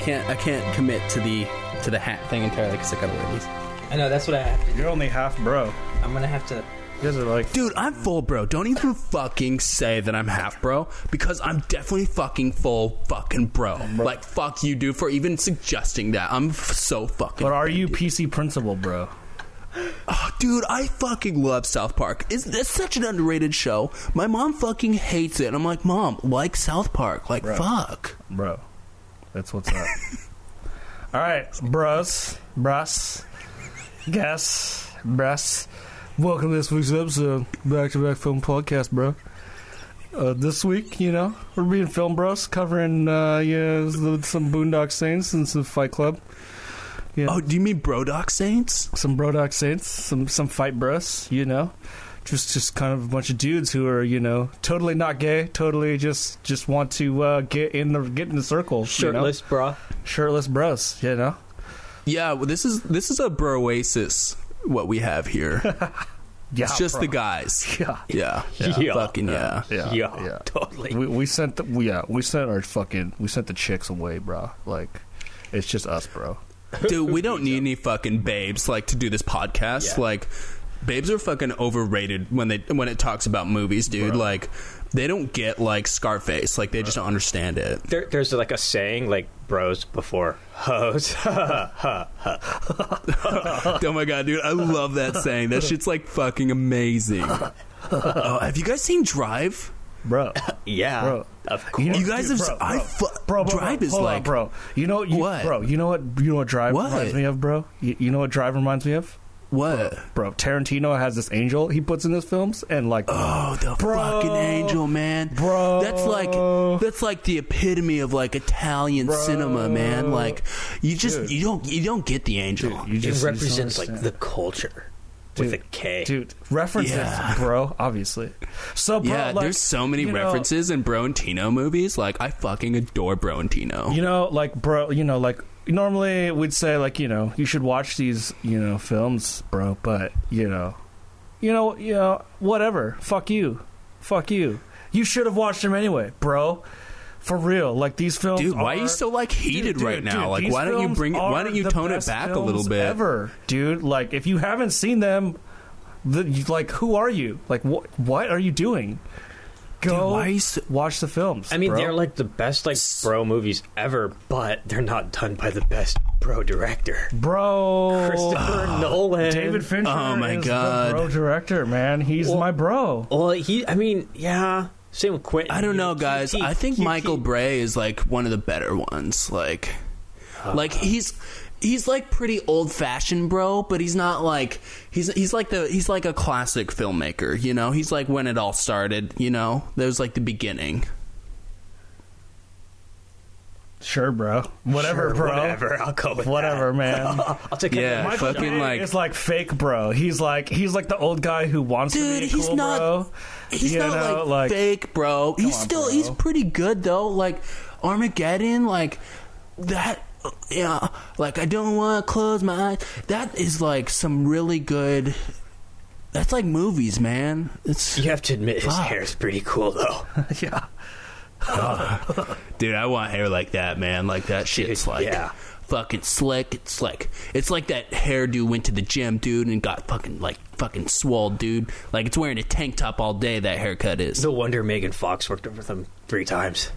I can't I can't commit to the to the hat thing entirely because I gotta wear these. I know that's what I have to. You're only half bro. I'm gonna have to. You guys are like, Dude, I'm full bro. Don't even fucking say that I'm half bro because I'm definitely fucking full fucking bro. Like fuck you, dude, for even suggesting that. I'm f- so fucking. but are you PC principal, bro? Oh, dude, I fucking love South Park. Is this such an underrated show? My mom fucking hates it. I'm like, mom, like South Park. Like, Bro. fuck. Bro. That's what's up. All right, bros, bros, guess, bros. Welcome to this week's episode, Back to Back Film Podcast, bro. Uh, this week, you know, we're being film bros, covering uh, yeah, some Boondock Saints and some Fight Club. Yeah, Oh, do you mean Brodock Saints? some Brodock Saints, some some fight bros, you know. Just just kind of a bunch of dudes who are, you know, totally not gay, totally just just want to uh, get in the get in the circle, Shirtless, bra. you know? shirtless bros, you know. Yeah, well, this is this is a broasis. What we have here, Yeah, it's just bro. the guys. Yeah, Yeah, Yeah. fucking yeah. yeah, Yeah, yeah. totally. We, we sent the we, yeah we sent our fucking we sent the chicks away, bro. Like it's just us, bro. Dude, we don't need any fucking babes like to do this podcast. Yeah. Like, babes are fucking overrated when they when it talks about movies, dude. Bro. Like, they don't get like Scarface. Like, they just don't understand it. There, there's like a saying like bros before hoes. oh my god, dude, I love that saying. That shit's like fucking amazing. Oh, have you guys seen Drive? Bro, yeah, Bro. of course. know- You guys dude, have. bro, I fu- bro, bro, Drive bro, is hold on, like, bro. You know you, What? bro? You know what? You know what Drive What? reminds me of, bro? You, you know what Drive reminds me of? What? Bro, Tarantino has this angel he puts in his films, and like, Oh, the Bro. fucking angel, man, Bro. That's like that's like the epitome of like Italian Bro. cinema, man. Like you just Dude. you don't you don't get the angel. you it just represents like the culture with a K. dude references, Yeah. bro. Obviously, so bro, yeah, like, there's so many you know- references in Bro and Tino movies. Like I fucking adore Bro and Tino. You know, like bro, you know, like normally we'd say like you know you should watch these you know films, bro. But you know, you know, you know, whatever. Fuck you, fuck you. You should have watched them anyway, bro. For real, like these films. Dude, why are you so like heated Dude, right dude, now? dude, like why don't you bring it? Why don't you tone it back a little bit? Ever, dude. Like if you haven't seen them, the, like who are you? Like what? What are you doing? Go why are you so- watch the films. I mean, bro. they're like the best like bro movies ever, but they're not done by the best bro director, bro. Christopher Nolan. David Fincher Oh, my is God. the bro director, man. He's Well- my bro. Well, he. I mean, yeah. Same with Quentin. I don't know, QT, guys. I think QT. Michael Bay is like one of the better ones. Like, Uh. like he's he's like pretty old fashioned, bro. But he's not like he's he's like the he's like a classic filmmaker. You know, he's like when it all started. You know, that was like the beginning. Sure, bro. Whatever, Sure, bro. Whatever. I'll go with Whatever, man. I'll take Yeah, it. Michael fucking Bay like- is like fake, bro. He's like he's like the old guy who wants to Dude, be he's cool, not- bro. He's You not know, like, like- fake, bro. He's on, still bro. he's pretty good though. Like Armageddon, like that. Yeah, like I don't want to close my eyes. That is like some really good. That's like movies, man. It's You have to admit his Fuck. hair is pretty cool, though. yeah. Dude, I want hair like that, man. Like that shit's Dude, like yeah. fucking slick. It's like it's like that hairdo went to the gym, dude, and got fucking like fucking swole, dude. Like it's wearing a tank top all day. That haircut is. No wonder Megan Fox worked with him three times.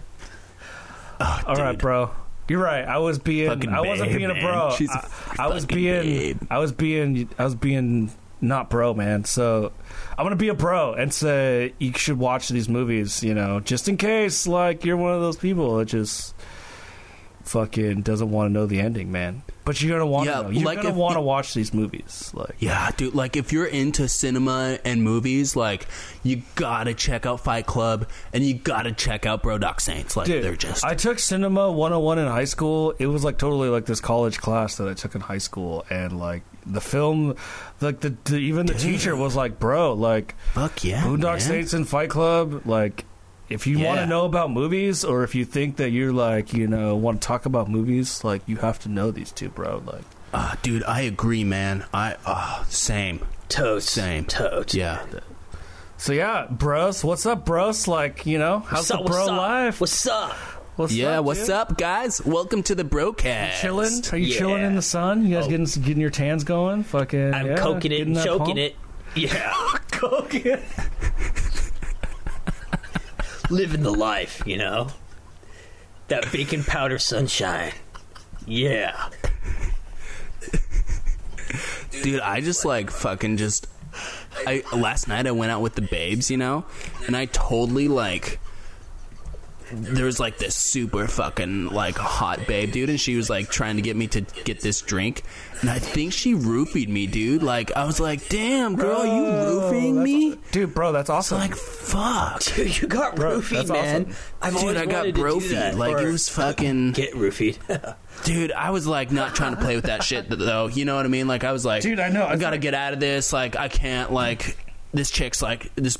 Oh, all right, Dude. bro. You're right. I was being. Fucking I wasn't babe, being a man. bro. She's a I, I was being. babe. I was being. I was being not bro, man. So I'm gonna be a bro and say you should watch these movies. You know, just in case, like you're one of those people that just fucking doesn't want to know the ending, man. But you're gonna want to Yeah, know. You're like gonna want to watch these movies. Like, Yeah, dude. Like, if you're into cinema and movies, like, you gotta check out Fight Club and you gotta check out Brodock Saints. Like, Dude, they're just. I took cinema 101 in high school. It was like totally like this college class that I took in high school, and like the film, like the, the even the teacher was like, "Bro, like fuck yeah. Boondock man. Saints and Fight Club, like." If you want to know about movies, or if you think that you're like, you know, want to talk about movies, like you have to know these two, bro. Like, Ah, dude, I agree, man. I. ah, same. Toads. Same. Toads. Yeah. so yeah, bros, what's up, bros? Like, you know, how's What's up, the bro what's up? life? What's up? What's yeah, up, what's dude? up, guys? Welcome to the Brocast. Chilling? Are you Yeah. chilling in the sun? You guys Oh. getting getting your tans going? Fucking. I'm yeah, coking it getting and choking pump? it. Yeah. Coking it. Living the life, you know? That baking powder sunshine. Yeah. Dude, I just like fucking just. I last night I went out with the babes, you know, and I totally like. There was like this super fucking like hot babe, dude, and she was like trying to get me to get this drink, and I think she roofied me, dude. Like I was like, "Damn, girl, are you roofing me?" Dude, bro, that's awesome. Like, fuck, Dude, you got Bro, roofied, that's man. awesome. I've dude, I got wanted to do brofied. that. Like Or it was fucking. Get roofied. Dude, I was like not trying to play with that shit though. You know what I mean? Like I was like, Dude, I know. I gotta like- get out of this. Like I can't. Like this chick's like this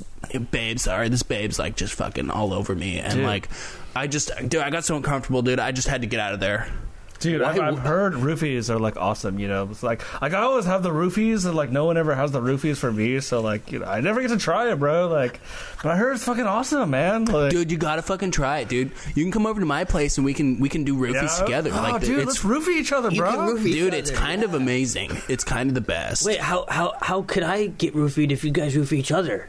babe. Sorry, this babe's like just fucking all over me, and Dude. like I just, dude, I got so uncomfortable, dude. I just had to get out of there. Dude, I've, I've heard roofies are like awesome. You know, it's like like I always have the roofies, and like no one ever has the roofies for me. So like, you know, I never get to try it, bro. Like, but I heard it's fucking awesome, man. Like, Dude, you gotta fucking try it, dude. You can come over to my place and we can we can do roofies yeah. together. Oh, like dude, it's let's roofie each other, You bro. can roofie each dude, it's other, kind of amazing. It's kind of the best. Wait, how how how could I get roofied if you guys roofie each other?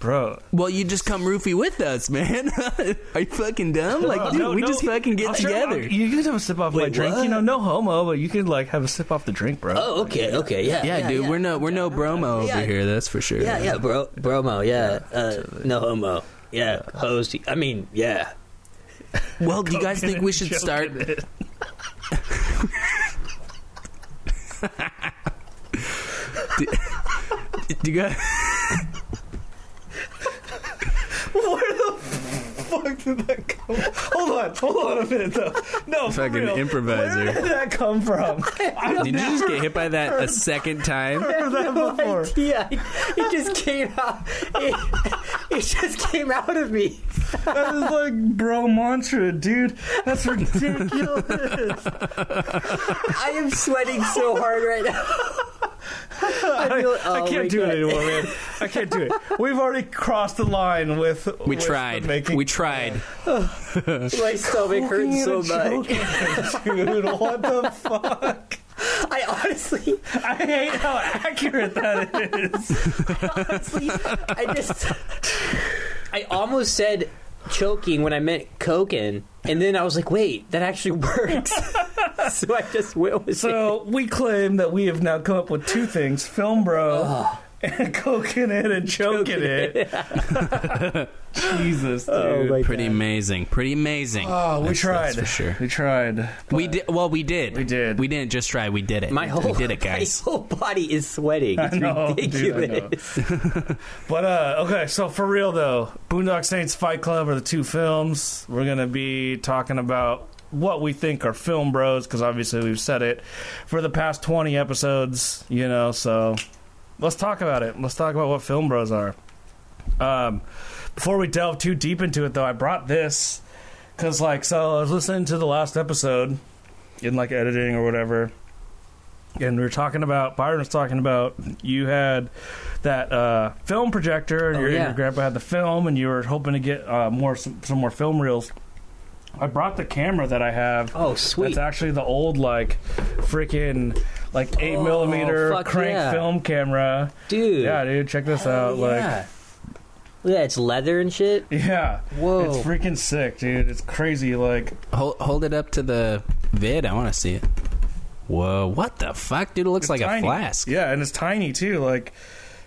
Bro. Well, you just come roofie with us, man. Are you fucking dumb? Like, dude, No, we no, just fucking get I'll together. I'll- you can have a sip off my drink. what? You know, no homo, but you can like have a sip off the drink, bro. Oh, okay, okay, yeah, yeah, dude, we're no we're no bromo Yeah. over here. That's for sure. yeah, yeah, bro, bromo, yeah, uh, no homo, yeah, hosed. I mean, yeah. Well, do you guys think we should start? it. Do you guys? Where the fuck did that come? Hold on, hold on a minute though. No, for Fucking real. improviser. Where did that come from? I've Did you just never get hit by that a second time? heard that before. Yeah, it just came out. It, it just came out of me. That is like bro mantra, dude. That's ridiculous. I am sweating so hard right now. I, feel, oh I my can't do God. it anymore, man. I can't do it. We've already crossed the line with. We with tried. Making, We tried. My stomach hurts Choking so and much. choking, dude. What the fuck? I honestly, I hate how accurate that is. honestly, I just, I almost said choking when I meant coking, and then I was like, wait, that actually works. so I just went with it. So we claim that we have now come up with two things: film bro and coking it and choking it. Jesus, dude. Oh my Pretty God. amazing. Pretty amazing. Oh, we That's- tried. that's for sure. We tried. We did. Well, we did. We did. We didn't just try. We did it. My whole, we did it, guys. My whole body is sweating. It's I know, dude, I know. ridiculous. But uh, okay, so for real though, Boondock Saints, Fight Club are the two films we're gonna be talking about. What we think are film bros, because obviously we've said it for the past twenty episodes, you know. So let's talk about it. Let's talk about what film bros are. Um, before we delve too deep into it, though, I brought this because, like, so I was listening to the last episode in like editing or whatever, and we were talking about Byron was talking about you had that uh, film projector, and Oh, your, yeah. your grandpa had the film, and you were hoping to get uh, more some, some more film reels. I brought the camera that I have. Oh, sweet. It's actually the old like freaking like eight Oh, millimeter crank yeah. film camera. Dude. Yeah, dude, check this Hell out. yeah. Look at that, it's leather and shit. Yeah, Whoa. it's freaking sick, dude. It's crazy. Like, Hold, hold it up to the vid. I want to see it. Whoa! What the fuck, dude? It looks it's like tiny. a flask. Yeah, and it's tiny too. Like,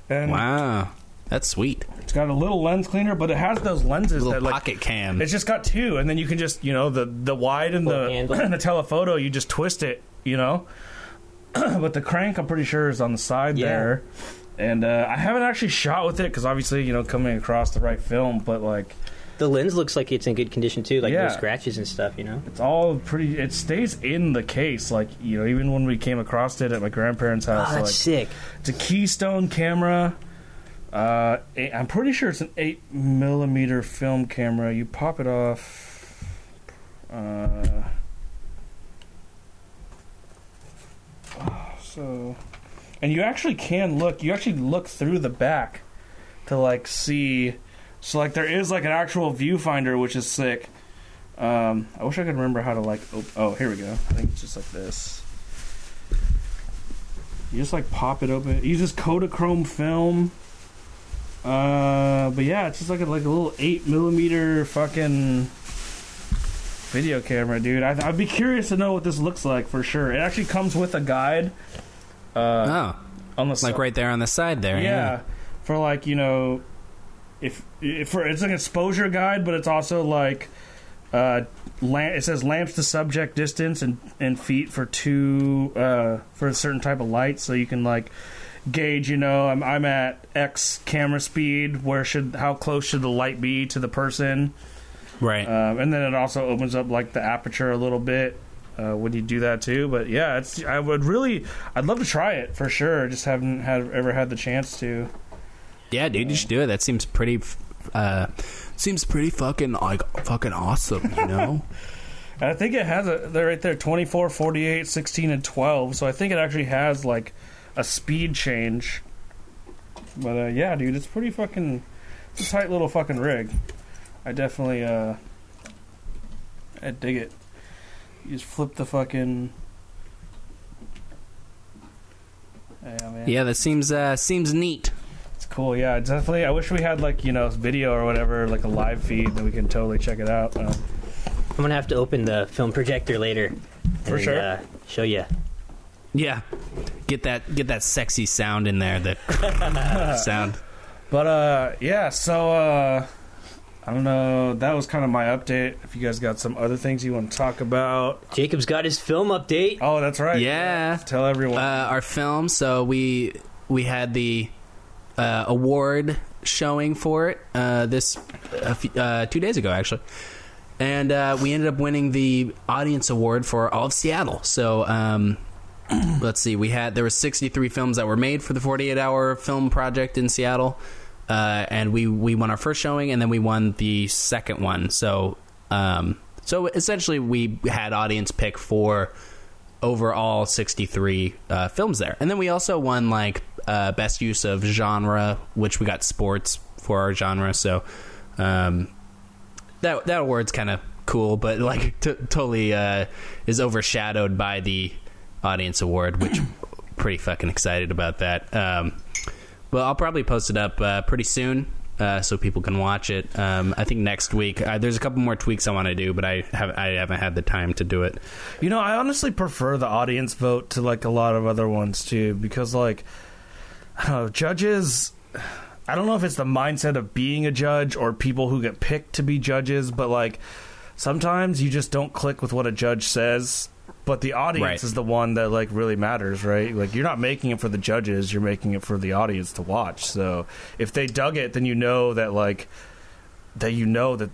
and Wow, that's sweet. it's got a little lens cleaner, but it has those lenses Little that like pocket cam. It's just got two, and then you can just you know the the wide and the and the telephoto. You just twist it, you know. but the crank, I'm pretty sure, is on the side Yeah. there. And uh, I haven't actually shot with it because obviously you know coming across the right film, but like The lens looks like it's in good condition too, like Yeah. no scratches and stuff. You know. it's all pretty. It stays in the case, like you know even when we came across it at my grandparents' Oh, house. that's like, sick. It's a Keystone camera. Uh, I'm pretty sure it's an eight millimeter film camera. You pop it off. Uh, so, and you actually can look. You actually look through the back to like see. So like there is like an actual viewfinder, which is sick. Um, I wish I could remember how to like. Oh, here we go. I think it's just like this. You just like pop it open. It uses Kodachrome film. Uh, but yeah, it's just like a, like a little eight millimeter fucking video camera, dude. I, I'd be curious to know what this looks like for sure. It actually comes with a guide. Uh, oh, on the like si- right there on the side there. yeah, for like you know, if, if for it's like an exposure guide, but it's also like uh, lamp, it says lamps to subject distance and and feet for two uh, for a certain type of light, so you can like gauge. You know, I'm I'm at X camera speed. Where should how close should the light be to the person? Right. Um, and then it also opens up like the aperture a little bit uh, when you do that too. But yeah, it's I would really I'd love to try it for sure. Just haven't had ever had the chance to. yeah, dude, you should do it. That seems pretty. Uh, Seems pretty fucking like fucking awesome, you know. And I think it has a they're right there 24, 48, 16 and 12. So I think it actually has like a speed change. But uh, yeah, dude, it's pretty fucking it's a tight little fucking rig. I definitely uh I dig it. You just flip the fucking Yeah, man. yeah, that seems uh, seems neat. It's cool. Yeah, definitely. I wish we had like, you know, video or whatever, like a live feed that we can totally check it out. Uh, I'm gonna have to open the film projector later. For and, sure. Uh, show you. Yeah, get that get that sexy sound in there. That sound. But uh yeah, so uh I don't know, that was kind of my update. If you guys got some other things you want to talk about. Jacob's got his film update. Oh, that's right. Yeah. Tell everyone. uh, our film. So we we had the uh, award showing for it uh, this a few, uh, two days ago actually, and uh, we ended up winning the audience award for all of Seattle. So. Um, Let's see. We had there were 63 films that were made for the 48 hour film project in Seattle, uh, and we we won our first showing, and then we won the second one. So um, so essentially, we had audience pick for overall 63 uh, films there. And then we also won like uh, best use of genre, which we got sports for our genre. So um, that that award's kind of cool, but like t- totally uh, is overshadowed by the audience award, which pretty fucking excited about that. Um, well, I'll probably post it up uh, pretty soon. Uh, so people can watch it. Um, I think next week. Uh, there's a couple more tweaks I want to do, but I have I haven't had the time to do it. You know, I honestly prefer the audience vote to like a lot of other ones too, because like, I don't know, judges. I don't know if it's the mindset of being a judge or people who get picked to be judges, but like, sometimes you just don't click with what a judge says. But the audience Right. is the one that like really matters, right? Like you're not making it for the judges, you're making it for the audience to watch. So if they dug it, then you know that like that you know that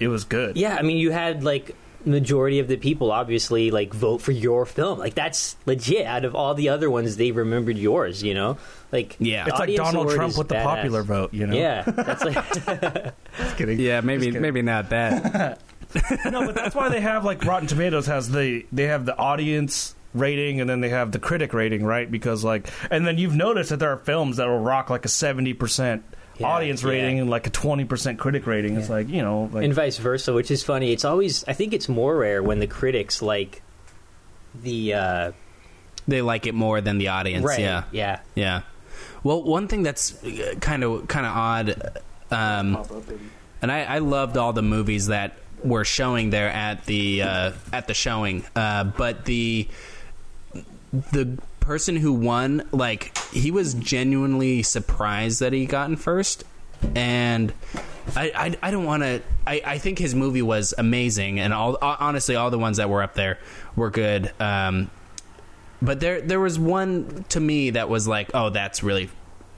it was good. Yeah, I mean, you had like majority of the people obviously like vote for your film. Like that's legit. Out of all the other ones, they remembered yours. You know, like Yeah. It's like Donald Trump is with the popular vote, you know? Yeah, that's like Just kidding. Yeah, maybe kidding. maybe not that. no, but that's why they have like Rotten Tomatoes has the they have the audience rating and then they have the critic rating, right? Because like and then you've noticed that there are films that will rock like a seventy percent Yeah, audience yeah. rating and like a twenty percent critic rating. It's like you know, like and vice versa, which is funny. It's always I think it's more rare when the critics like the uh, they like it more than the audience. right. Yeah, yeah. yeah. Well, one thing that's kind of kind of odd, um, and I, I loved all the movies that were showing there at the uh, at the showing, uh, but the the person who won, like, he was genuinely surprised that he got in first, and I I, I don't want to. I, I think his movie was amazing, and all honestly, all the ones that were up there were good. Um, but there there was one to me that was like, oh, that's really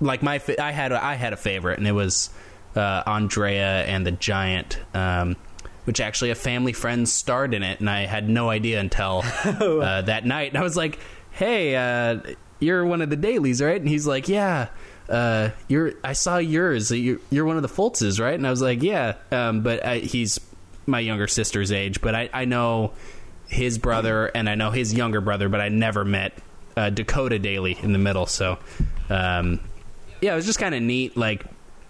like my I had a, I had a favorite, and it was uh, Andrea and the Giant. Um, which actually a family friend starred in it, and I had no idea until uh, that night. And I was like, "Hey, uh, you're one of the Dalys, right?" And he's like, "Yeah, uh, you're. I saw yours. You're, you're one of the Foltzes, right?" And I was like, "Yeah," um, but I, he's my younger sister's age, but I, I know his brother and I know his younger brother, but I never met uh, Dakota Daly in the middle. So, um, yeah, it was just kind of neat. Like,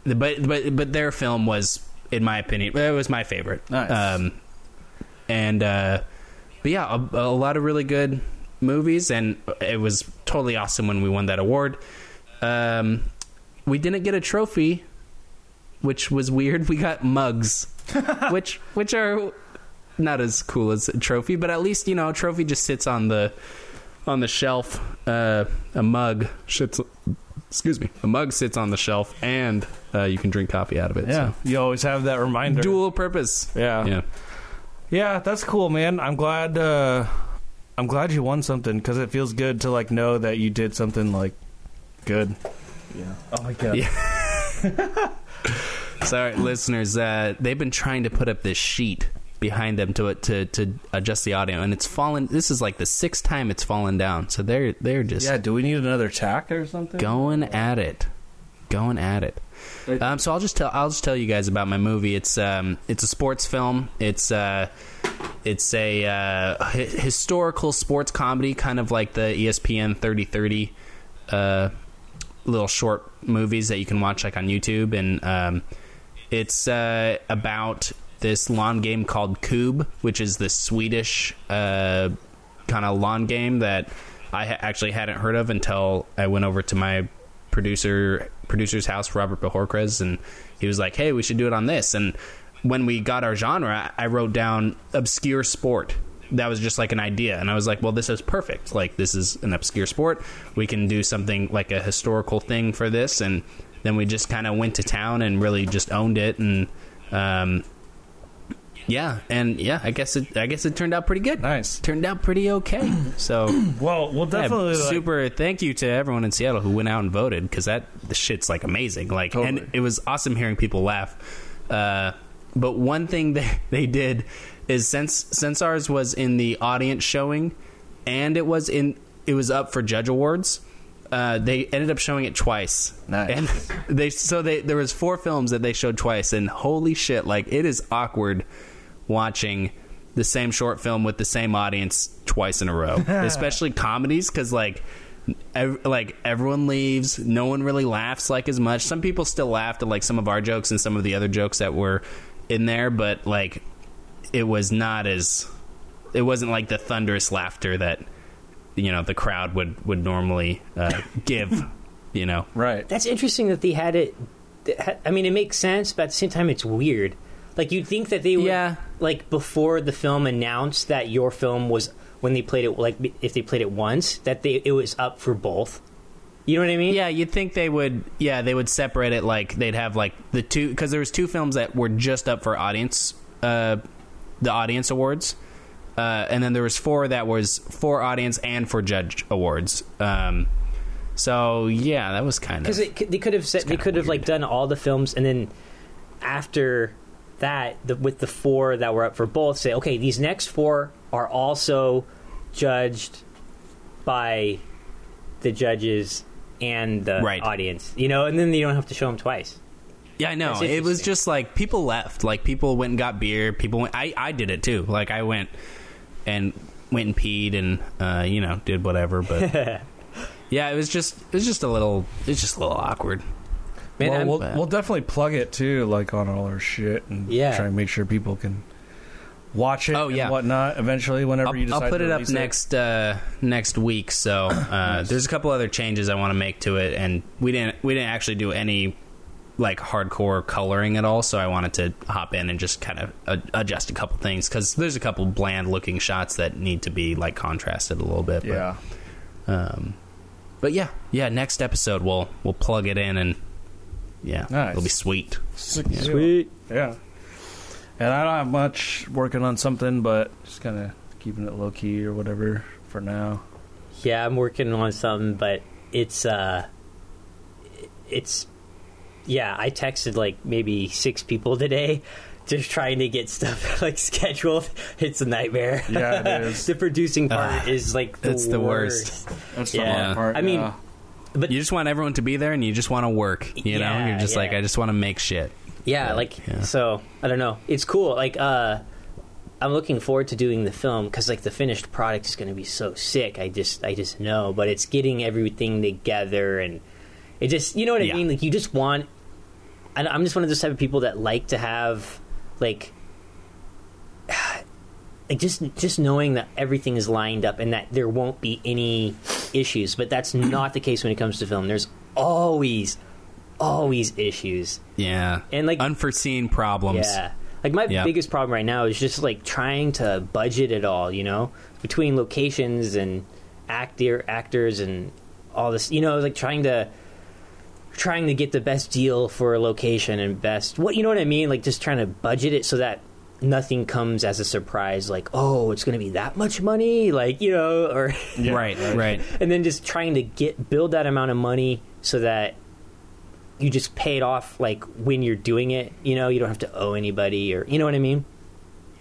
but but but their film was, in my opinion, it was my favorite. Nice. Um, and uh, but yeah, a, a lot of really good movies, and it was totally awesome when we won that award. Um, we didn't get a trophy, which was weird. We got mugs, which which are not as cool as a trophy, but at least you know a trophy just sits on the on the shelf. Uh, a mug sits. Excuse me. A mug sits on the shelf, and uh, you can drink coffee out of it. Yeah, you always have that reminder. dual purpose. Yeah. Yeah. Yeah, that's cool, man. I'm glad. Uh, I'm glad you won something because it feels good to like know that you did something like good. Yeah. Oh my god. Yeah. Sorry, listeners. Uh, they've been trying to put up this sheet behind them to to to adjust the audio, and it's fallen. This is like the sixth time it's fallen down. So they're they're just Yeah. Do we need another tack or something? going at it, going at it. Um, so I'll just tell I'll just tell you guys about my movie. It's um it's a sports film. It's uh it's a uh, hi- historical sports comedy, kind of like the ESPN thirty thirty uh, little short movies that you can watch like on YouTube, and um, it's uh, about this lawn game called Kubb, which is the Swedish uh, kind of lawn game that I ha- actually hadn't heard of until I went over to my producer producer's house, Robert Behorkres, and he was like, "Hey, we should do it on this." And when we got our genre, I wrote down obscure sport. That was just like an idea, and I was like, "Well, this is perfect. Like, this is an obscure sport. We can do something like a historical thing for this." And then we just kind of went to town and really just owned it, and um, yeah, and yeah, I guess it. I guess it turned out pretty good. Nice. Turned out pretty okay. So Well, we'll yeah, definitely like, super. Thank you to everyone in Seattle who went out and voted because that the shit's like amazing. Like, Totally. and it was awesome hearing people laugh. Uh, but one thing they they did is since since ours was in the audience showing, and it was in it was up for judge awards. Uh, they ended up showing it twice, Nice. and they so they there was four films that they showed twice, and holy shit, like it is awkward watching the same short film with the same audience twice in a row, especially comedies because like. Ev- like everyone leaves, no one really laughs like as much. Some people still laughed at like some of our jokes and some of the other jokes that were in there, but like it was not as it wasn't like the thunderous laughter that you know the crowd would would normally uh, give. You know, right. That's interesting that they had it. I mean, it makes sense, but at the same time, it's weird. Like you'd think that they would, Yeah. like before the film announced that your film was when they played it, like if they played it once, that they it was up for both. You know what I mean? Yeah, you'd think they would. Yeah, they would separate it like they'd have like the two because there was two films that were just up for audience, uh, the audience awards, uh, and then there was four that was for audience and for judge awards. Um, so yeah, that was kind of because they could have said they could have like done all the films and then after that the, with the four that were up for both say okay these next four are also judged by the judges and the Right. audience you know and then you don't have to show them twice Yeah, I know. It was just like people left. Like people went and got beer. People went. I I did it too. Like I went and went and peed and uh, you know did whatever. But yeah, it was just it was just a little. It's just a little awkward. Man, well, we'll, we'll definitely plug it too, like on all our shit, and Yeah. try and make sure people can watch it. Oh, yeah. and whatnot. Eventually, whenever I'll, you decide I'll put it up next uh, next week. So uh, there's a couple other changes I want to make to it, and we didn't we didn't actually do any like hardcore coloring at all. So I wanted to hop in and just kind of uh, adjust a couple things because there's a couple bland looking shots that need to be like contrasted a little bit. but- Yeah, Um, but yeah, yeah. Next episode we'll we'll plug it in and yeah, Nice. it'll be sweet. Sick deal. Yeah, and I don't have much working on something, but just kind of keeping it low key or whatever for now. yeah i'm working on something but it's uh it's yeah i texted like maybe six people today just trying to get stuff like scheduled it's a nightmare Yeah, it is. the producing part Ah, is like the it's the worst. That's the Yeah. hard part. I mean, but You just want everyone to be there, and you just want to work. You know, you're just like. I just want to make shit. yeah, Yeah, like yeah. so i don't know it's cool like uh i'm looking forward to doing the film because like the finished product is going to be so sick i just i just know but it's getting everything together and it just you know what i Yeah. mean like you just want i'm just one of those type of people that like to have like like just just knowing that everything is lined up and that there won't be any issues. But that's not the case when it comes to film. There's always always issues. Yeah. And, like- unforeseen problems. Yeah. Like my Yeah. biggest problem right now is just like trying to budget it all, you know, between locations and actor actors and all this, you know, like trying to trying to get the best deal for a location and best what you know what I mean, like just trying to budget it so that nothing comes as a surprise like, "Oh, it's going to be that much money?" like, you know, or Right, right. and then just trying to get build that amount of money so that you just pay it off like when you're doing it you know you don't have to owe anybody or you know what i mean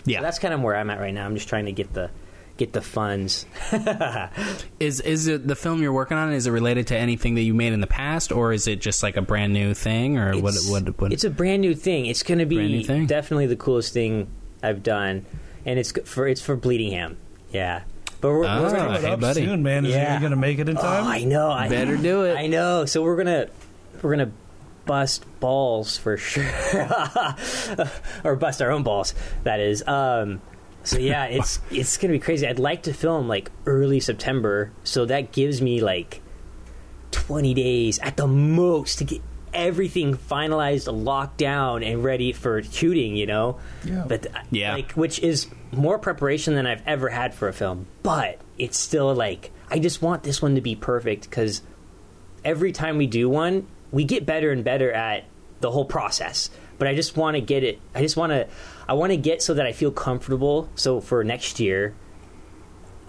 Yeah. So that's kind of where i'm at right now i'm just trying to get the get the funds Is is it the film you're working on? Is it related to anything that you made in the past, or is it just like a brand new thing, or what? it's, What? what it's a brand new thing it's going to Brand be new thing? definitely the coolest thing i've done and it's for it's for bleedingham yeah but we're, Ah. we're gonna, hey, up buddy. soon, man. Is Yeah. he going to make it in oh, time? i know I, Better do it. I know. So we're gonna we're gonna bust balls for sure, or bust our own balls. That is. Um, so yeah, it's it's gonna be crazy. I'd like to film like early September, so that gives me like twenty days at the most to get everything finalized, locked down, and ready for shooting. You know. Yeah. But uh, Yeah. like which is more preparation than I've ever had for a film. But it's still like I just want this one to be perfect because every time we do one, we get better and better at the whole process. But I just want to get it. I just want to. I want to get so that I feel comfortable. So for next year,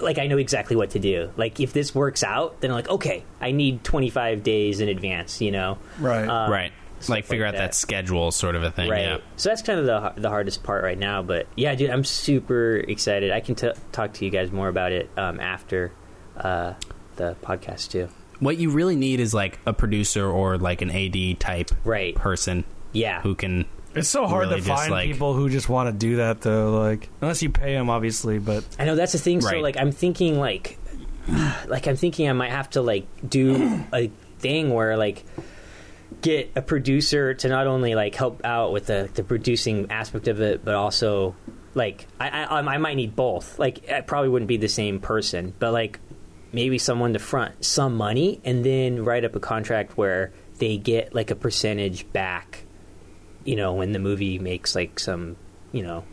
like I know exactly what to do. Like if this works out, then I'm like, okay, I need 25 days in advance. You know, Right. Um, right. Like figure like out that. that. schedule, sort of a thing. right. Yeah. So that's kind of the the hardest part right now. But yeah, dude, I'm super excited. I can t- talk to you guys more about it um, after uh, the podcast too. What you really need is like a producer or like an AD type Right. person Yeah. who can. It's so hard really to find like- people who just want to do that, though. Like, unless you pay them, obviously. But I know that's the thing. So like I'm thinking like like I'm thinking I might have to like do a thing where like get a producer to not only like help out with the the producing aspect of it, but also like I I, um, I might need both. Like I probably wouldn't be the same person, but like maybe someone to front some money and then write up a contract where they get like a percentage back. You know, when the movie makes like some, you know,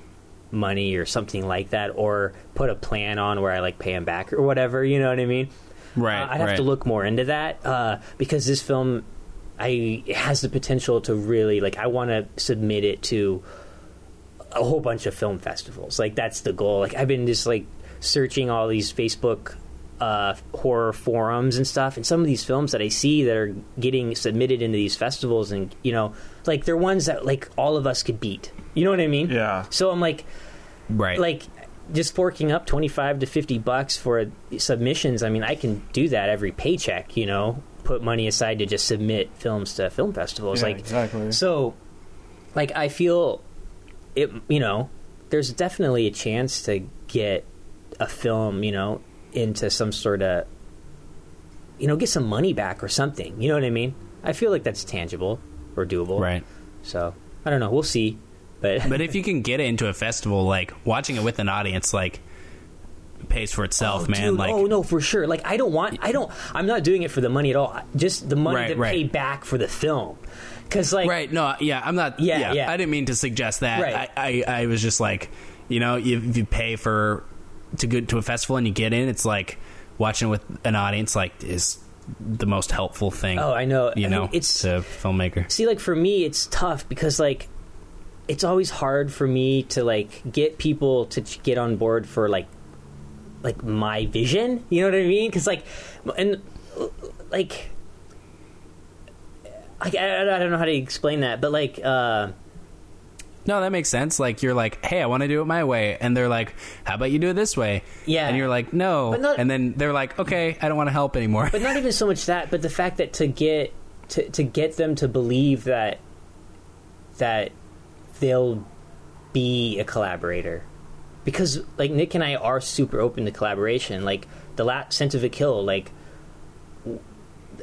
money or something like that, or put a plan on where I like pay him back or whatever. You know what I mean? Right. Uh, I'd have right. to look more into that uh, because this film, I has the potential to really like. I want to submit it to a whole bunch of film festivals. Like that's the goal. Like I've been just like searching all these Facebook uh, horror forums and stuff, and some of these films that I see that are getting submitted into these festivals, and you know, like they're ones that like all of us could beat. You know what I mean? yeah, So I'm like, Right. like just forking up 25 to 50 bucks for submissions i mean i can do that every paycheck you know put money aside to just submit films to film festivals Yeah, like exactly. so like i feel it you know there's definitely a chance to get a film you know into some sort of you know get some money back or something you know what i mean i feel like that's tangible or doable right. so i don't know we'll see but But if you can get it into a festival, like watching it with an audience, like pays for itself, Oh, man. dude, like oh no, for sure. Like I don't want, I don't, I'm not doing it for the money at all. Just the money Right, to right. pay back for the film. Because like, Right. No. Yeah. I'm not. Yeah, Yeah. yeah. I didn't mean to suggest that. Right. I, I, I was just like, you know, if you pay for to go to a festival and you get in, it's like watching with an audience. Like is the most helpful thing. oh, I know. You I know, it's to a filmmaker. see, like for me, it's tough because like it's always hard for me to like get people to get on board for like like my vision. You know what I mean? Because like and like. I, I, I don't know how to explain that, but like, uh, No, that makes sense. Like you're like, hey, I want to do it my way, and they're like, how about you do it this way? Yeah. And you're like, no. Not- and then they're like, okay, I don't want to help anymore. but not even so much that, but the fact that to get to to get them to believe that that they'll be a collaborator, because like Nick and I are super open to collaboration. Like the last Sense of a Kill, like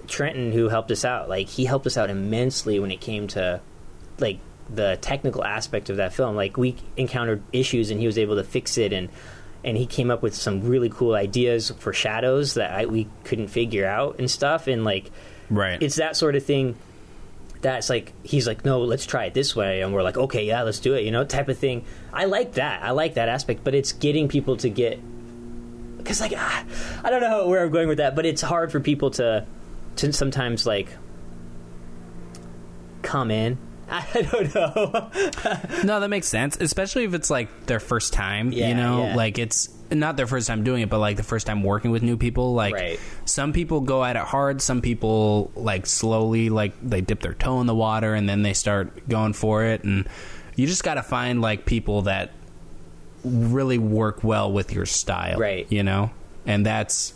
Trenton who helped us out, like he helped us out immensely when it came to like the technical aspect of that film. Like we encountered issues, and he was able to fix it, and and he came up with some really cool ideas for shadows that I, we couldn't figure out and stuff. And like Right. it's that sort of thing that's like he's like no let's try it this way and we're like okay yeah let's do it you know type of thing i like that i like that aspect but it's getting people to get because like ah, i don't know where i'm going with that but it's hard for people to to sometimes like come in i don't know No, that makes sense, especially if it's like their first time. Yeah, you know, yeah. like it's not their first time doing it, but like the first time working with new people. Like Right. some people go at it hard, some people like slowly, like they dip their toe in the water and then they start going for it. And you just got to find like people that really work well with your style, Right. You know, and that's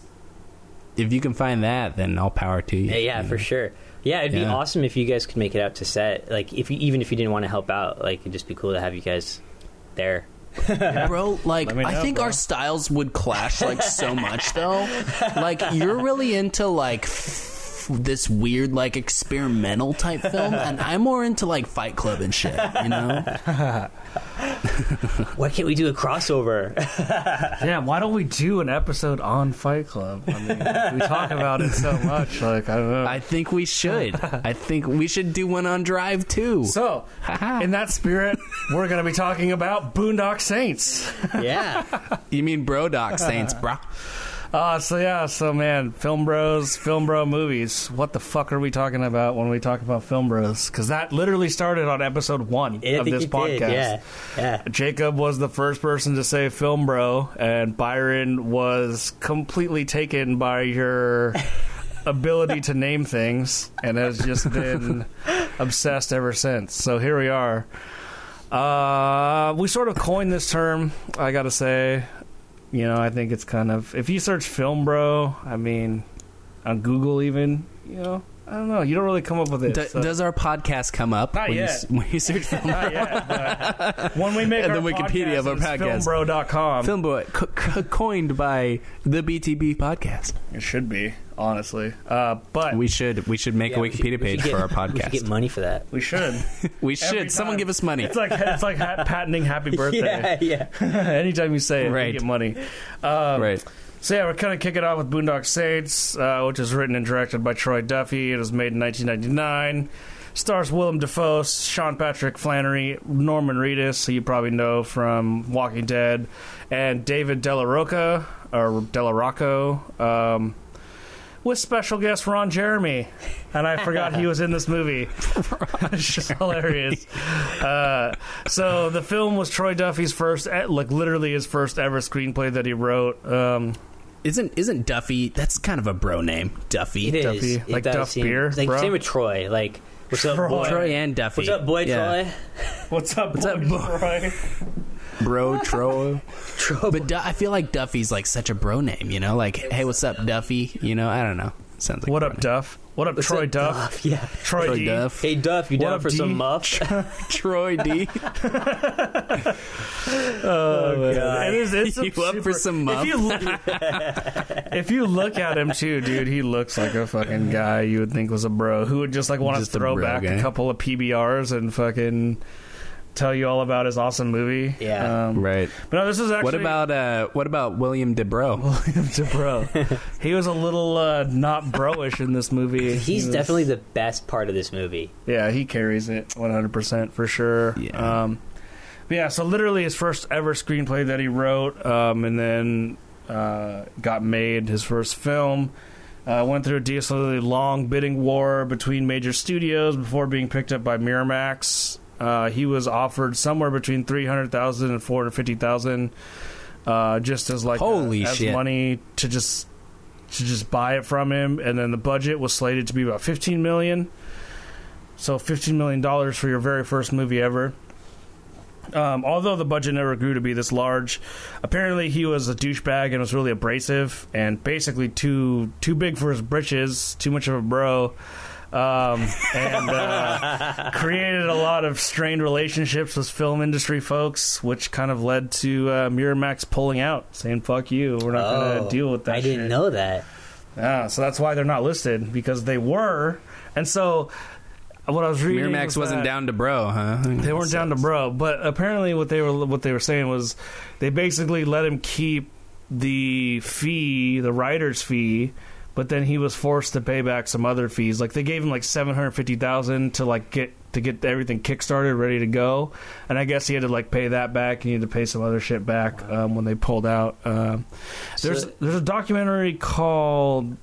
if you can find that, then all power to you. yeah, yeah you for sure yeah it'd be awesome if you guys could make it out to set. Like if you even if you didn't want to help out like it'd just be cool to have you guys there. Bro like Let me i think bro. our styles would clash like so much though. Like you're really into like f- this weird like experimental type film and i'm more into like fight club and shit you know why can't we do a crossover Yeah, why don't we do an episode on Fight Club? I mean, we talk about it so much. Like I don't know. I think we should. I think we should do one on Drive too. so, in that spirit, we're going to be talking about Boondock Saints. yeah You mean Bro Doc Saints, bro? Uh, so yeah, so man, Film Bros, Film Bro movies. What the fuck are we talking about when we talk about Film Bros? Because that literally started on episode one I of this podcast. did, yeah yeah Jacob was the first person to say film bro, and Byron was completely taken by your ability to name things and has just been obsessed ever since. So here we are. Uh, we sort of coined this term, I gotta say. You know, I think it's kind of. If you search film bro, I mean, on Google even, you know, I don't know. You don't really come up with it. D- so- Does our podcast come up Not when, You, yet. s- when you search film? Not yet, when we make the Wikipedia podcast, of our podcast. filmbro.com. Film Boy, co- co- coined by the BTB podcast. It should be, honestly. Uh, but we, We should we should make Yeah, a Wikipedia should page get- for our We should get podcast. money for that. We should. We Every should. Someone time. give us money. It's like it's like ha- patenting happy birthday. Yeah, yeah. Anytime you say it, Right. you get money. Um, Right. So yeah, we're kind of kicking off with Boondock Saints, uh, which is written and directed by Troy Duffy. It was made in 1999. Stars Willem Dafoe, Sean Patrick Flanery, Norman Reedus, who you probably know from Walking Dead, and David Della Rocca or Della Rocco, um, with special guest Ron Jeremy. And I forgot he was in this movie. it's just hilarious. Uh, so the film was Troy Duffy's first, like literally his first ever screenplay that he wrote. Um, Isn't isn't Duffy? That's kind of a bro name, Duffy. It is. Duffy, It like does Duff seem- beer, Like bro? same with Troy. Like what's up, Troy. boy? Troy and Duffy. What's up, boy, Yeah. Troy? what's up, What's up, boy, boy? Troy? Bro Troy. Troy. But Du- I feel like Duffy's like such a bro name, you know? Like, hey, what's up, Duffy? You know, I don't know. Sounds like What up, bro Duff? What up, What's Troy up, Duff? Yeah. Troy. Troy D. Duff. Hey, Duff, you What down up, for D? some muff? Troy D. Oh, oh God. It is, it's a You up for some muff? If you, look, if you look at him too, dude, he looks like a fucking guy you would think was a bro who would just like want to Just a throw back guy. a couple of PBRs and fucking tell you all about his awesome movie. Yeah. Um, right. But no, this is actually What about uh what about William DeBro? William DeBro. he was a little uh, not broish in this movie. He's He was- definitely the best part of this movie. yeah, he carries it 100 percent for sure. Yeah. Um, yeah, so literally his first ever screenplay that he wrote, um, and then uh, got made his first film. Uh, went through a decently long bidding war between major studios before being picked up by Miramax. Uh, he was offered somewhere between three hundred thousand and four hundred fifty thousand, uh, just as like Holy uh, as shit. money to just to just buy it from him. And then the budget was slated to be about fifteen million. So fifteen million dollars for your very first movie ever. Um, although the budget never grew to be this large, apparently he was a douchebag and was really abrasive and basically too too big for his britches, too much of a bro, um, and uh, created a lot of strained relationships with film industry folks, which kind of led to uh, Miramax pulling out, saying "fuck you, we're not going Oh, to deal with that." I didn't shit." know that. Yeah, so that's why they're not listed because they were, and so what I was reading, Miramax was wasn't down to bro, huh? They weren't down to bro, but apparently what they were what they were saying was they basically let him keep the fee, the writer's fee, but then he was forced to pay back some other fees. Like they gave him like seven hundred fifty thousand to like get to get everything kickstarted, ready to go, and I guess he had to like pay that back. He had to pay some other shit back um, when they pulled out. Um, there's So- there's a documentary called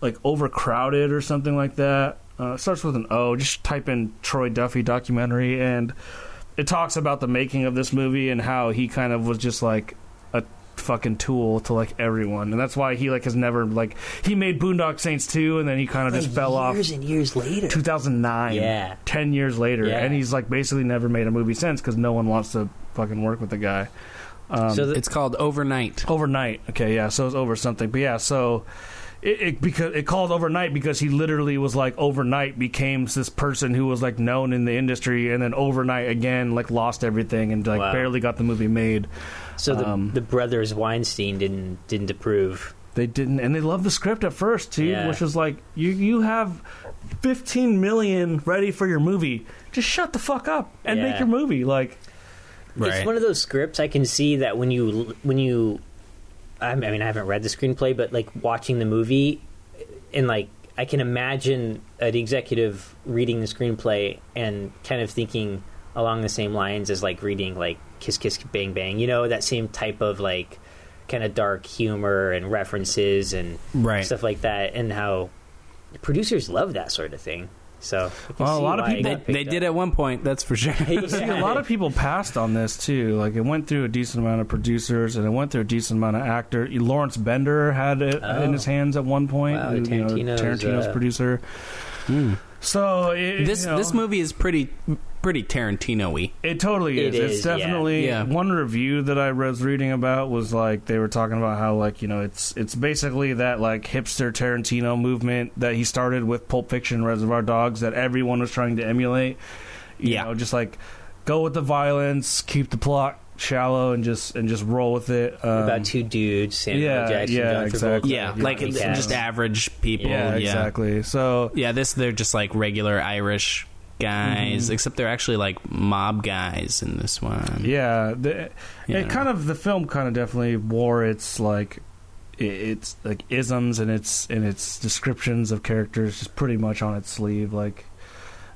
like overcrowded or something like that. Uh, it starts with an O. Just type in Troy Duffy documentary, and it talks about the making of this movie and how he kind of was just like fucking tool to like everyone, and that's why he like has never like he made Boondock Saints 2 and then he kind of just Like, fell off. years and years later. 2009. Yeah. 10 years later. Yeah. And he's like basically never made a movie since because no one wants to fucking work with the guy. Um, so the, It's called Overnight. overnight. Okay, yeah. So it's over something. But yeah, so it, it because it called overnight because he literally was like overnight became this person who was like known in the industry and then overnight again like lost everything and like Wow. barely got the movie made. So the, um, the brothers Weinstein didn't didn't approve. They didn't, and they loved the script at first too, Yeah. which was like you you have 15 million ready for your movie. Just shut the fuck up and make your movie. Like It's one of those scripts I can see that when you when you, I mean I haven't read the screenplay, but like watching the movie, and like I can imagine an executive reading the screenplay and kind of thinking along the same lines as like reading like Kiss Kiss Bang Bang, you know that same type of like kind of dark humor and references and Right. stuff like that, and how producers love that sort of thing. So Well, a lot of people- They, they did at one point, that's for sure. See, a lot of people passed on this too. Like it went through a decent amount of producers, and it went through a decent amount of actor. Lawrence Bender had it Oh. in his hands at one point. Wow, you know, Tarantino's, Tarantino's uh, producer. Hmm. So it, This you know, this movie is pretty pretty Tarantino-y. It totally It is. is, it's yeah. definitely Yeah. one review that I was reading about was like they were talking about how like you know it's it's basically that like hipster Tarantino movement that he started with Pulp Fiction, Reservoir Dogs that everyone was trying to emulate. You Yeah. know, just like go with the violence, keep the plot shallow, and just and just roll with it. Um, about two dudes, Samuel yeah, Jackson, yeah, John exactly. Yeah, Yeah, like it's just average people. yeah, Yeah, exactly. So Yeah, this they're just like regular Irish guys, Mm-hmm. except they're actually like mob guys in this one. Yeah, the, Yeah. it kind of the film kind of definitely wore its like its like isms and its and its descriptions of characters just pretty much on its sleeve. Like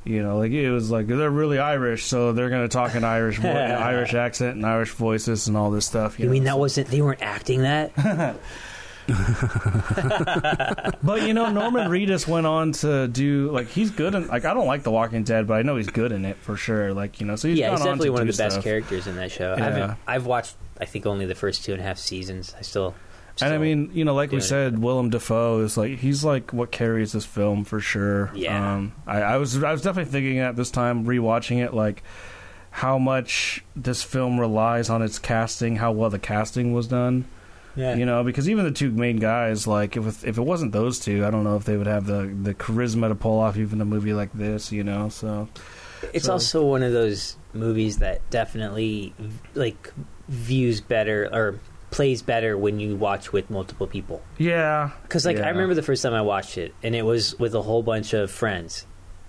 you know, like it was like they're really Irish, so they're going to talk in Irish vo- Irish accent and Irish voices and all this stuff. You know, mean that wasn't they weren't acting that? But you know, Norman Reedus went on to do like he's good in like I don't like The Walking Dead, but I know he's good in it for sure. Like you know, so he's yeah, he's on definitely to one of the best characters in that show. I Yeah. haven't, I've watched I think only the first two and a half seasons. I still, And I mean, you know, like we doing it. said, Willem Dafoe is like he's like what carries this film for sure. Yeah. Um, I, I was I was definitely thinking at this time rewatching it like how much this film relies on its casting, how well the casting was done. Yeah. You know, because even the two main guys, like if if it wasn't those two, I don't know if they would have the the charisma to pull off even a movie like this. You know, so It's So- also one of those movies that definitely like views better or plays better when you watch with multiple people. yeah, Because like Yeah. I remember the first time I watched it, and it was with a whole bunch of friends.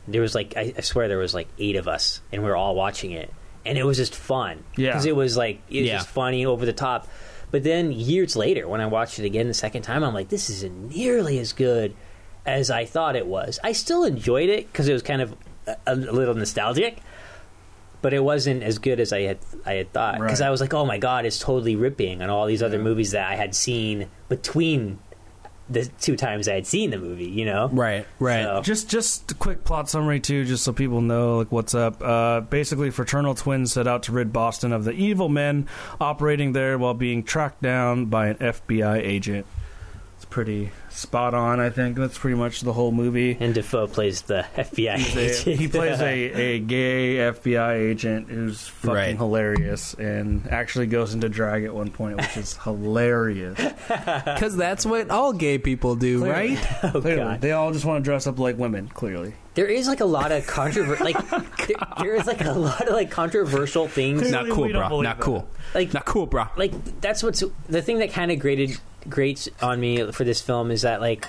There was like I, I swear there was like eight of us, and we were all watching it, and it was just fun. Yeah. because it was like it was Yeah. just funny over the top. But then years later, when I watched it again the second time, I'm like, this isn't nearly as good as I thought it was. I still enjoyed it because it was kind of a, a little nostalgic, but it wasn't as good as I had I had thought. Because Right. I was like, oh my god, it's totally ripping on all these other movies that I had seen between the two times I had seen the movie. You know, Right, right. So- Just just a quick plot summary too, just so people know like what's up. Uh, basically, fraternal twins set out to rid Boston of the evil men operating there while being tracked down by an FBI agent. It's pretty spot on. I think that's pretty much the whole movie. And Dafoe plays the FBI He's a- he plays a, a gay FBI agent who's fucking Right. hilarious and actually goes into drag at one point, which is hilarious. Because that's what all gay people do, Clearly. right? oh Clearly, god, they all just want to dress up like women. Clearly, there is like a lot of controversy. like there, there is like a lot of like controversial things. Clearly Not cool, don't bro. Not that. cool. Like Not cool, bro. like that's what's the thing that kind of grated grates on me for this film is that like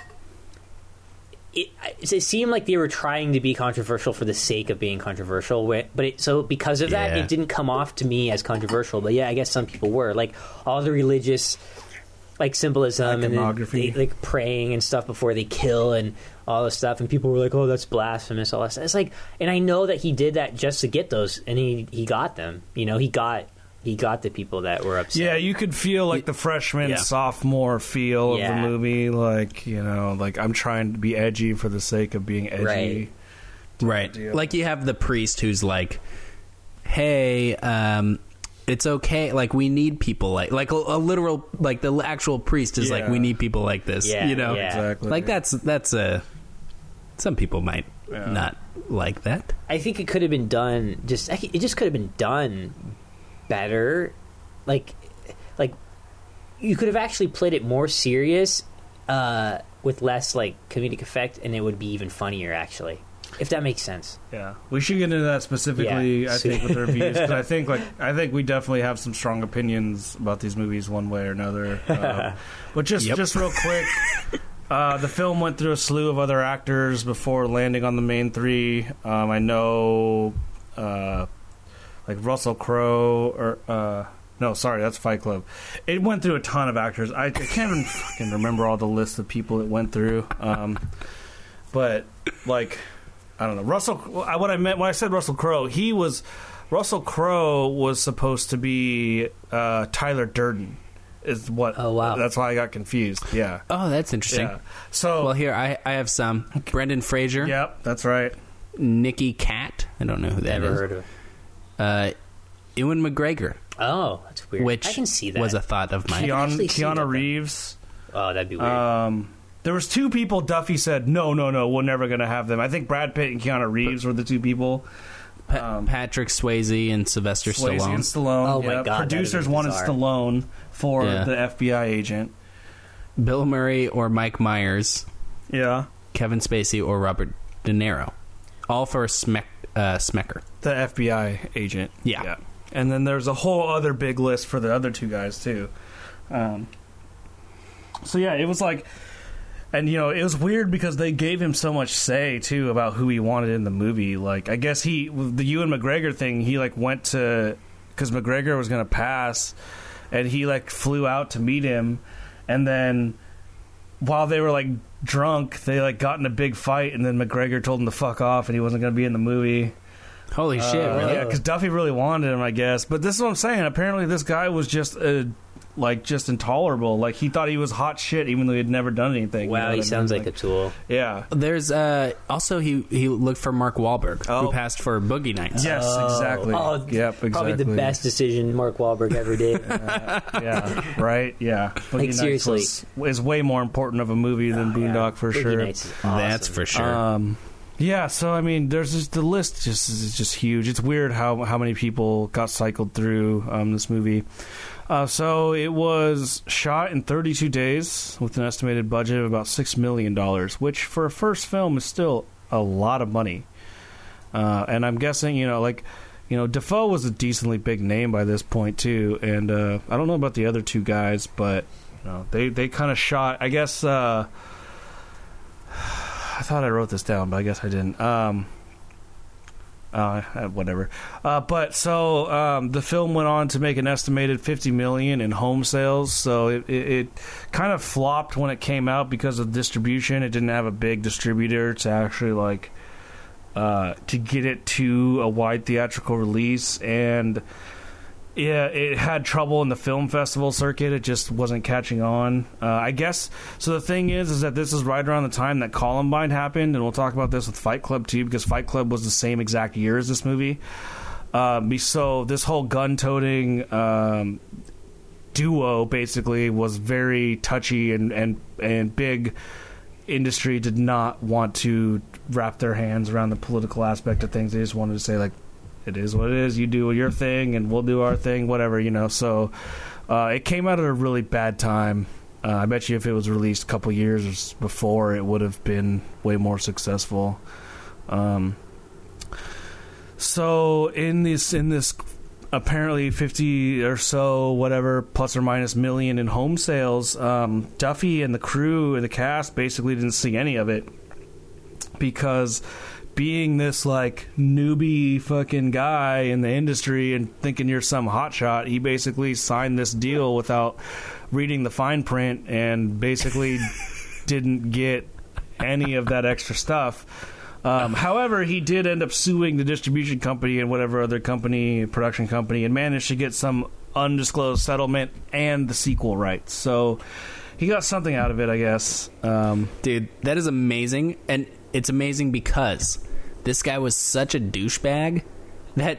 it, it seemed like they were trying to be controversial for the sake of being controversial. But it, so because of that, Yeah. it didn't come off to me as controversial. But yeah, I guess some people were like all the religious, like symbolism and they, like praying and stuff before they kill and all this stuff. And people were like, "Oh, that's blasphemous." All that. Stuff. It's like, and I know that he did that just to get those, and he he got them. You know, he got he got the people that were upset. Yeah, you could feel like the freshman, Yeah. sophomore feel of the movie. Like, you know, like I'm trying to be edgy for the sake of being edgy. Right. Right. Like you have the priest who's like, "Hey, um, it's okay. Like we need people like like a, a literal like the actual priest is like we need people like this. Yeah, you know, yeah. Exactly. like that's that's a. Some people might Yeah. not like that. I think it could have been done just it just could have been done better like like you could have actually played it more serious uh with less like comedic effect and it would be even funnier actually if that makes sense Yeah, we should get into that specifically. Yeah. I think with the reviews because I think like I think we definitely have some strong opinions about these movies one way or another. Um, but just Yep. just real quick, uh, the film went through a slew of other actors before landing on the main three. Um, I know, uh, like Russell Crowe or. Uh, no, sorry, that's Fight Club. It went through a ton of actors. I, I can't even fucking remember all the list of people it went through. Um, but like I don't know. Russell. What I meant when I said Russell Crowe, he was Russell Crowe was supposed to be uh, Tyler Durden. Is what? Oh, wow. That's why I got confused. Yeah. Oh, that's interesting. Yeah. So. Well, here I I have some Brendan Fraser, Yep, that's right. Nikki Cat. I don't know who that never is. heard of it Uh, Ewan McGregor, oh that's weird which i can see that was a thought of mine. Keanu, actually that Keanu. Reeves. oh that'd be weird Um, there was two people. Duffy said, "No, no, no, we're never going to have them." I think Brad Pitt and Keanu Reeves were the two people. Pa- um, Patrick Swayze and Sylvester Swayze Stallone. and Stallone. Oh, my. God, Producers wanted bizarre. Stallone for Yeah. the FBI agent. Bill Murray or Mike Myers, Yeah. Kevin Spacey or Robert De Niro, all for Smek, uh, Smecker. The FBI agent. Yeah. And then there's a whole other big list for the other two guys too. Um, so yeah, it was like, and you know, it was weird because they gave him so much say too about who he wanted in the movie. Like, I guess he the Ewan McGregor thing, he like went to because McGregor was gonna pass, and he like flew out to meet him, and then while they were like drunk, they like got in a big fight, and then McGregor told him to fuck off, and he wasn't gonna be in the movie. Holy shit! Uh, Really? Yeah, because Duffy really wanted him, I guess. But this is what I'm saying. Apparently, this guy was just uh, like just intolerable. Like he thought he was hot shit, even though he had never done anything. wow he sounds like a tool yeah. There's uh, also he he looked for Mark Wahlberg, Oh. who passed for Boogie Nights. Yes, exactly. oh yep, exactly. probably the best decision mark Wahlberg ever did Yeah, right. Yeah, Boogie Nights seriously. was, is way more important of a movie than Boondock for Boogie sure. Nights is awesome. That's for sure. Um, yeah, so I mean, there's just the list just is just huge. It's weird how how many people got cycled through um, this movie. Uh, so it was shot in 32 days with an estimated budget of about six million dollars, which for a first film is still a lot of money. Uh, and I'm guessing, you know, like, you know, Dafoe was a decently big name by this point too. And uh, I don't know about the other two guys, but you know, they they kind of shot. I guess. I thought I wrote this down, but I guess I didn't. Um, uh, whatever. Uh, but so um, the film went on to make an estimated 50 million in home sales. So it, it, it kind of flopped when it came out because of distribution. It didn't have a big distributor to actually like uh, to get it to a wide theatrical release and. Yeah, it had trouble in the film festival circuit. It just wasn't catching on. Uh, I guess. So the thing is, is that this is right around the time that Columbine happened, and we'll talk about this with Fight Club too, because Fight Club was the same exact year as this movie. Um, so this whole gun-toting um, duo basically was very touchy and and and big. Industry did not want to wrap their hands around the political aspect of things. They just wanted to say like, it is what it is. You do your thing, and we'll do our thing, whatever you know. So uh, it came out at a really bad time. Uh, I bet you if it was released a couple years before, it would have been way more successful. Um, so in this in this apparently 50 or so whatever plus or minus million in home sales um, duffy and the crew and the cast basically didn't see any of it because being this like newbie fucking guy in the industry and thinking you're some hotshot, he basically signed this deal without reading the fine print and basically didn't get any of that extra stuff. Um, however, he did end up suing the distribution company and whatever other company, production company, and managed to get some undisclosed settlement and the sequel rights. So he got something out of it, I guess. Um, Dude, that is amazing. And it's amazing because this guy was such a douchebag that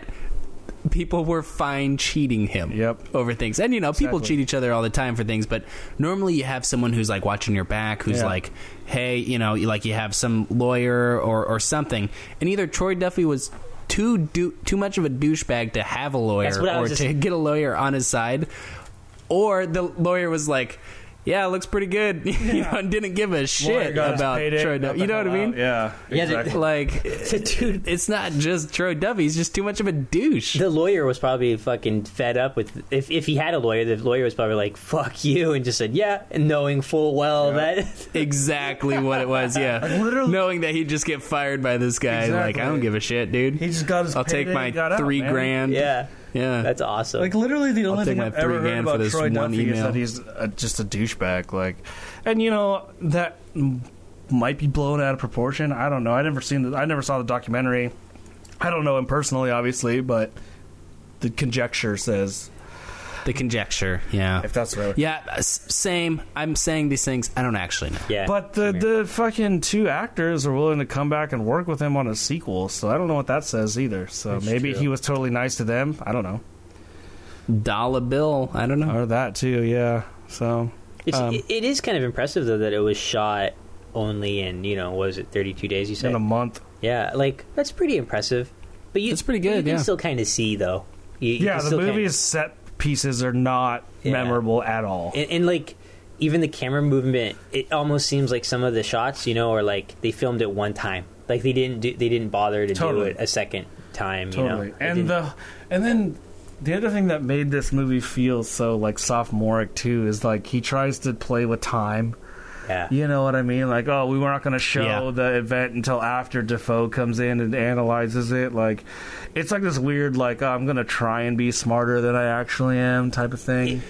people were fine cheating him Yep. over things. And, you know, people Exactly. cheat each other all the time for things, but normally you have someone who's like watching your back, who's Yeah. like, hey, you know, like you have some lawyer or, or something. And either Troy Duffy was. Too do, too much of a douchebag to have a lawyer That's what I or just- to get a lawyer on his side, or the lawyer was like, "Yeah, it looks pretty good," you know, and didn't give a lawyer shit got his about payday, Troy got Duffy. the You know what I hell mean? out. Yeah, Yeah, the- exactly. Like, Dude, it's not just Troy Duffy; he's just too much of a douche. the lawyer was probably fucking fed up with. If if he had a lawyer, the lawyer was probably like "fuck you" and just said yeah, and knowing full well that exactly what it was. Yeah, literally- knowing that he'd just get fired by this guy. Like, Exactly. I don't give a shit, dude. he just got his. I'll take payday my and got out, three man. grand. yeah, yeah. that's awesome. Like literally, the only thing I've ever heard grand for about this Troy one Duffy is email. that he's uh just a douchebag. Like, and you know that might be blown out of proportion. I don't know. I never seen. The, I never saw the documentary. I don't know him personally, obviously, but the conjecture says the conjecture. Yeah, if that's right. yeah. s- Same. I'm saying these things. I don't actually know. yeah, But the the fucking two actors are willing to come back and work with him on a sequel, so I don't know what that says either. So That's maybe true. he was totally nice to them. I don't know, Dollar bill. I don't know. or that too. Yeah. So It's, um, it, it is kind of impressive though that it was shot only in you know what was it 32 days you said in a month. yeah like that's pretty impressive but you That's pretty but you good, can yeah. still kind of see though you, you Yeah, can the still kinda- movie's set pieces are not Yeah. memorable at all. and, and like even the camera movement it almost seems like some of the shots you know are like they filmed it one time like they didn't do they didn't bother to Totally. do it a second time totally. you know and the and then the other thing that made this movie feel so like sophomoric too is like he tries to play with time. Yeah You know what I mean? Like, oh, we were not going to show Yeah. the event until after Dafoe comes in and analyzes it. Like, it's like this weird, like, oh, I'm going to try and be smarter than I actually am type of thing.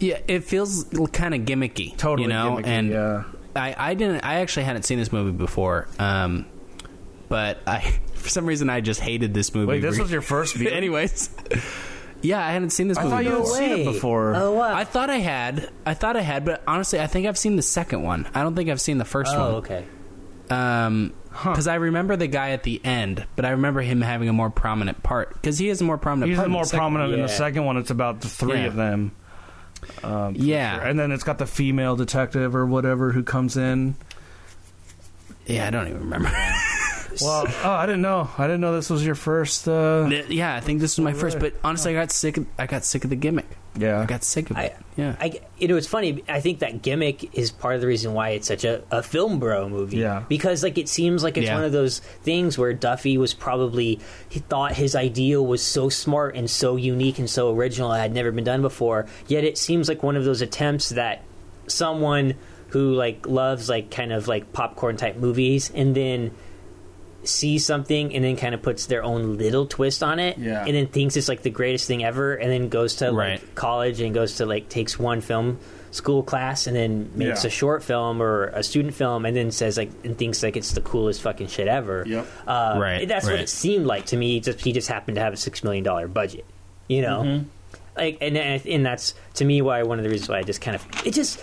Yeah, it feels kind of gimmicky. Totally, you know, gimmicky, and yeah. I, I didn't. I actually hadn't seen this movie before, um, but I for some reason I just hated this movie. Wait, this was your first view? anyways. Yeah, I hadn't seen this I movie thought you had before. seen it before. oh wow I thought I had. I thought I had, but honestly, I think I've seen the second one. I don't think I've seen the first oh one. okay Um, because I remember the guy at the end, but I remember him having a more prominent part because he is a more prominent. He's part in more the second prominent in the Yeah. second one. It's about the three Yeah. of them. Um, for Yeah. sure. And then it's got the female detective or whatever who comes in. Yeah, I don't even remember. Well, oh, I didn't know. I didn't know this was your first. Uh, yeah, I think this was my first. But honestly, I got sick. Of, I got sick of the gimmick. yeah. I got sick of I, it. Yeah. I, you know, it's funny. I think that gimmick is part of the reason why it's such a, a film bro movie. Yeah. Because like it seems like it's Yeah. one of those things where Duffy was probably he thought his idea was so smart and so unique and so original it had never been done before. Yet it seems like one of those attempts that someone who like loves like kind of like popcorn type movies and then sees something and then kind of puts their own little twist on it Yeah. and then thinks it's like the greatest thing ever and then goes to like college and goes to like takes one film school class and then makes Yeah. a short film or a student film and then says like and thinks like it's the coolest fucking shit ever Yep. uh, Right, that's what it seemed like to me just he just happened to have a six million dollar budget you know Mm-hmm. like and and and that's to me why one of the reasons why I just kind of it just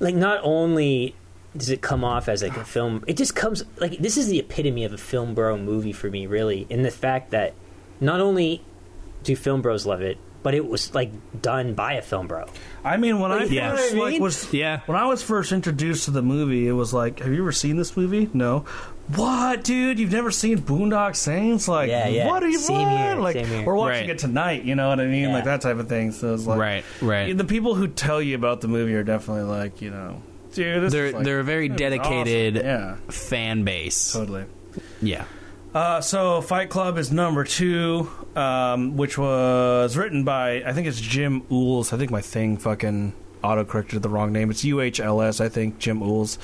like not only does it come off as like a film it just comes like this is the epitome of a film bro movie for me really in the fact that not only do film bros love it but it was like done by a film bro I mean, when I Yeah. first You know like was Yeah. when I was first introduced to the movie, it was like, "Have you ever seen this movie?" No. What, dude? You've never seen Boondock Saints? Like, Yeah, yeah. what are you? Same what? here, Like, same here. we're watching Right. it tonight. You know what I mean? Yeah. Like that type of thing. So it's like, Right, right. The people who tell you about the movie are definitely like, you know, dude. This They're is like, they're a very dedicated awesome. Yeah, fan base. totally. Yeah. Uh, so Fight Club is number two, um, which was written by I think it's Jim Uhls. I think my thing fucking auto corrected the wrong name. It's UHLS, I think. Jim Uhls.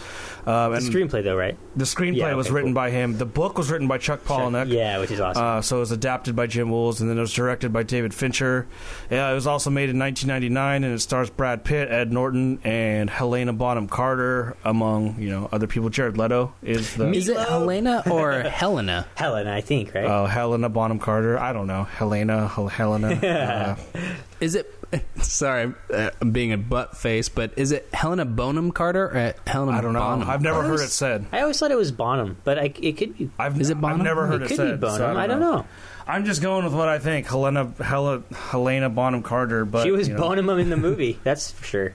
Um, The and screenplay, though, right? the screenplay Yeah, was written cool. by him. The book was written by Chuck Palahniuk. Yeah, which is awesome. Uh, so it was adapted by Jim Wools, and then it was directed by David Fincher. Yeah, it was also made in 1999, and it stars Brad Pitt, Ed Norton, and Helena Bonham Carter, among you know other people. Jared Leto is the Is it Helena or Helena? Helen, I think, right? oh Helena Bonham Carter. I don't know Helena Hel- Helena. uh, Is it? Sorry, uh, I'm being a butt face, but is it Helena Bonham Carter or Helena? I don't know. Bonham? I've never I heard it said. I always thought it was Bonham, but I, it could be. I've, Is it I've Bonham? never heard it it, could said. be so Bonham. I don't know. I'm just going with what I think. Helena Hel- Helena Bonham Carter, but she was you know. Bonham in the movie. That's for sure.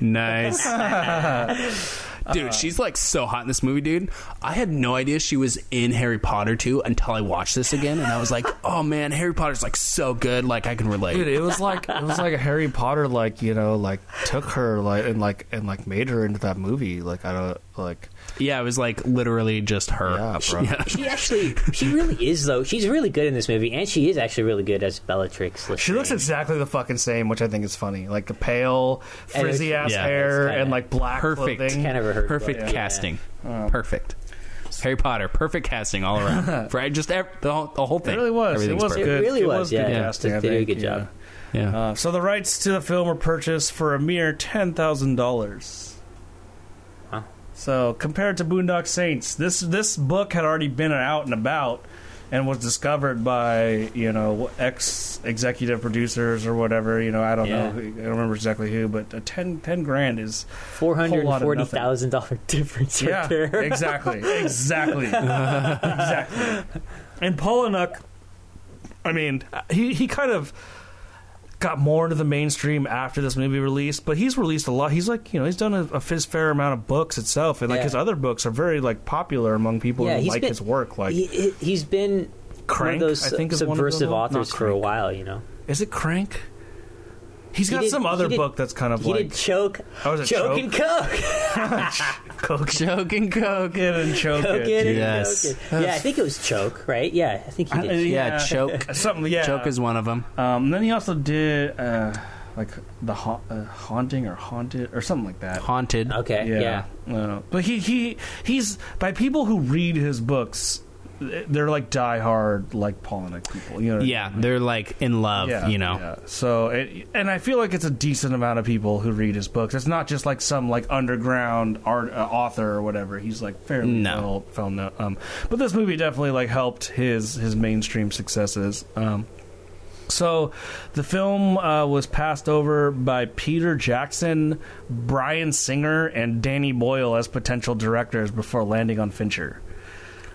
Nice. dude, she's like so hot in this movie, dude. I had no idea she was in Harry Potter too until I watched this again, and I was like, oh man, Harry Potter's like so good. Like I can relate. Dude, it was like it was like a Harry Potter, like you know, like took her like and like and like made her into that movie. Like I don't like yeah, it was like literally just her. Yeah, bro. Yeah. She actually, she really is though. She's really good in this movie, and she is actually really good as Bellatrix. She looks exactly the fucking same, which I think is funny. Like the pale, frizzy ass yeah, hair and like black Perfect. clothing. kind of a her. Perfect yeah. casting. Um, Perfect. Harry Potter, perfect casting all around. For just ev- the whole, the whole It thing. really was. It was perfect. good. It really It was, was good yeah. casting, They I did a think, good yeah. job. Yeah. Uh, so the rights to the film were purchased for a mere ten thousand dollars. So compared to Boondock Saints, this this book had already been out and about, and was discovered by you know ex executive producers or whatever. You know I don't Yeah. know, who- I don't remember exactly who, but uh, 10, 10 grand is Four hundred Whole lot and of forty thousand dollar difference right yeah there. exactly exactly exactly. And Pollock, I mean, he he kind of got more into the mainstream after this movie released, but he's released a lot. He's like, you know, he's done a, a his fair amount of books itself, and like Yeah. his other books are very like popular among people Yeah, who like been- his work. Like, he, he's been Crank, one of those I think, is one of them, subversive authors for a while. You know, is it Crank? He's He got did- some other did- book that's kind of like he like did choke, Oh, is it choke, Choke? and coke, coke, Joke and coke. coke it and choke, coke it. it, and Yes. choke it. Yeah, I think it was choke, right? Yeah, I think he I- did. Yeah, choke. Something, yeah. Choke is one of them. Um, then he also did uh, like the ha- uh, haunting or haunted or something like that. Haunted. okay, yeah. Uh, but he he he's by people who read his books, they're like diehard like Palahniuk people. You know. what I Yeah, they're like in love, Yeah, you know. yeah. So, it, and I feel like it's a decent amount of people who read his books. It's not just like some like underground art uh, author or whatever. He's like fairly No. well, well known. Um, but this movie definitely like helped his his mainstream successes. Um, so, the film uh, was passed over by Peter Jackson, Bryan Singer, and Danny Boyle as potential directors before landing on Fincher.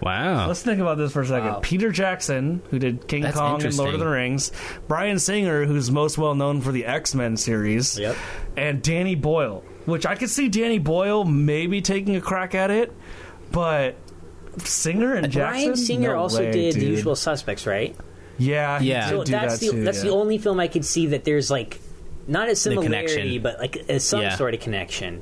Wow. Let's think about this for a second. Wow. Peter Jackson, who did King That's Kong and Lord of the. Rings, Bryan Singer, who's most well known for the X Men series, Yep. and Danny Boyle, which I could see Danny Boyle maybe taking a crack at it, but Singer and Jackson. Bryan Singer No also way, did The. Usual Suspects, right? Yeah, he Yeah. did So do that's that the too, that's yeah. the only film I could see that there's like not a similarity, connection. but like a, some Yeah. sort of connection.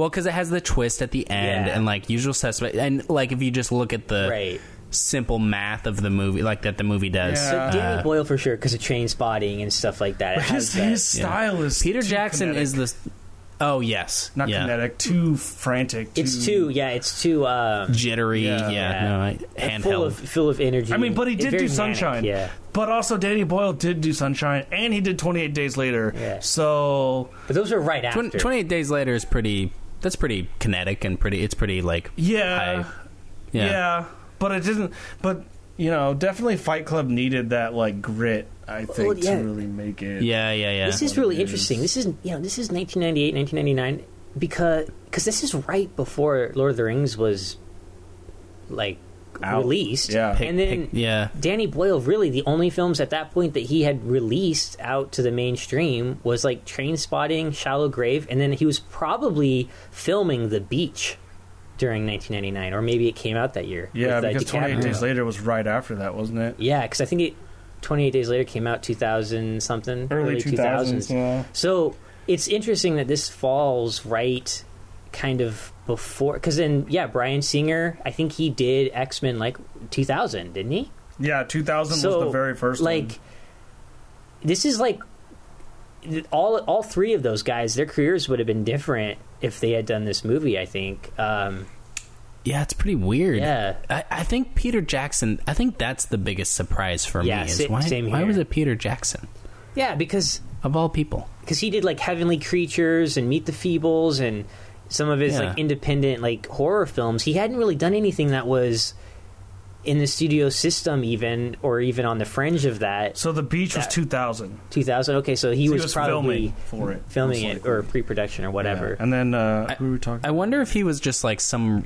Well, because it has the twist at the end, Yeah. and like usual suspect, and like if you just look at the Right. simple math of the movie, like that the movie does. Yeah. So Danny Boyle for sure because of trainspotting and stuff like that. It But has his, that- his Yeah. style is Peter too Jackson kinetic. is the. Oh yes, not yeah. kinetic, too frantic. it's too yeah, it's too um, jittery. Yeah. Yeah, Yeah. no, I, full of handheld. full of energy. I mean, but he did very do manic, Sunshine. yeah. But also, Danny Boyle did do Sunshine, and he did 28 Days Later. Yeah. So, But those are right after. Twen- Twenty-eight days later is pretty. That's pretty kinetic and pretty. It's pretty like yeah, high. yeah, Yeah. But it didn't. But you know, definitely Fight Club needed that like grit. I think Well, yeah. to really make it. Yeah, yeah, yeah. This is really it interesting. This is you know this is 1998, 1999 because because this is right before Lord of the Rings was like Out. released. Yeah. Pick- and then pick- yeah. Danny Boyle really the only films at that point that he had released out to the mainstream was like Trainspotting, Shallow Grave, and then he was probably filming The Beach during 1999, or maybe it came out that year. Yeah, with, uh, because 28 Days Later was right after that, wasn't it? Yeah, because I think it 28 Days Later came out 2000 something, Early 2000s. Yeah. so it's interesting that this falls right kind of before because then yeah bryan singer i think he did x-men like 2000 didn't he Yeah, 2000 so was the very first like one. this is like all all three of those guys, their careers would have been different if they had done this movie. I think. Um, Yeah, it's pretty weird. Yeah. I, I think Peter Jackson. I think that's the biggest surprise for Yeah, me. Is sa- why, same why was it Peter Jackson yeah, because of all people? because he did like Heavenly Creatures and Meet the Feebles and some of his Yeah. like independent like horror films. He hadn't really done anything that was in the studio system, even or even on the fringe of that. So the beach was That- 2000. 2000. Okay, so he He was, was probably filming for it, filming it or pre-production or whatever. Yeah. And then uh, I- who were we talking? I wonder if he was just like some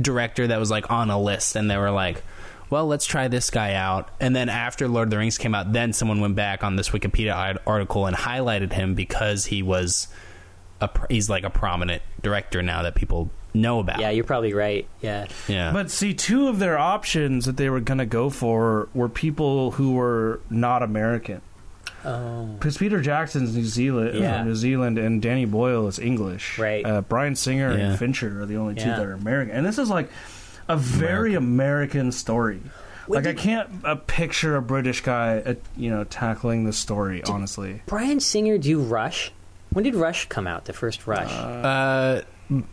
director that was like on a list, and they were like, "Well, let's try this guy out." And then after Lord of the Rings came out, then someone went back on this Wikipedia article and highlighted him because he was a he's like a prominent director now that people know about. Yeah, you're probably right. Yeah. yeah. But see, two of their options that they were going to go for were people who were not American. Oh. Because Peter Jackson's New Zealand, Yeah. New Zealand, and Danny Boyle is English. Right. Uh, Bryan Singer Yeah. and Fincher are the only two that are American, and this is like a very American, story. When like I can't uh, picture a British guy, uh, you know, tackling this story. honestly, Bryan Singer do you Rush? When did Rush come out? The first Rush. uh,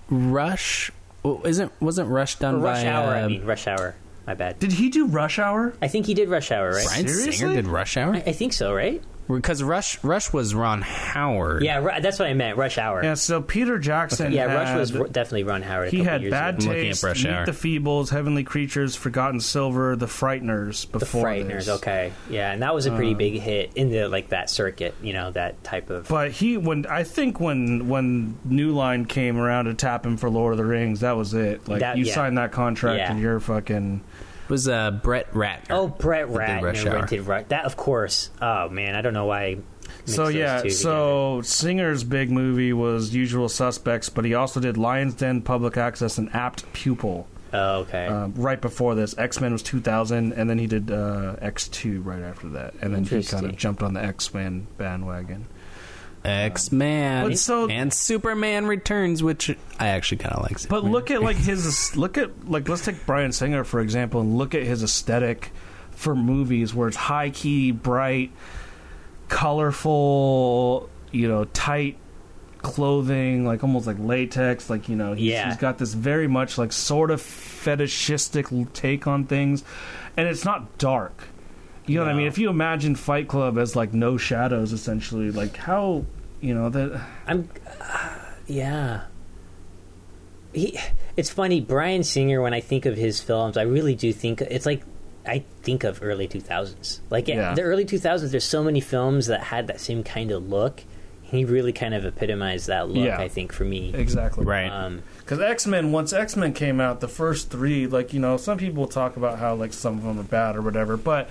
Rush well, isn't wasn't Rush done or Rush by Hour, I uh, mean. Rush Hour. My bad. did he do Rush Hour? I think he did Rush Hour, right? Bryan Seriously? Singer did Rush Hour I, I think so, right? Because Rush Rush was Ron Howard. Yeah, Ru- that's what I meant. Rush Hour. Yeah. So Peter Jackson. Yeah, Rush was r- definitely Ron Howard. A He couple had years Bad ago. I'm looking at Taste, Rush Meet Hour. the Feebles, Heavenly Creatures, Forgotten Silver, The Frighteners. Before The Before Frighteners. this. Okay, yeah, and that was a pretty uh, big hit in the like that circuit. You know, that type of. But he when I think when when New Line came around to tap him for Lord of the Rings, that was it. Like That- you yeah. signed that contract Yeah. and you're fucking It was uh, Brett Ratner. oh, Brett that Rush Ratner Hour. rented Rush. That of course. Oh man, I don't know why. I So yeah, two so Singer's big movie was Usual Suspects, but he also did Lions Den, Public Access, and Apt Pupil. Oh, okay. Um, right before this, X Men was 2000, and then he did uh, X Two right after that, and then he kind of jumped on the X Men bandwagon. X Man But so- and Superman Returns, which I actually kind of like. But Superman. look at like his look at like let's take Bryan Singer for example and look at his aesthetic for movies where it's high key, bright, colorful, you know, tight clothing, like almost like latex, like you know, he's, Yeah. he's got this very much like sort of fetishistic l- take on things, and it's not dark. You know what I mean? If you imagine Fight Club as like no shadows, essentially, like how you know that. I'm, yeah. He, it's funny, Bryan Singer. When I think of his films, I really do think it's like I think of early two thousands. Like Yeah. the early two thousands, there's so many films that had that same kind of look. He really kind of epitomized that look. Yeah. I think for me, Exactly. right? um, Because X Men, once X Men came out, the first three, like you know, some people talk about how like some of them are bad or whatever, but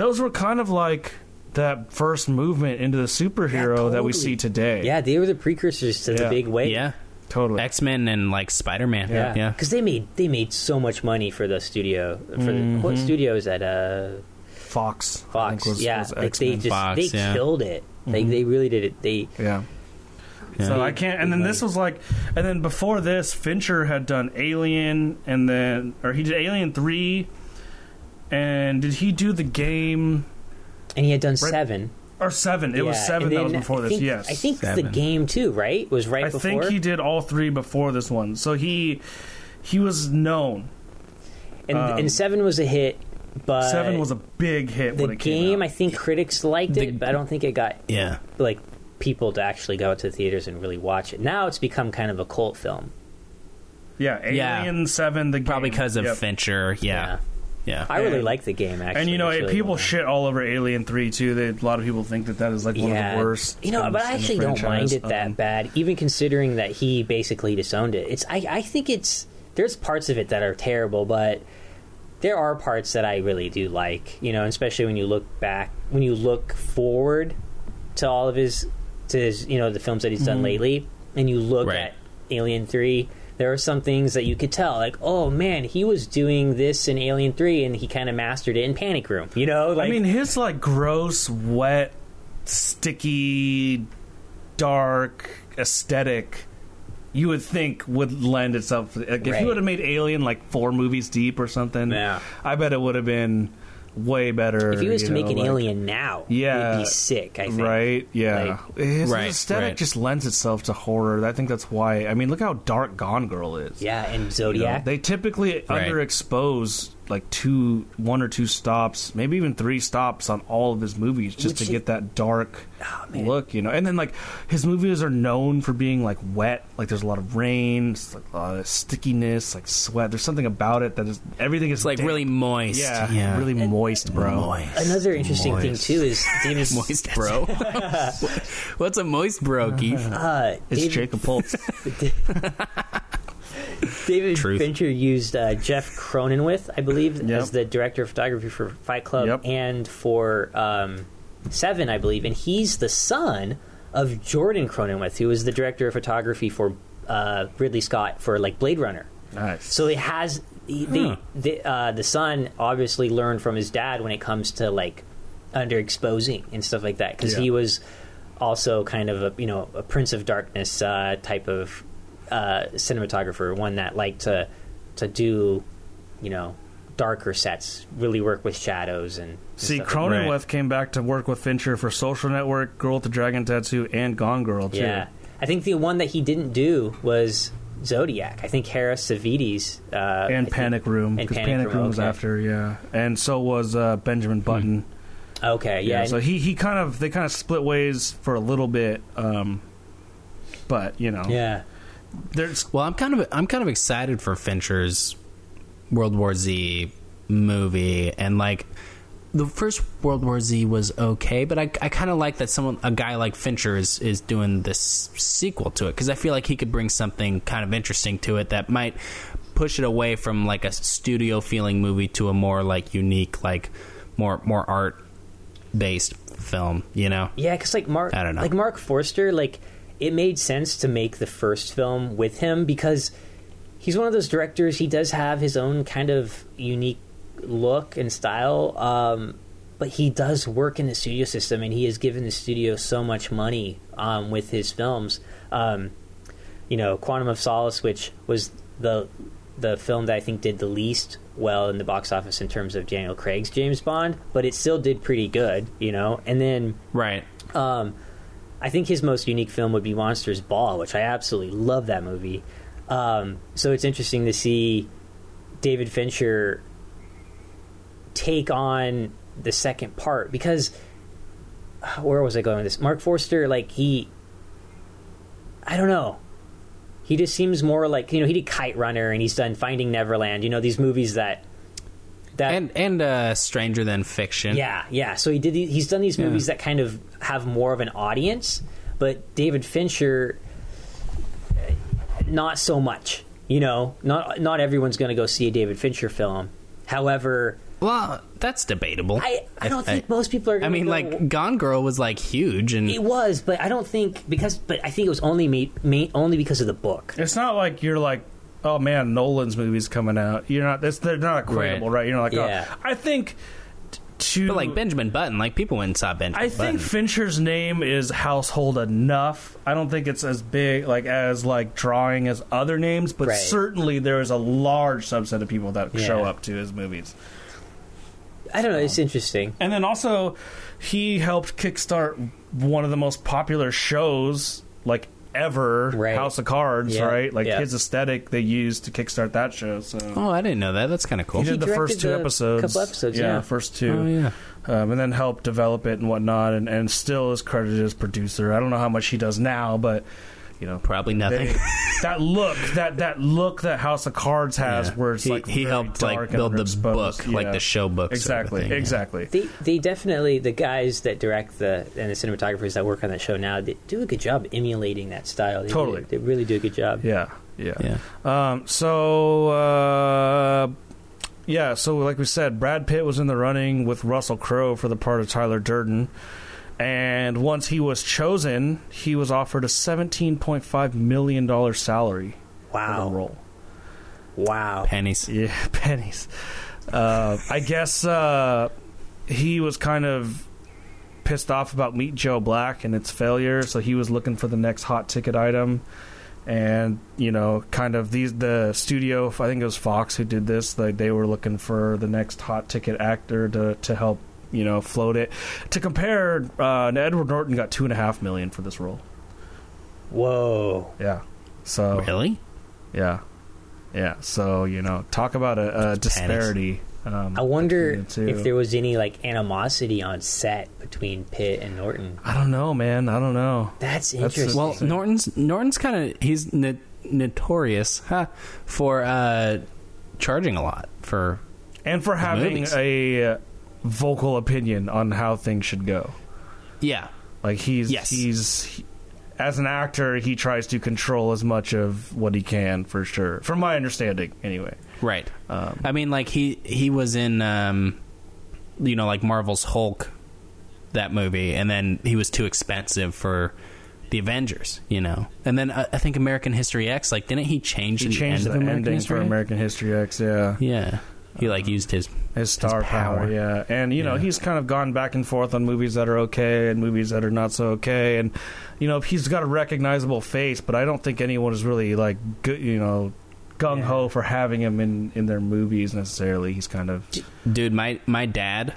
those were kind of like that first movement into the superhero Yeah, that we see today. yeah, they were the precursors to the big wave. yeah, totally. X Men and like Spider Man. Yeah, Yeah, because they made they made so much money for the studio. For the, what studio is that? Uh, Fox. Fox. think, was- yeah, was like they just Fox, they yeah. killed it. They they really did it. They Yeah. Yeah. So I can't. And then this was like, and then before this, Fincher had done Alien, and then or he did Alien three, and did he do the game and he had done seven. or seven? It was seven and that was before I this. think- yes, I think Seven. the game too, right? Was right before. I before. think he did all three before this one. So he he was known. and, um, and seven was a hit, but Seven was a big hit the when it came game. out. I think critics liked The- it, but I don't think it got yeah. like people to actually go out to the theaters and really watch it. Now it's become kind of a cult film. yeah, Yeah. Alien Seven, the game. Probably because of Yep. Fincher. Yeah, yeah. I really And- like the game. Actually, And you know, really people well shit all over Alien Three too. They, a lot of people think that that is like one of the worst. You know, but I actually don't mind it that Um, bad, even considering that he basically disowned it. It's I, I think it's there's parts of it that are terrible, but there are parts that I really do like. You know, especially when you look back, when you look forward to all of his to his you know the films that he's done lately, and you look Right. at Alien Three. There are some things that you could tell, like, oh man, he was doing this in Alien Three, and he kind of mastered it in Panic Room. You know, like I mean, his like gross, wet, sticky, dark aesthetic. You would think would lend itself. Like, if Right. he would have made Alien like four movies deep or something, Yeah. I bet it would have been way better. If he was you to make an like- alien now, Yeah. he'd be sick. I think. Right? Yeah. his Right, aesthetic right. just lends itself to horror. I think that's why. I mean, look how dark Gone Girl is. Yeah, and You know, Zodiac. they typically Right. underexpose like two, one or two stops, maybe even three stops on all of his movies just Which to is- get that dark Oh, look, you know. And then like his movies are known for being like wet, like there's a lot of rain, it's, like, a lot of stickiness, like sweat. There's something about it that is everything is It's like damp. really moist. yeah, really moist, bro. Moist. Another interesting Moist. thing too is David Moist bro. What's a moist bro, Keith? Uh, It's David, Jacob Pultz. David Truth. Fincher used uh, Jeff Cronenweth, I believe, Yep. as the director of photography for Fight Club Yep. and for um, Seven, I believe, and he's the son of Jordan Cronenweth, who was the director of photography for uh, Ridley Scott for like Blade Runner. nice. So it has the the, uh, the son obviously learned from his dad when it comes to like underexposing and stuff like that because Yeah. he was also kind of a you know a Prince of Darkness uh, type of uh, cinematographer, one that liked to to do you know darker sets, really work with shadows and. and See, stuff like. Cronenweth came back to work with Fincher for Social Network, Girl with the Dragon Tattoo, and Gone Girl too. Yeah, I think the one that he didn't do was Zodiac. I think Harris Savides uh, I and think- Panic Room and because Panic Panic, Room, Room was okay. after, yeah, and so was uh, Benjamin Button. Okay, yeah, so he he kind of they kind of split ways for a little bit, um, but you know, yeah. There's Well, I'm kind of I'm kind of excited for Fincher's World War Z movie, and like the first World War Z was okay, but I, I kind of like that someone a guy like Fincher is is doing this sequel to it because I feel like he could bring something kind of interesting to it that might push it away from like a studio feeling movie to a more like unique like more more art based film. You know? Yeah, because like Marc, I don't know. like Marc Forster, like it made sense to make the first film with him because he's one of those directors. He does have his own kind of unique look and style, um, but he does work in the studio system, and he has given the studio so much money um, with his films. Um, you know, Quantum of Solace, which was the the film that I think did the least well in the box office in terms of Daniel Craig's James Bond, but it still did pretty good, you know. And then Right. um, I think his most unique film would be Monsters Ball, which I absolutely love that movie. Um, so it's interesting to see David Fincher take on the second part because where was I going with this? Marc Forster, like he, I don't know. He just seems more like you know he did Kite Runner and he's done Finding Neverland. You know these movies that that And and uh, Stranger Than Fiction. yeah, yeah. So he did. the- He's done these Yeah. movies that kind of have more of an audience, but David Fincher, eh, not so much. You know, not not everyone's going to go see a David Fincher film. However, Well, that's debatable. I I don't think most people are. I Gonna mean, go, like Gone Girl was like huge, and it was, but I don't think because. But I think it was only made, made only because of the book. it's not like you're like, oh man, Nolan's movie's coming out. You're not. It's, they're not equatable, Right. right? You're not like, oh, Yeah. oh. I think to but like Benjamin Button, like people went and saw Benjamin. I think Button. Fincher's name is household enough. I don't think it's as big, like as like drawing as other names, but Right. certainly there is a large subset of people that Yeah. show up to his movies. I don't know. It's interesting. And then also, he helped kickstart one of the most popular shows like ever, Right. House of Cards, Yeah, right? Like yeah. his aesthetic they used to kickstart that show. So Oh, I didn't know that. That's kind of cool. he did the first two the episodes, couple episodes, yeah. first two. Oh yeah. um, and then helped develop it and whatnot, and, and still is credited as producer. I don't know how much he does now, but you know, Probably nothing. they- that look, that that look that House of Cards has, Yeah. where it's he, like he very helped like dark and build the underexposed. book, like the show book. sort of Exactly, yeah. exactly. They they definitely the guys that direct the and the cinematographers that work on that show now they do a good job emulating that style. They Totally. do, they really do a good job. Yeah, yeah. Yeah. Um, so, uh, yeah, so like we said, Brad Pitt was in the running with Russell Crowe for the part of Tyler Durden. And once he was chosen, he was offered a $17.5 million salary for the Wow, role. wow. Pennies. Yeah, pennies. Uh, I guess uh, he was kind of pissed off about Meet Joe Black and its failure, so he was looking for the next hot ticket item. and you know, kind of these the studio. I think it was Fox who did this. Like they were looking for the next hot ticket actor to to help you know float it. To compare, uh, Edward Norton got two and a half million for this role. Whoa. Yeah. So Really? yeah, yeah. So you know, talk about a, a disparity. Um, I wonder the if there was any like animosity on set between Pitt and Norton. I don't know, man. I don't know. That's That's interesting. Well, Norton's Norton's kind of he's no, notorious huh, for uh, charging a lot for And for having movies. a uh, vocal opinion on how things should go. yeah Like he's Yes. he's he- as an actor, he tries to control as much of what he can for sure. From my understanding, anyway. right. Um, I mean, like he he was in um, you know like Marvel's Hulk that movie, and then he was too expensive for the Avengers, you know. And then uh, I think American History X, like didn't he change he the changed end the American ending for American History X. Yeah, Yeah, he like uh-huh. used his his star power. power. Yeah, and you know Yeah. he's kind of gone back and forth on movies that are okay and movies that are not so okay, and you know he's got a recognizable face, but I don't think anyone is really like good, you know. Gung ho for having him in, in their movies necessarily. He's kind of dude. My my dad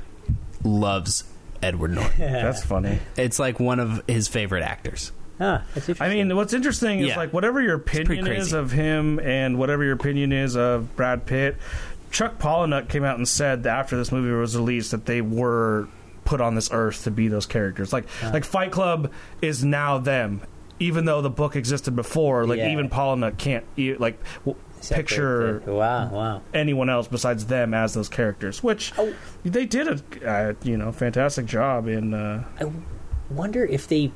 loves Edward Norton. that's funny. it's like one of his favorite actors. Huh, I mean, what's interesting is Yeah. like whatever your opinion is of him and whatever your opinion is of Brad Pitt, Chuck Palahniuk came out and said that after this movie was released that they were put on this earth to be those characters. Like like Fight Club is now them, even though the book existed before. Like Yeah. even Palahniuk can't like w- picture Wow, wow. anyone else besides them as those characters, which Oh. they did a uh, you know fantastic job in. Uh, I wonder if they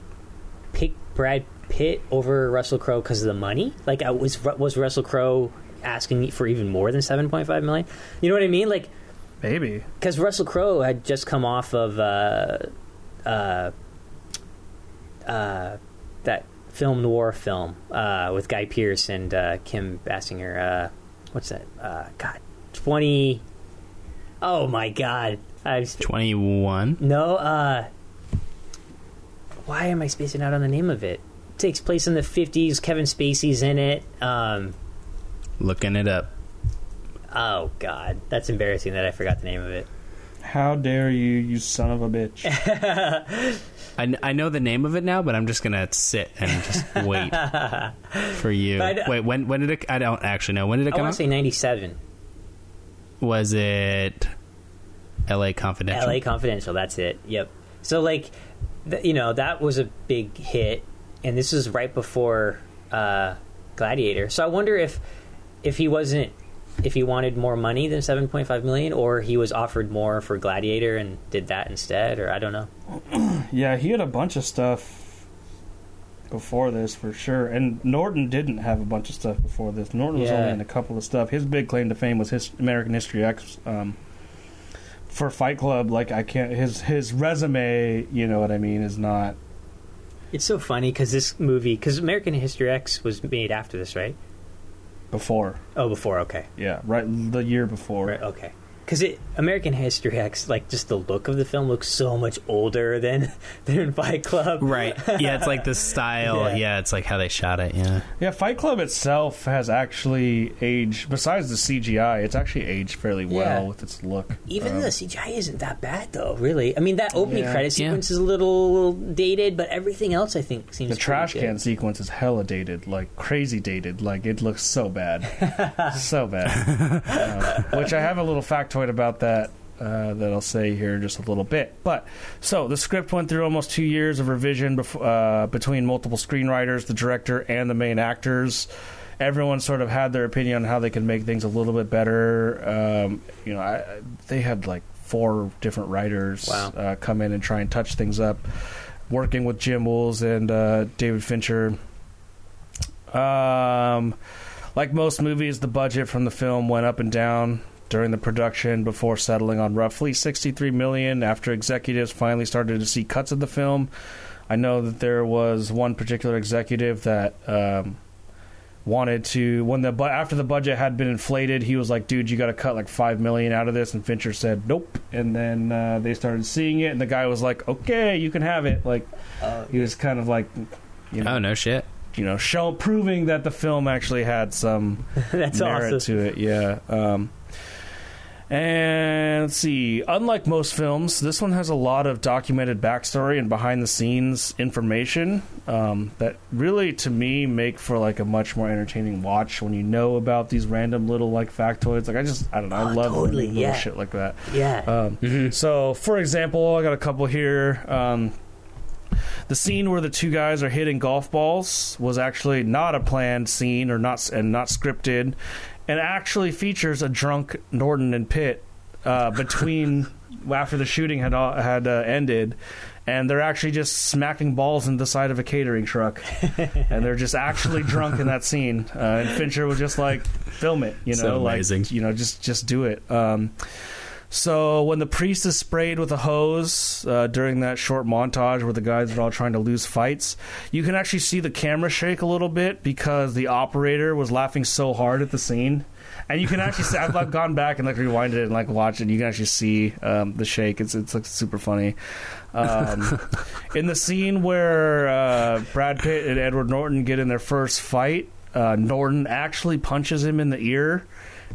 picked Brad Pitt over Russell Crowe because of the money. Like, I was was Russell Crowe asking for even more than seven point five million? You know what I mean? Like, maybe because Russell Crowe had just come off of uh, uh, uh, that film noir film uh, with Guy Pearce and uh, Kim Basinger. Uh, what's that? Uh, God, twenty. Oh my God! I just, Twenty one. no. Uh, why am I spacing out on the name of it? It takes place in the fifties. Kevin Spacey's in it. Um, Looking it up. oh God, that's embarrassing that I forgot the name of it. how dare you, you son of a bitch. I, kn- I know the name of it now, but I'm just gonna sit and just wait for you. But Wait, when when did it? I don't actually know. When did it come? I come want out? to say ninety-seven. Was it L.A. Confidential? L.A. Confidential. That's it. Yep. So like, th- you know, that was a big hit, and this was right before uh, Gladiator. So I wonder if if he wasn't if he wanted more money than seven point five million, or he was offered more for Gladiator and did that instead, or I don't know. Yeah, he had a bunch of stuff before this for sure, and Norton didn't have a bunch of stuff before this. Norton was only in a couple of stuff. His big claim to fame was his American History X. Um, for Fight Club, like I can't his his resume, you know what I mean, is not. It's so funny because this movie, because American History X was made after this, right? Before, Oh, before. Okay. yeah, right, the year before. Right. Okay. Because it American History X, like just the look of the film looks so much older than than Fight Club. Right. Yeah, it's like the style. Yeah. Yeah. it's like how they shot it. Yeah. Yeah, Fight Club itself has actually aged. Besides the CGI, it's actually aged fairly well Yeah. with its look. Even Um, the CGI isn't that bad though, really. I mean, that opening Yeah. credit Yeah. sequence is a little dated, but everything else I think seems The trash good. can sequence is hella dated, like crazy dated. Like it looks so bad, so bad. Uh, which I have a little about that uh, that I'll say here in just a little bit. But so the script went through almost two years of revision bef- uh, between multiple screenwriters, the director, and the main actors. Everyone sort of had their opinion on how they could make things a little bit better. Um, you know, I, I- they had like four different writers Wow. uh, come in and try and touch things up working with Jim Uhls and uh, David Fincher. Um, like most movies, the budget from the film went up and down during the production before settling on roughly 63 million after executives finally started to see cuts of the film. I know that there was one particular executive that um, wanted to when the bu- after the budget had been inflated, he was like, "Dude, you got to cut like five million out of this," and Fincher said, "Nope." And then uh, they started seeing it, and the guy was like, "Okay, you can have it." Like he was kind of like, you know, Oh no shit. you know, show proving that the film actually had some That's merit awesome. to it. Yeah. Um, and let's see. Unlike most films, this one has a lot of documented backstory and behind the scenes information um, that really, to me, make for like a much more entertaining watch when you know about these random little like factoids. Like I just, I don't know, I Oh, love totally, little yeah. shit like that. Yeah. Um, So, for example, I got a couple here. Um, the scene where the two guys are hitting golf balls was actually not a planned scene or not and not scripted, and actually features a drunk Norton and Pitt uh, between after the shooting had all- had uh, ended. And they're actually just smacking balls into the side of a catering truck, and they're just actually drunk in that scene. Uh, and Fincher was just like, "Film it," you know, So like you know, just just do it. Um, so when the priest is sprayed with a hose uh, during that short montage where the guys are all trying to lose fights, you can actually see the camera shake a little bit because the operator was laughing so hard at the scene. And you can actually see, I've, I've gone back and like rewinded it and like watched it. And you can actually see um, the shake. It's it's like super funny. Um, in the scene where uh, Brad Pitt and Edward Norton get in their first fight, uh, Norton actually punches him in the ear,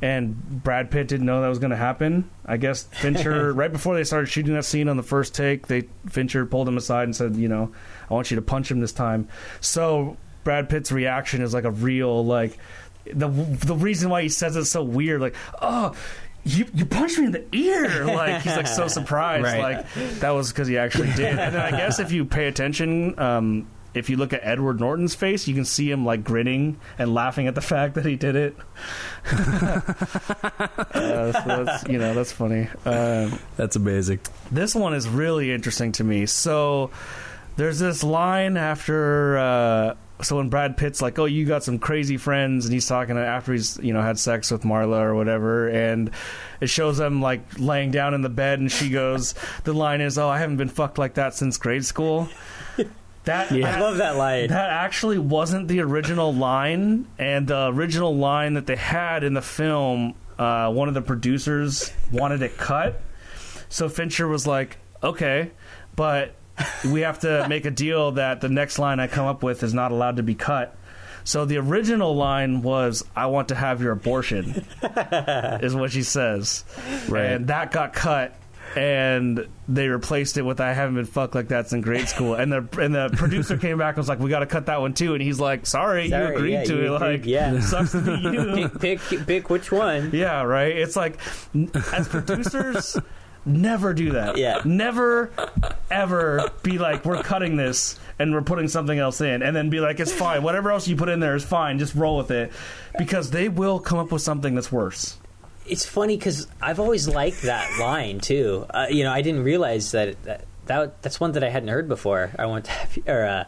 and Brad Pitt didn't know that was going to happen. I guess Fincher, right before they started shooting that scene on the first take, they Fincher pulled him aside and said, "You know, I want you to punch him this time." So Brad Pitt's reaction is like a real like the the reason why he says it's so weird, like oh. You, you punched me in the ear like he's like so surprised Right. like that was because he actually did and then i guess if you pay attention um, if you look at edward norton's face you can see him like grinning and laughing at the fact that he did it uh, so that's you know that's funny um, That's amazing. this one is really interesting to me. So there's this line after uh, so when Brad Pitt's like, "Oh, you got some crazy friends," and he's talking after he's you know had sex with Marla or whatever, and it shows them like laying down in the bed, and she goes, "The line is, oh, I haven't been fucked like that since grade school." That Yeah. I love that line. that actually wasn't the original line, and the original line that they had in the film, uh, one of the producers wanted it cut. So Fincher was like, "Okay, but we have to make a deal that the next line I come up with is not allowed to be cut." So the original line was, "I want to have your abortion," is what she says, Right. and that got cut. And they replaced it with "I haven't been fucked like that since grade school." And the and the producer came back and was like, "We got to cut that one too." And he's like, "Sorry, Sorry, you agreed yeah, to you it. agreed, Like, yeah. sucks to be you." pick, pick pick which one. Yeah, right. It's like as producers, never do that. Yeah. Never ever be like, we're cutting this and we're putting something else in, and then be like, it's fine. Whatever else you put in there is fine. Just roll with it, because they will come up with something that's worse. It's funny because I've always liked that line too. Uh, you know, I didn't realize that, that that that's one that I hadn't heard before. I want to have, or uh,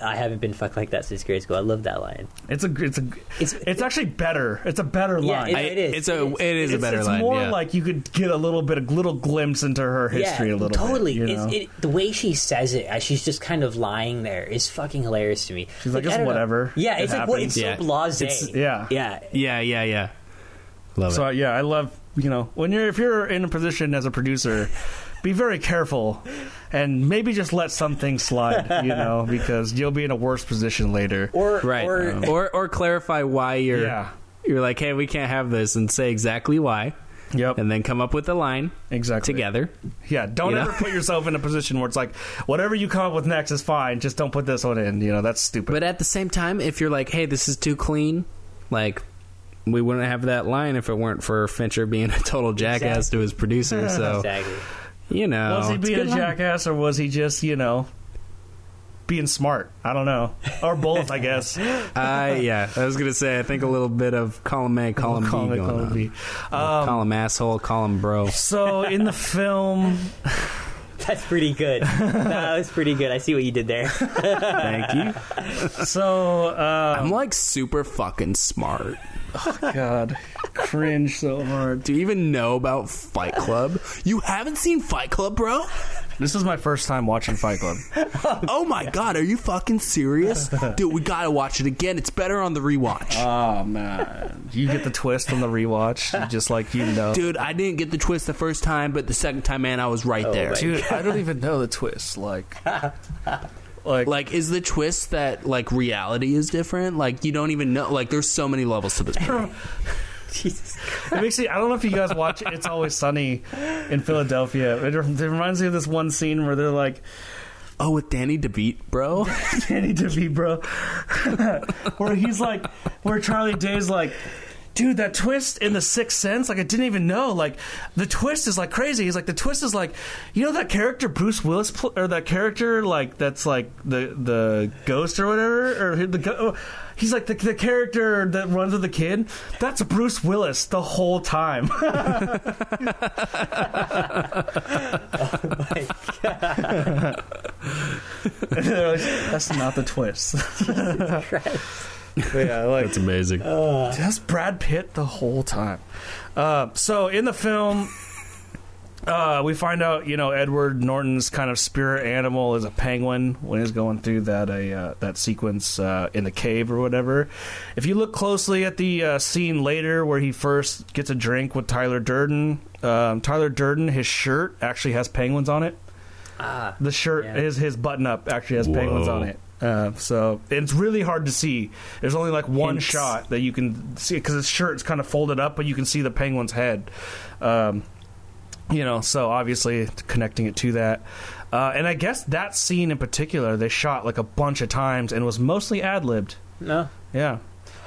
I haven't been fucked like that since grade school. I love that line. It's a, it's a, It's it's actually better. It's a better Yeah, line. I, it is. It's a. It is. It is a better it's line. It's more yeah. like you could get a little bit, a little glimpse into her history yeah, a little totally. bit. you know? It, the way she says it, as she's just kind of lying there, is fucking hilarious to me. She's like, I "It's don't know. whatever. Yeah, It it's like what it's Yeah. so blasé. It's- yeah. yeah. yeah, yeah, yeah. Love So it. yeah, I love you know when you're if you're in a position as a producer, be very careful and maybe just let some things slide, you know, because you'll be in a worse position later. Or Right. or um, or or clarify why you're. Yeah. You're like, hey, we can't have this, and say exactly why, Yep. and then come up with a line exactly. together. Yeah. Don't You know? ever put yourself in a position where it's like whatever you come up with next is fine. Just don't put this one in. You know, that's stupid. But at the same time, if you're like, hey, this is too clean, like we wouldn't have that line if it weren't for Fincher being a total jackass to his producer. So exactly. you know, was he being a good line. jackass or was he just you know being smart? I don't know, or both, I guess. Uh, yeah, I was gonna say I think a little bit of column A, column B Column going column on. B. call him asshole, call him bro. So in the film, That's pretty good. that was pretty good. I see what you did there. Thank you. so uh, I'm like super fucking smart. Oh God, cringe so hard. Do you even know about Fight Club? You haven't seen Fight Club, bro? This is my first time watching Fight Club. Oh my god, are you fucking serious? Dude, we gotta watch it again. It's better on the rewatch. Oh man, you get the twist on the rewatch, just like you know. Dude, I didn't get the twist the first time, but the second time, man, I was right oh there. Dude, I don't even know the twist. Like, Like, Like, is the twist that like reality is different? Like, you don't even know. Like, there's so many levels to this movie. Jesus. it makes me. I don't know if you guys watch It's Always Sunny in Philadelphia. It, it reminds me of this one scene where they're like, oh, with Danny DeVito, bro. Danny DeVito, bro. where he's like, where Charlie Day's like, dude, that twist in the Sixth Sense, like I didn't even know. Like the twist is like crazy. He's like, the twist is like, you know that character Bruce Willis, pl- or that character like that's like the the ghost or whatever, or the. Go- oh, He's like the, the character that runs with the kid. That's Bruce Willis the whole time. Oh my They're like, That's not the twist. Christ. But yeah, like That's amazing. That's Brad Pitt the whole time. Uh, so in the film, uh, we find out you know Edward Norton's kind of spirit animal is a penguin when he's going through that a uh, that sequence uh, in the cave or whatever. If you look closely at the uh, scene later where he first gets a drink with Tyler Durden, um, Tyler Durden his shirt actually has penguins on it. Ah. The shirt, Yeah. his his button up actually has penguins on it. Uh, so it's really hard to see. There's only like one Hints. shot that you can see because his shirt's kind of folded up, but you can see the penguin's head. Um, you know, so obviously connecting it to that. Uh, and I guess that scene in particular, they shot like a bunch of times and was mostly ad libbed. No. Yeah.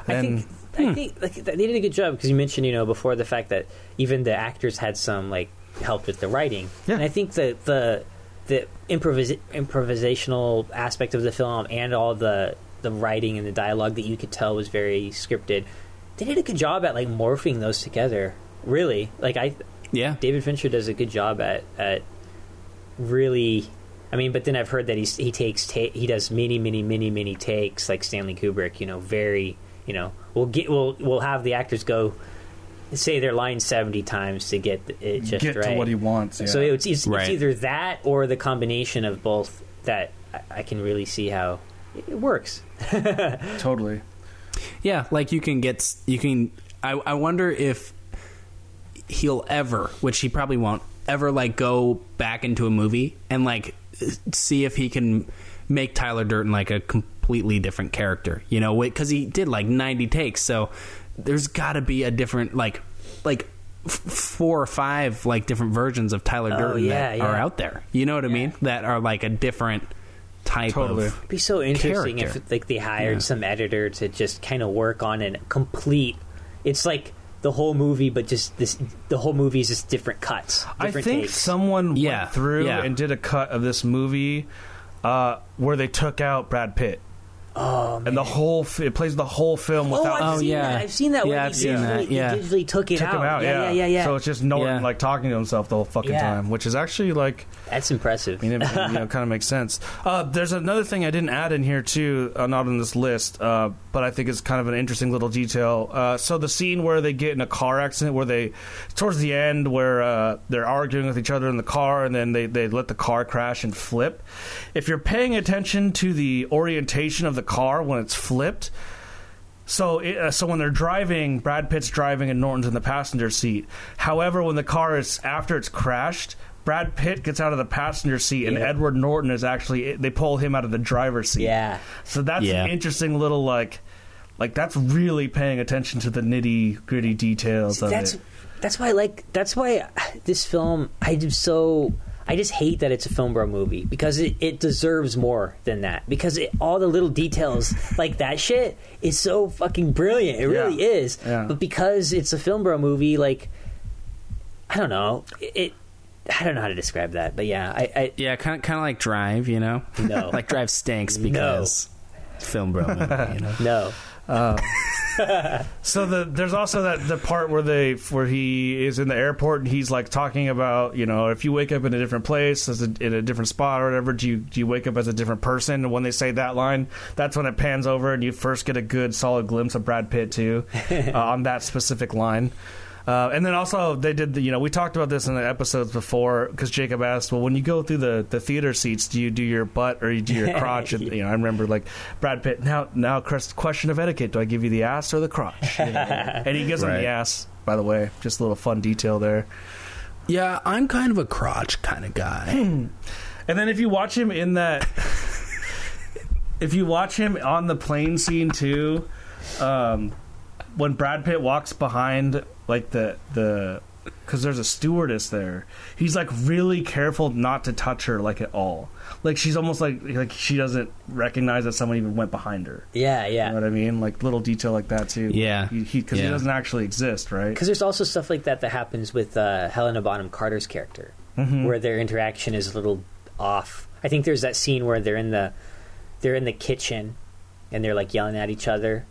I And think I think like, they did a good job because you mentioned you know before the fact that even the actors had some like help with the writing. Yeah. And I think that the the improvis- improvisational aspect of the film and all the the writing and the dialogue that you could tell was very scripted. They did a good job at like morphing those together. Really, like I Yeah. David Fincher does a good job at at really. I mean, but then I've heard that he's, he takes ta- he does many many many many takes like Stanley Kubrick. You know, very you know we'll get we'll we'll have the actors go say their line seventy times to get it just get right. to what he wants. Yeah. So it's, it's, Right. it's either that or the combination of both that I, I can really see how it works. totally. Yeah, like you can get you can. I I wonder if he'll ever, which he probably won't, ever like go back into a movie and like see if he can make Tyler Durden like a completely different character. You know, because he did like ninety takes, so there's got to be a different like like f- four or five like different versions of Tyler Oh, Durden yeah, that are out there. You know what I Yeah. mean? That are like a different type Totally. of It'd be so interesting character. if like they hired Yeah. some editor to just kind of work on a complete. It's like the whole movie, but just this. The whole movie is just different cuts. I Different think takes. someone Yeah, went through yeah. and did a cut of this movie uh, where they took out Brad Pitt. Oh man. And the whole f- it plays the whole film Oh, without I've Oh, seen yeah. that. I've seen that. Yeah, where I've seen digitally- that, they yeah. digitally took it took out. him out. Yeah, yeah, yeah, yeah. So it's just Norton Yeah. like talking to himself the whole fucking Yeah. time, which is actually like That's impressive. I mean, it, you know, kind of makes sense. Uh, there's another thing I didn't add in here too, uh, not on this list, uh, but I think it's kind of an interesting little detail. Uh, so the scene where they get in a car accident, where they towards the end, where uh, they're arguing with each other in the car, and then they they let the car crash and flip. If you're paying attention to the orientation of the car when it's flipped. So, it, uh, so when they're driving, Brad Pitt's driving and Norton's in the passenger seat. However, when the car is after it's crashed, Brad Pitt gets out of the passenger seat, and Yeah. Edward Norton is actually they pull him out of the driver's seat. yeah. So that's Yeah. an interesting little like, like that's really paying attention to the nitty gritty details of that's it. that's why I like that's why this film I do so I just hate that it's a film bro movie because it, it deserves more than that because it, all the little details like that shit is so fucking brilliant it really Yeah. is but because it's a film bro movie like I don't know it I don't know how to describe that but yeah I, I Yeah, kind of, kind of like Drive, you know. No. like Drive stinks because it's film bro. movie, you know? no So the there's also that the part where they where he is in the airport and he's like talking about you know if you wake up in a different place as a, in a different spot or whatever do you do you wake up as a different person and when they say that line that's when it pans over and you first get a good solid glimpse of Brad Pitt too uh, on that specific line. Uh, and then also they did the, you know we talked about this in the episodes before because Jacob asked well when you go through the, the theater seats do you do your butt or you do your crotch? And you know I remember like Brad Pitt now now Chris, question of etiquette. Do I give you the ass or the crotch? You know? and he gives him the ass by the way. Just a little fun detail there. Yeah, I'm kind of a crotch kind of guy. and then if you watch him in that if you watch him on the plane scene too, um, when Brad Pitt walks behind like the the because there's a stewardess there, he's like really careful not to touch her like at all. Like she's almost like like she doesn't recognize that someone even went behind her. Yeah, You know yeah. what I mean? Like little detail like that too. Yeah. He because he, 'cause he Yeah. doesn't actually exist, right? Because there's also stuff like that that happens with uh, Helena Bonham Carter's character, Mhm. where their interaction is a little off. I think there's that scene where they're in the they're in the kitchen and they're like yelling at each other.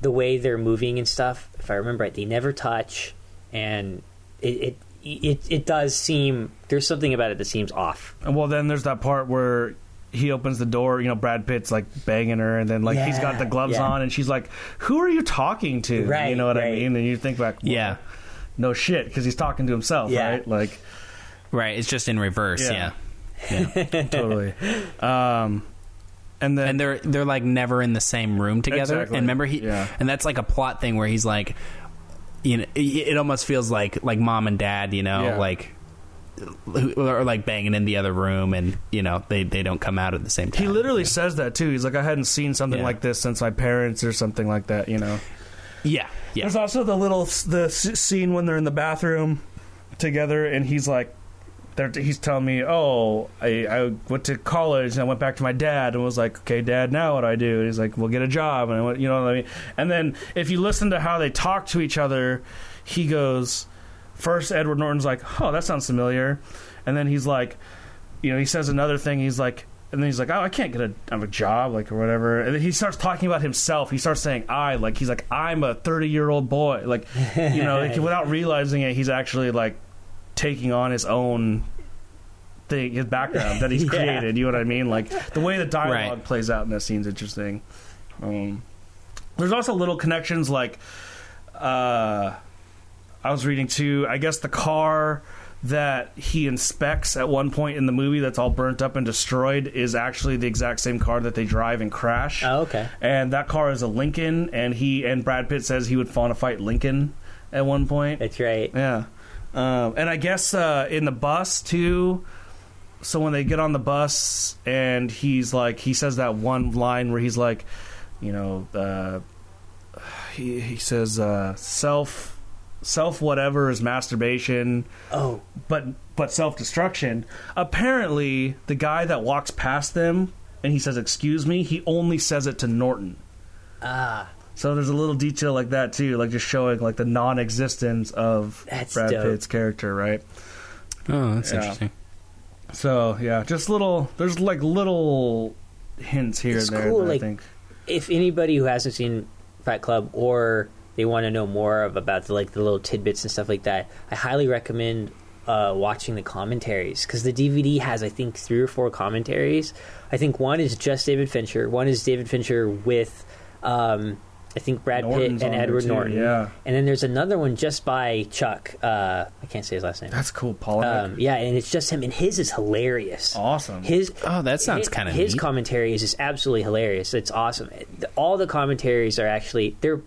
The way they're moving and stuff, if I remember right, they never touch, and it it it, it does seem there's something about it that seems off. And well, then there's that part where he opens the door. You know, Brad Pitt's like banging her, and then like he's got the gloves yeah. on, and she's like, "Who are you talking to?" you know what I mean? And you think back, well, Yeah. no shit, because he's talking to himself, Yeah. right? Like, Right. It's just in reverse. Yeah. Yeah. Yeah. totally. Um, and then and they're they're like never in the same room together. Exactly. And remember he Yeah. and that's like a plot thing where he's like, you know, it, it almost feels like like mom and dad, you know, Yeah. like are like banging in the other room, and you know they they don't come out at the same time. he literally says that too. He's like, "I hadn't seen something Yeah. like this since my parents, or something like that." You know. yeah, yeah, There's also the little the scene when they're in the bathroom together, and he's like, he's telling me, "Oh, I, I went to college and I went back to my dad and was like, okay, dad, now what do I do?" And he's like, "We'll get a job," and I went, you know what I mean. And then if you listen to how they talk to each other, he goes, first Edward Norton's like, "Oh, that sounds familiar," and then he's like, you know, he says another thing. He's like. And then he's like, "Oh, I can't get a, a job, like or whatever." And then he starts talking about himself. He starts saying, "I," like he's like, "I'm a 30 year old boy," like you know, like, without realizing it, he's actually like taking on his own thing, his background that he's Yeah. created. You know what I mean? Like the way the dialogue Right. plays out in that scene's is interesting. Um, there's also little connections, like uh, I was reading too. I guess the car that he inspects at one point in the movie that's all burnt up and destroyed is actually the exact same car that they drive and crash Oh, okay. and that car is a Lincoln, and he and Brad Pitt says he would want to fight Lincoln at one point. That's right. Yeah, um, and I guess uh, in the bus too. So when they get on the bus, and he's like, he says that one line where he's like, you know, uh, he he says uh, self self whatever is masturbation Oh, but but self destruction. Apparently, the guy that walks past them and he says "excuse me," he only says it to Norton. ah, So there's a little detail like that too, like just showing like the non-existence of That's Brad dope. Pitt's character, right? Oh, that's Yeah. interesting. So yeah, just little. There's like little hints here It's and there. cool, that like- I think. if anybody who hasn't seen Fight Club or they want to know more of about the like the little tidbits and stuff like that, I highly recommend uh, watching the commentaries because the DVD has I think three or four commentaries. I think one is just David Fincher, one is David Fincher with um, I think Brad Norton's Pitt and Edward too, Norton, yeah. and then there's another one just by Chuck. Uh, I can't say his last name. That's cool, Paul. Um, yeah, and it's just him, and his is hilarious. awesome. His Oh, that sounds kind of his neat. commentary is just absolutely hilarious. It's awesome. All the commentaries are actually they're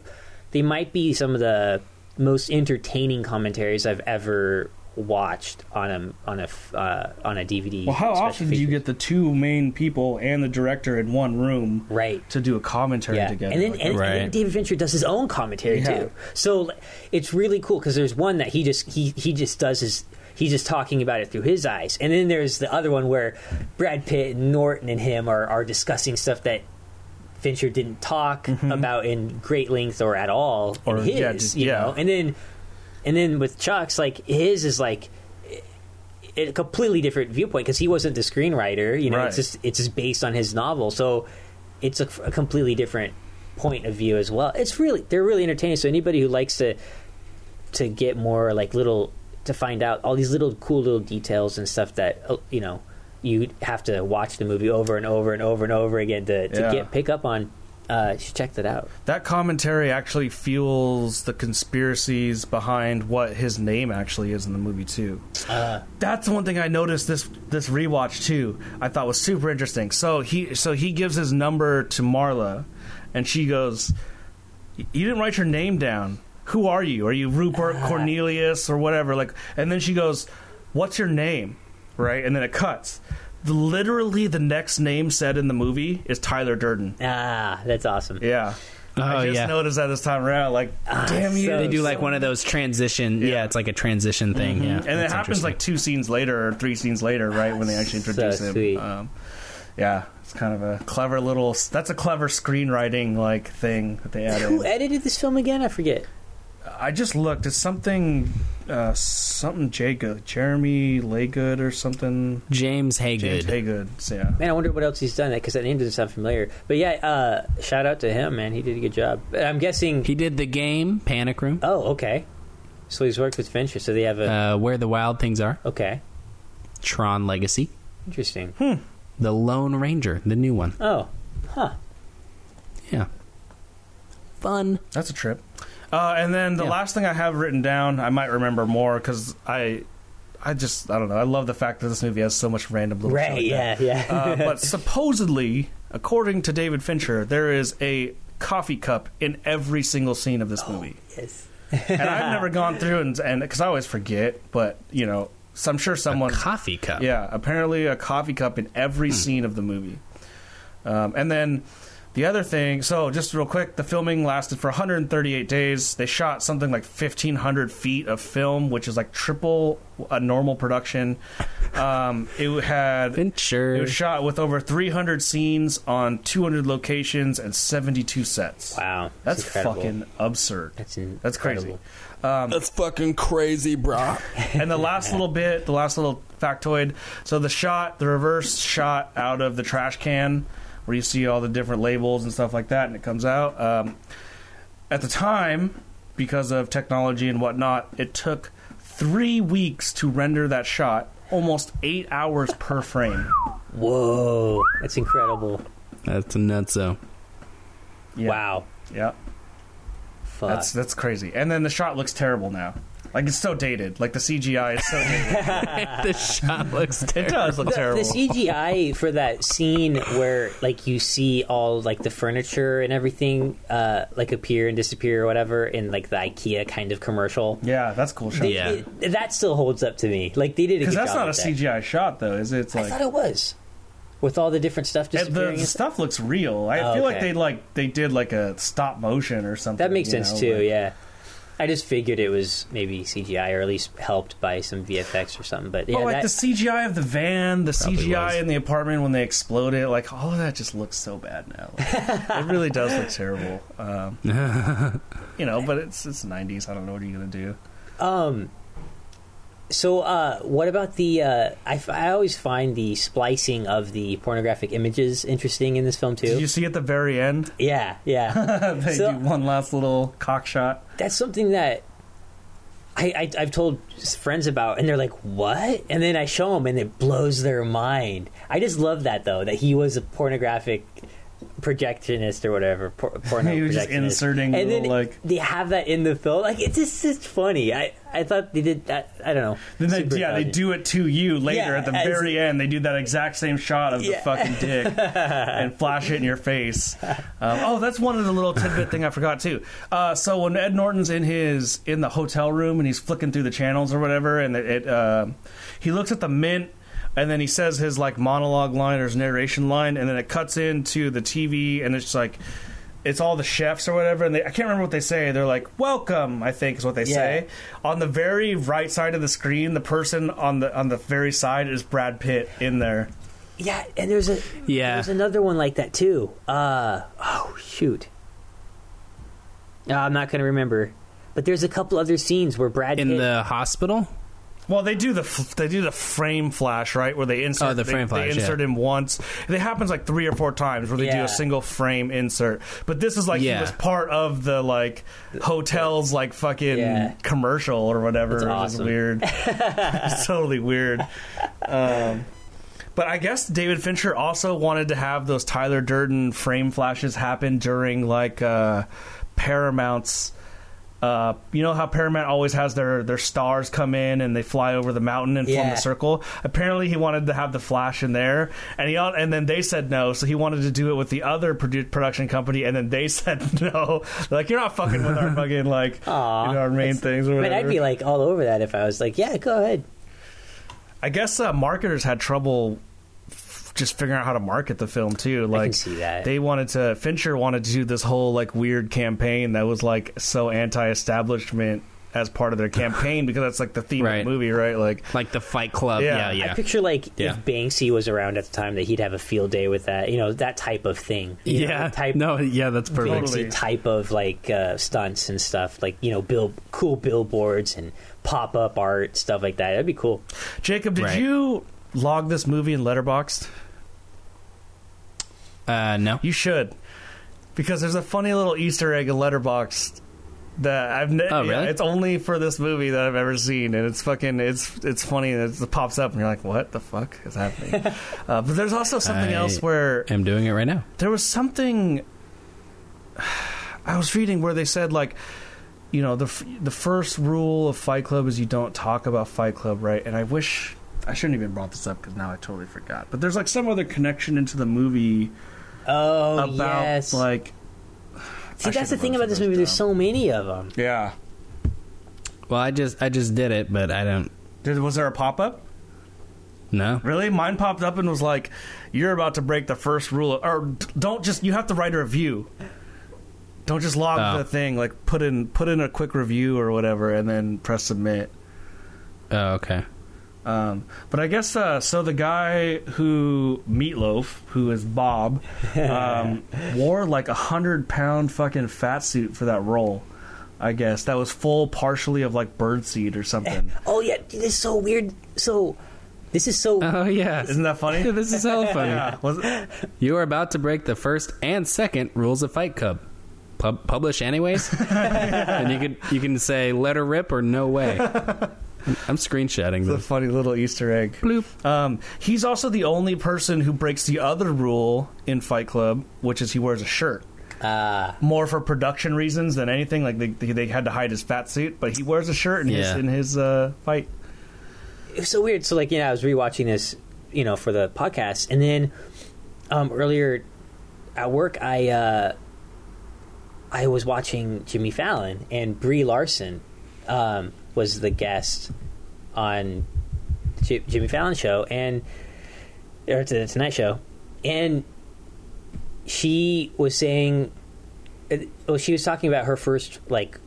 they might be some of the most entertaining commentaries I've ever watched on a on a f- uh, on a DVD. well, how special often do you get the two main people and the director in one room right? to do a commentary Yeah, together? and then, like and, that? and then David Fincher does his own commentary Yeah. too. So it's really cool because there's one that he just he he just does his he's just talking about it through his eyes, and then there's the other one where Brad Pitt, and Norton, and him are are discussing stuff that. Fincher didn't talk about in great length or at all Mm-hmm. Or, in his, yeah, just- you yeah. know. And then, and then with Chuck's, like his is like a completely different viewpoint because he wasn't the screenwriter. You know, it's just it's just based on his novel, so it's a, a completely different point of view as well. It's really they're really entertaining. So anybody who likes to to get more like little to find out all these little cool little details and stuff that uh, you know you have to watch the movie over and over and over and over again to, to Yeah. get pick up on. Uh, you should check that out. That commentary actually fuels the conspiracies behind what his name actually is in the movie too. Uh, That's the one thing I noticed this this rewatch too. I thought was super interesting. So he so he gives his number to Marla, and she goes, "You didn't write your name down. Who are you? Are you Rupert Cornelius or whatever?" Like, and then she goes, "What's your name?" Right, and then it cuts. The, literally the next name said in the movie is Tyler Durden. Ah, that's awesome. Yeah. Oh I just yeah. noticed that this time around. Like, damn you. so- they do like one of those transition. Yeah, Yeah. it's like a transition thing. Yeah, and it happens like two scenes later or three scenes later, right when they actually introduce So him. sweet. Um, yeah, it's kind of a clever little. That's a clever screenwriting like thing that they added. Who edited this film again? I forget. I just looked. It's something, uh, something Jagood, Jeremy Laygood or something. James Haygood. James Haygood. Haygood. So, yeah. Man, I wonder what else he's done. Because that name doesn't sound familiar. But yeah, uh, shout out to him, man. He did a good job. I'm guessing. He did the game Panic Room, Oh, okay. So he's worked with Fincher. So they have a. uh, Where the Wild Things Are, okay, Tron Legacy, interesting. The Lone Ranger, the new one. Oh, huh. Yeah, fun. That's a trip. Uh, and then the Yeah. last thing I have written down, I might remember more because I, I just I don't know. I love the fact that this movie has so much random little Right? Yeah, yeah. uh, but supposedly, according to David Fincher, there is a coffee cup in every single scene of this movie. yes. and I've never gone through and and because I always forget, but you know, so I'm sure someone. a coffee cup. Yeah, apparently a coffee cup in every scene of the movie. Um, and then the other thing, so just real quick, the filming lasted for 138 days. They shot something like 1,500 feet of film, which is like triple a normal production. Um, it had. Fincher. It was shot with over 300 scenes on 200 locations and 72 sets. Wow. That's incredible. fucking absurd. That's in- That's crazy. incredible. That's fucking crazy, bro. and the last little bit, the last little factoid. So the shot, the reverse shot out of the trash can, where you see all the different labels and stuff like that, and it comes out. Um, at the time, because of technology and whatnot, it took three weeks to render that shot, almost eight hours per frame. Whoa, that's incredible. That's a nutso. Yeah. Wow. Yeah, Fuck. that's that's crazy. And then the shot looks terrible now. Like it's so dated. Like the CGI is so dated. the shot looks it does look the, terrible. the CGI for that scene where like you see all like the furniture and everything uh, like appear and disappear or whatever in like the IKEA kind of commercial. yeah, that's cool shot. Yeah. it- that still holds up to me. Like they did a Because that's job not a that. CGI shot, though, is it? It's I like thought it was with all the different stuff And disappearing. the, the stuff looks real. I Oh, feel like they like they did like a stop motion or something. That makes sense know, too. but- Yeah, I just figured it was maybe CGI or at least helped by some VFX or something. But yeah, Well, like that, the CGI of the van, the CGI was. in the apartment when they explode it, like all of that just looks so bad now. Like, it really does look terrible. Um, you know, but it's it's '90s. I don't know what are you gonna do. Um. So, uh, what about the? Uh, I, f- I always find the splicing of the pornographic images interesting in this film too. Did you see at the very end? yeah, yeah. they So- do one last little cock shot. That's something that I, I I've told friends about, and they're like, "What?" And then I show them, and it blows their mind. I just love that though that he was a pornographic projectionist or whatever. Por- porno He was just inserting and little, then like- they have that in the film. Like it's just it's funny. I I thought they did that. I don't know. Then they, Super yeah, they do it to you later Yeah, at the as- very end. They do that exact same shot of the fucking dick and flash it in your face. Um, oh, that's one of the little tidbit thing I forgot too. Uh, so when Ed Norton's in his in the hotel room and he's flicking through the channels or whatever, and it, it uh, he looks at the mint. And then he says his like monologue line or his narration line, and then it cuts into the TV, and it's like, it's all the chefs or whatever, and they, I can't remember what they say. They're like, "Welcome," I think is what they Yeah. say. On the very right side of the screen, the person on the on the very side is Brad Pitt in there. Yeah, and there's a Yeah. there's another one like that too. Uh oh shoot. Uh, I'm not gonna remember, but there's a couple other scenes where Brad in Pitt, the hospital. Well, they do the f- they do the frame flash right where they insert Oh, the they- frame they, flash, insert yeah. him once. It happens like three or four times where they do a single frame insert. But this is like he was part of the like hotels like fucking Yeah. commercial or whatever. That's It was awesome. weird. it's totally weird. Um, but I guess David Fincher also wanted to have those Tyler Durden frame flashes happen during like uh, Paramount's. Uh, you know how Paramount always has their, their stars come in and they fly over the mountain and form Yeah. a circle. Apparently, he wanted to have the flash in there, and he and then they said no. So he wanted to do it with the other produ- production company, and then they said no. They're like, you're not fucking with our fucking like Aw, you know, our main things or I mean, I'd be like all over that if I was like, yeah, go ahead. I guess uh, marketers had trouble just figuring out how to market the film too. Like I can see that. they wanted to Fincher wanted to do this whole like weird campaign that was like so anti-establishment as part of their campaign because that's like the theme of the movie, right? Like Like the Fight Club. Yeah. Yeah, I yeah. I picture like Yeah. if Banksy was around at the time that he'd have a field day with that, you know, that type of thing. You know, yeah. type no, yeah, that's perfect. Banksy Totally. type of like uh, stunts and stuff, like you know, bill cool billboards and pop up art stuff like that. That'd be cool. Jacob, did Right. you log this movie in Letterboxd? Uh, no. You should, because there's a funny little Easter egg in Letterboxd that I've. Ne- Oh, yeah, really? it's only for this movie that I've ever seen, and it's fucking. It's it's funny. and It pops up, and you're like, "What the fuck is happening?" uh, but there's also something I- else where I'm doing it right now. there was something I was reading where they said like you know the f- the first rule of Fight Club is you don't talk about Fight Club, right? And I wish I shouldn't even brought this up because now I totally forgot. But there's like some other connection into the movie Oh about yes. like See, I that's the thing about this movie. of There's so many of them. yeah. Well, I just I just did it, but I don't. Did, was there a pop up? No. Really? Mine popped up and was like, "You're about to break the first rule." Of, or don't just. You have to write a review. Don't just log Oh. the thing. Like put in put in a quick review or whatever, and then press submit. Oh, okay. Um, but I guess uh, so. The guy who Meatloaf, who is Bob, um, wore like a hundred pound fucking fat suit for that role. I guess that was full, partially of like birdseed or something. Oh yeah, this is so weird. So this is so. Oh yeah. Isn't that funny? this is so funny. Yeah. Was it? You are about to break the first and second rules of Fight Club. Pub- publish anyways, and you can you can say let her rip or no way. I'm screenshotting It's a this. funny little Easter egg. Bloop. Um, he's also the only person who breaks the other rule in Fight Club, which is he wears a shirt. Uh, More for production reasons than anything. Like they, they, they had to hide his fat suit, but he wears a shirt in his Yeah. in his uh, fight. it was so weird. So like you know, I was rewatching this, you know, for the podcast, and then um, earlier at work, I uh, I was watching Jimmy Fallon, and Brie Larson um, was the guest on J- Jimmy Fallon show, and or to the Tonight Show, and she was saying, well, she was talking about her first like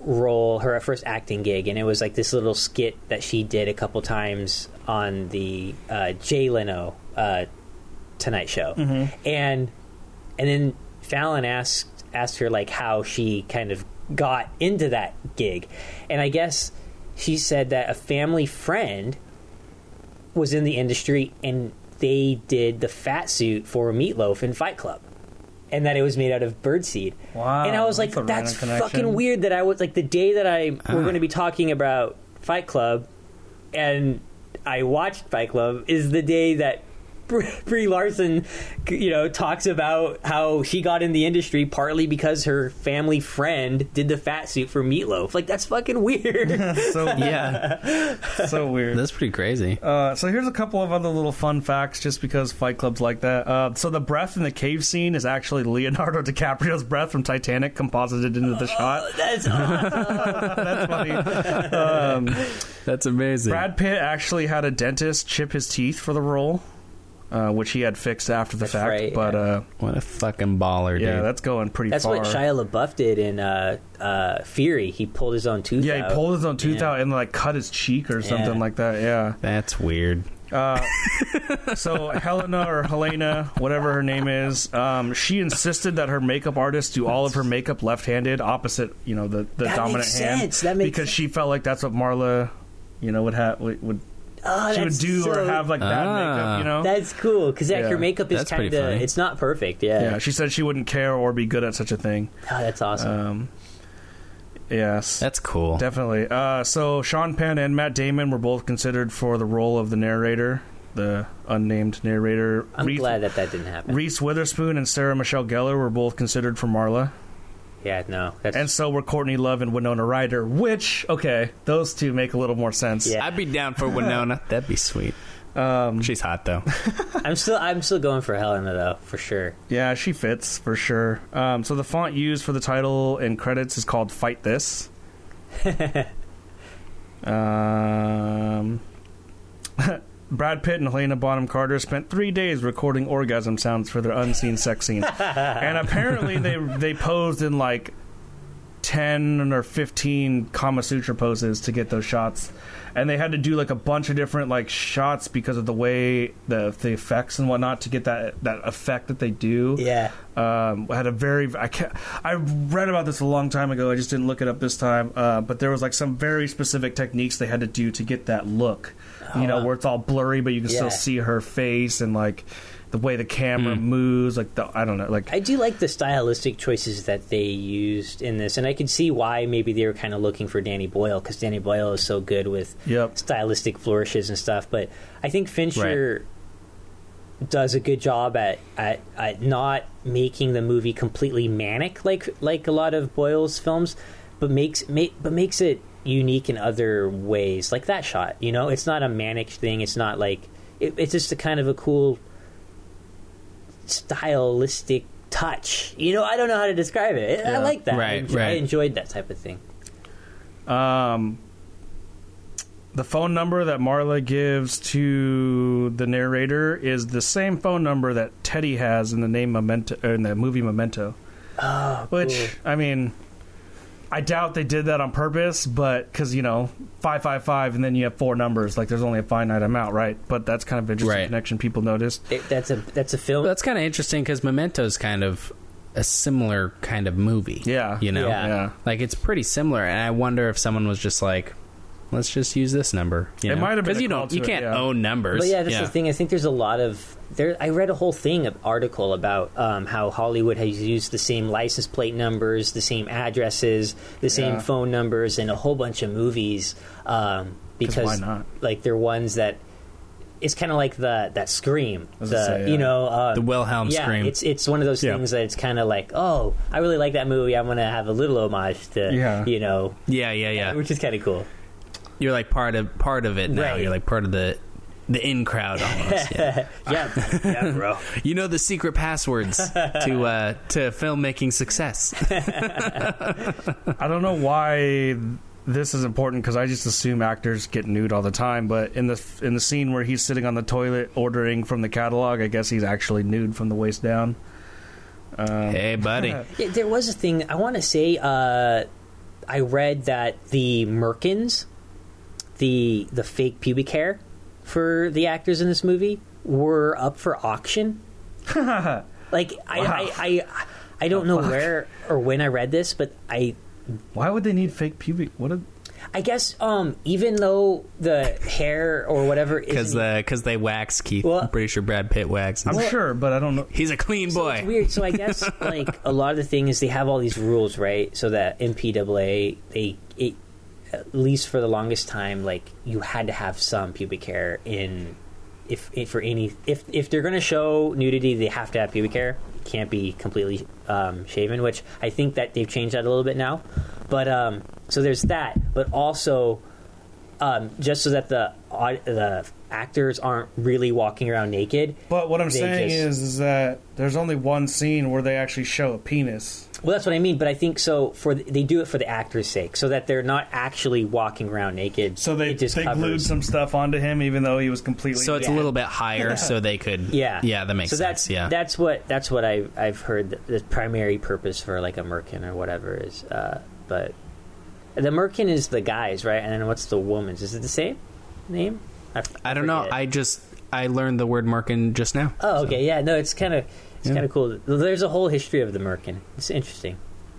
role, her first acting gig, and it was like this little skit that she did a couple times on the uh, Jay Leno uh, Tonight Show, and and then Fallon asked asked her like how she kind of got into that gig, and I guess she said that a family friend was in the industry and they did the fat suit for Meatloaf in Fight Club. And that it was made out of birdseed. Wow, And I was like, that's that's fucking weird that I was like the day that I Ah. we're going to be talking about Fight Club and I watched Fight Club is the day that Brie Larson, you know, talks about how she got in the industry partly because her family friend did the fat suit for Meatloaf. Like that's fucking weird. so Yeah, so weird. that's pretty crazy. Uh, so here's a couple of other little fun facts, just because Fight Club's like that. Uh, so the breath in the cave scene is actually Leonardo DiCaprio's breath from Titanic composited into the shot. that's That's funny. Um, That's amazing. Brad Pitt actually had a dentist chip his teeth for the role, uh, which he had fixed after the That's fact. right, but yeah. uh, what a fucking baller, dude. that's going pretty That's far. what Shia LaBeouf did in uh, uh, Fury. He pulled his own tooth. yeah, out. he pulled his own tooth Yeah. out and like cut his cheek or something Yeah. like that. Yeah. that's weird. Uh, so Helena or Helena, whatever her name is, um, she insisted that her makeup artist do all of her makeup left-handed, opposite you know the, the That dominant makes hand, sense. That makes because she felt like that's what Marla, you know, would have would, would Oh, she would that's do or have like bad Ah. makeup, you know. That's cool because Yeah. her makeup is kind of. It's not perfect. Yeah. yeah, she said she wouldn't care or be good at such a thing. Oh, that's awesome. Um, yes, That's cool. Definitely. Uh, so Sean Penn and Matt Damon were both considered for the role of the narrator, the unnamed narrator. I'm Reese, glad that that didn't happen. Reese Witherspoon and Sarah Michelle Gellar were both considered for Marla, yeah, no. That's and so were Courtney Love and Winona Ryder. Which, okay, those two make a little more sense. Yeah. I'd be down for Winona. That'd be sweet. Um, She's hot though. I'm still. I'm still going for Helena though, for sure. yeah, she fits for sure. Um, so the font used for the title and credits is called "Fight This." um, Brad Pitt and Helena Bonham Carter spent three days recording orgasm sounds for their unseen sex scene, and apparently they they posed in like ten or fifteen Kama Sutra poses to get those shots, and they had to do like a bunch of different like shots because of the way the the effects and whatnot to get that that effect that they do Yeah. um, had a very I can't, I read about this a long time ago. I just didn't look it up this time. Uh, but there was like some very specific techniques they had to do to get that look. You know, wow. where it's all blurry, but you can Yeah. still see her face and like the way the camera hmm. moves. Like the I don't know, like I do like the stylistic choices that they used in this, and I can see why maybe they were kind of looking for Danny Boyle because Danny Boyle is so good with Yep. stylistic flourishes and stuff. But I think Fincher does a good job at, at at not making the movie completely manic like like a lot of Boyle's films, but makes make, but makes it unique in other ways. Like that shot, you know, it's not a manic thing. It's not like it, it's just a kind of a cool stylistic touch. You know, I don't know how to describe it. I Yeah. like that. I, Right, I enjoyed that type of thing. Um, the phone number that Marla gives to the narrator is the same phone number that Teddy has in the name Memento or in the movie Memento. Oh, Which cool. I mean, I doubt they did that on purpose, but because you know five five five, and then you have four numbers, like there's only a finite amount, right? But that's kind of interesting Right. connection people noticed. It- that's a that's a film. That's kind of interesting because Memento's kind of a similar kind of movie. Yeah. you know, Yeah. Yeah, like it's pretty similar. And I wonder if someone was just like, "Let's just use this number." You It know? might have been 'Cause a you don't, you can't yeah. own numbers. But yeah, that's the thing. I think there's a lot of there. I read a whole thing, an article about um, how Hollywood has used the same license plate numbers, the same addresses, the same Yeah. phone numbers in a whole bunch of movies um, because why not? like they're ones that it's kind of like the that scream, the say, you know uh, The Wilhelm yeah, scream. It's it's one of those Yeah. things that it's kind of like oh I really like that movie. I'm gonna have a little homage to Yeah. you know yeah, yeah, yeah. which is kind of cool. You're like part of part of it now. Right. You're like part of the the in crowd almost. yeah. yeah, yeah, bro. You know the secret passwords to uh, to filmmaking success. I don't know why this is important because I just assume actors get nude all the time. But in the in the scene where he's sitting on the toilet ordering from the catalog, I guess he's actually nude from the waist down. Um, hey, buddy. Yeah, there was a thing I want to say. Uh, I read that the Merkins, the the fake pubic hair for the actors in this movie, were up for auction. like I, Wow. I, I, I don't know where or when I read this, but I Why would they need fake pubic? What? A, I guess um, even though the hair or whatever Because isn't- the because they wax Keith. Well- I'm pretty sure Brad Pitt waxes. I'm sure, but I don't know. He's a clean So boy. it's weird. So I guess like a lot of the thing is they have all these rules, right? So that MPAA they it, at least for the longest time, like you had to have some pubic hair in if, if for any if if they're going to show nudity, they have to have pubic hair. It can't be completely um, shaven, which I think that they've changed that a little bit now. But um, so there's that, but also um, just so that the the actors aren't really walking around naked. But what I'm saying just- is, is that there's only one scene where they actually show a penis. Well, that's what I mean. But I think so. For the, they do it for the actor's sake, so that they're not actually walking around naked. So they it just they covers. glued some stuff onto him, even though he was completely. So it's a little bit higher, so they could. Yeah, yeah, that makes so sense. That's, yeah, that's what that's what I I've heard. That the primary purpose for like a merkin or whatever is, uh, but the merkin is the guys, right? And then what's the woman's? Is it the same name? I, f- I don't know. forget. I just I learned the word merkin just now. Oh, okay, yeah, no, it's kind of it's Yeah. kind of cool. There's a whole history of the merkin. It's interesting.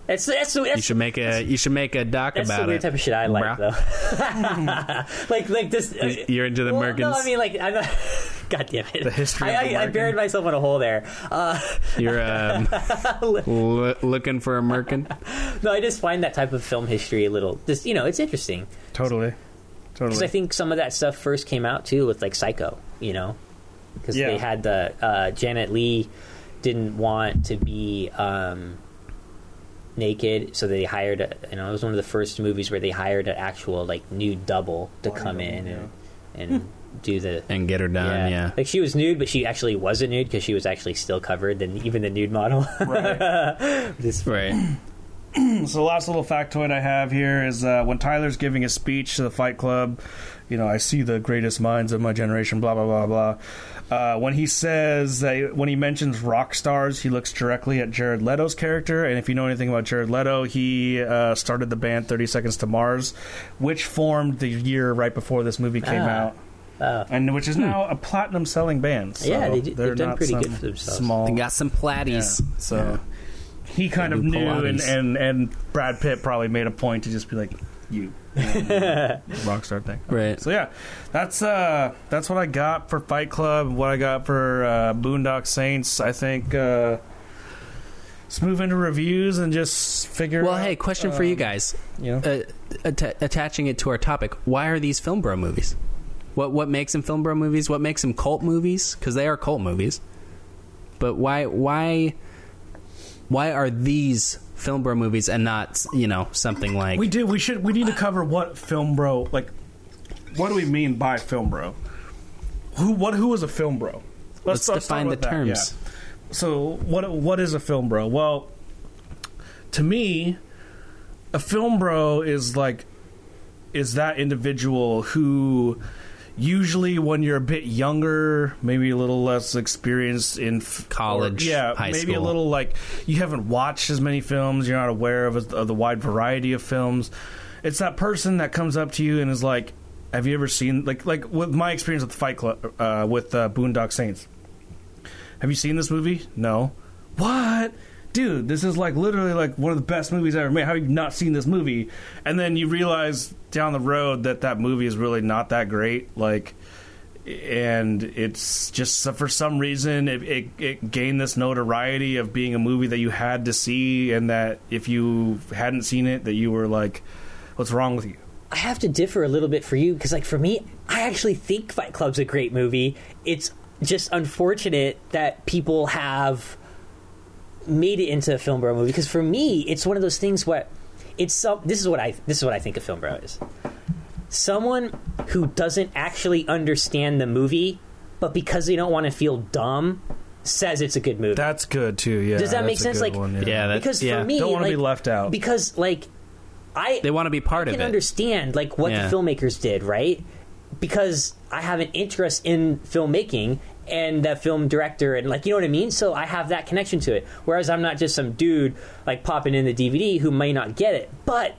That's that's that's, You should make a you should make a doc that's the about weird it. type of shit I like, bruh. though. like like this. uh, You're into the well, merkins. No, I mean like I'm not. God damn it! The history I, of the I, I buried myself in a hole there. Uh, You're um, l- looking for a merkin. no, I just find that type of film history a little. Just you know, it's interesting totally, Totally. because totally. I think some of that stuff first came out too with like Psycho. You know, because Yeah. they had the uh, Janet Leigh didn't want to be. Um, naked so they hired a, you know it was one of the first movies where they hired an actual like nude double to Body come double, in yeah. and and do the and get her done. Yeah, Like she was nude, but she actually wasn't nude because she was actually still covered than even the nude model. Right. Just- right. so the last little factoid I have here is uh, when Tyler's giving a speech to the Fight Club, you know, I see the greatest minds of my generation, blah blah blah blah. Uh, when he says that, when he mentions rock stars, he looks directly at Jared Leto's character. And if you know anything about Jared Leto, he uh, started the band Thirty Seconds to Mars, which formed the year right before this movie came Ah. out, Oh. and which is now a platinum selling band. So Yeah, they do- they're they've done not pretty good for themselves. Small, They got some platties. Yeah. So he kind of knew, and, and and Brad Pitt probably made a point to just be like, "You, you know, rockstar thing." Right. So yeah, that's uh that's what I got for Fight Club. What I got for uh, Boondock Saints. I think. Uh, Let's move into reviews and just figure. Well, out, hey, question for you um, guys. You know, Uh, atta- attaching it to our topic, why are these film bro movies? What what makes them film bro movies? What makes them cult movies? Because they are cult movies. But why why why are these film bro movies and not you know something like we do. We should. We need to cover what film bro like. What do we mean by film bro? Who? What? Who is a film bro? let's, start define the that, terms. yeah. So what what is a film bro? Well, to me, a film bro is like is that individual who usually when you're a bit younger, maybe a little less experienced in f- College, or- yeah, maybe a little like you haven't watched as many films, you're not aware of, of the wide variety of films. It's that person that comes up to you and is like, "Have you ever seen like like with my experience with Fight Club uh, with uh, Boondock Saints? Have you seen this movie? No. What? Dude, this is like literally like one of the best movies ever made. How have you not seen this movie? And then you realize down the road that that movie is really not that great. Like, and it's just for some reason it, it, it gained this notoriety of being a movie that you had to see, and that if you hadn't seen it, that you were like, "What's wrong with you?" I have to differ a little bit for you because, like, for me, I actually think Fight Club's a great movie. It's just unfortunate that people have made it into a film bro movie because for me, it's one of those things where it's some. This is what I this is what I think a film bro is. Someone who doesn't actually understand the movie, but because they don't want to feel dumb, says it's a good movie. That's good too. Yeah, Does that make that's a sense? Like, one, Yeah, that- because yeah. for me, Don't wanna be left out. Because like, I they want to be part I of can it. understand like what Yeah. the filmmakers did, right? Because I have an interest in filmmaking and the film director and like you know what I mean. So I have that connection to it. Whereas I'm not just some dude like popping in the DVD who may not get it. But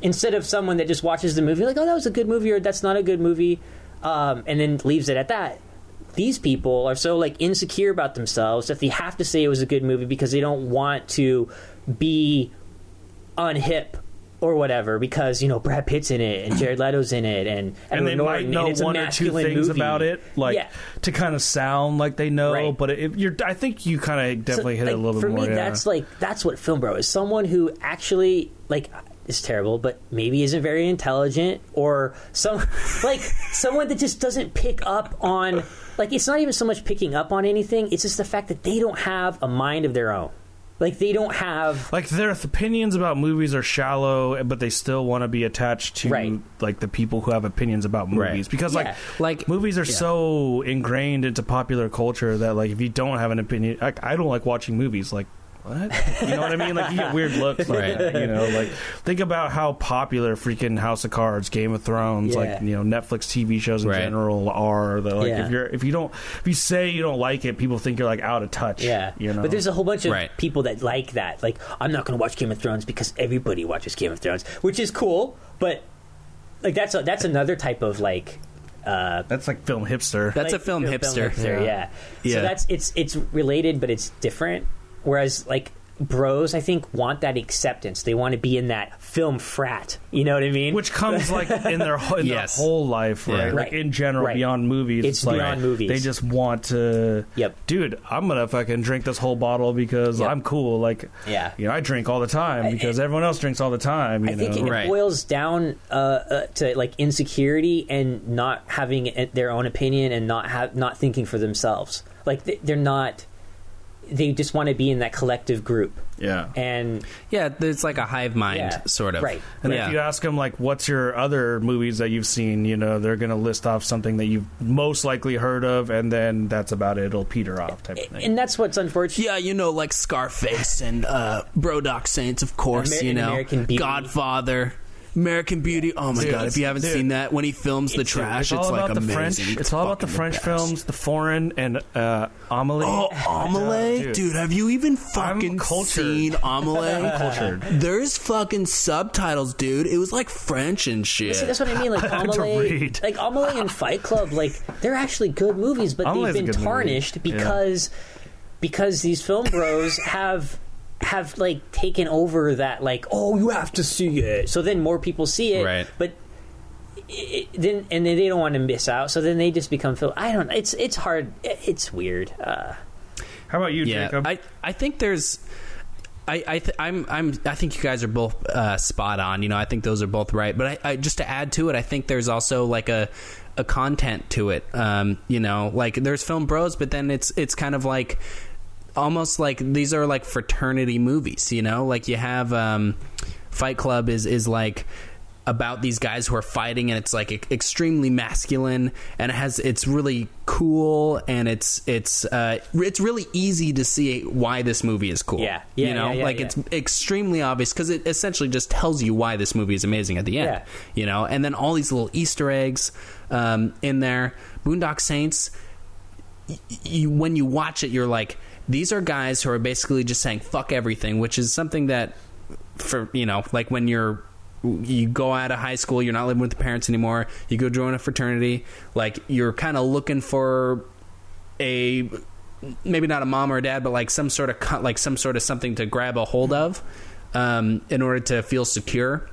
instead of someone that just watches the movie like, oh, that was a good movie or that's not a good movie, um, and then leaves it at that. These people are so like insecure about themselves that they have to say it was a good movie because they don't want to be unhip or whatever because you know Brad Pitt's in it and Jared Leto's in it and and they Norton, might know one or two things movie. about it, like yeah. to kind of sound like they know. Right. But it, you're, I think you kind of So, definitely hit it a little for bit more. me, yeah. that's like that's what film bro is. Someone who actually like is terrible, but maybe isn't very intelligent, or some like someone that just doesn't pick up on like it's not even so much picking up on anything. It's just the fact that they don't have a mind of their own. Like they don't have like their opinions about movies are shallow, but they still want to be attached to Right. like the people who have opinions about movies Right. because Yeah. like Like- movies are yeah. so ingrained into popular culture that like if you don't have an opinion, like I don't like watching movies. Like what? You know what I mean? Like you get weird looks, like Right. that, You know, like think about how popular freaking House of Cards, Game of Thrones, like you know Netflix TV shows in Right. general are. That like Yeah. if you're if you don't if you say you don't like it, people think you're like out of touch. Yeah, you know. but there's a whole bunch of Right. people that like that. Like, I'm not going to watch Game of Thrones because everybody watches Game of Thrones, which is cool. But like, that's a, that's another type of like. Uh, that's like film hipster. That's like, a film hipster. Yeah. yeah. Yeah. So that's it's it's related, but it's different. Whereas like bros, I think want that acceptance. They want to be in that film frat. You know what I mean? which comes like in their whole- in Yes. their whole life, right? Yeah. Like Right. in general, Right. beyond movies. It's like, beyond movies. They just want to. Yep. Dude, I'm gonna fucking drink this whole bottle because Yep. I'm cool. Like, Yeah. you know, I drink all the time because everyone else drinks all the time. You I think know, it Right. boils down uh, uh, to like insecurity and not having their own opinion and not have not thinking for themselves. Like they're not. They just want to be in that collective group, Yeah. and Yeah, it's like a hive mind, Yeah, sort of. right. And yeah. if you ask them like, "What's your other movies that you've seen?" You know, they're going to list off something that you've most likely heard of, and then that's about it. It'll peter off, type of thing. and that's what's unfortunate. Yeah, you know, like Scarface and uh, Brodock Saints, of course. Amer- you know, American Beauty. Godfather, American Beauty. Oh my Dude, god! If you haven't dude. seen that, when he films the trash, it's it's, like about the amazing. French. It's all about the French best. films, the foreign, and uh, Amelie. Oh, Amelie, dude. dude. have you even fucking cultured. seen Amelie? cultured. There's fucking subtitles, dude. It was like French and shit. See, that's what I mean. Like had Amelie, like Amelie and Fight Club, like they're actually good movies, but Amelie's they've been good movie. tarnished Yeah. because because these film bros have have like taken over that like oh you have to see it, so then more people see it, Right. But it, then and then they don't want to miss out, so then they just become film. I don't. It's it's hard. It's weird. Uh, How about you, yeah, Jacob? I I think there's. I, I th- I'm I'm I think you guys are both uh, spot on. You know, I think those are both right. But I, I just to add to it, I think there's also like a a content to it. Um, you know, like there's film bros, but then it's it's kind of like almost like these are like fraternity movies. You know, like you have um, Fight Club is is like about these guys who are fighting and it's like e- extremely masculine and it has it's really cool and it's it's uh it's really easy to see why this movie is cool Yeah. Yeah, you know yeah, yeah, like it's extremely obvious because it essentially just tells you why this movie is amazing at the end Yeah. you know and then all these little easter eggs um in there boondock saints y- you when you watch it you're like these are guys who are basically just saying fuck everything which is something that for you know like when you're you go out of high school you're not living with the parents anymore you go join a fraternity like you're kind of looking for a maybe not a mom or a dad but like some sort of like some sort of something to grab a hold of um, in order to feel secure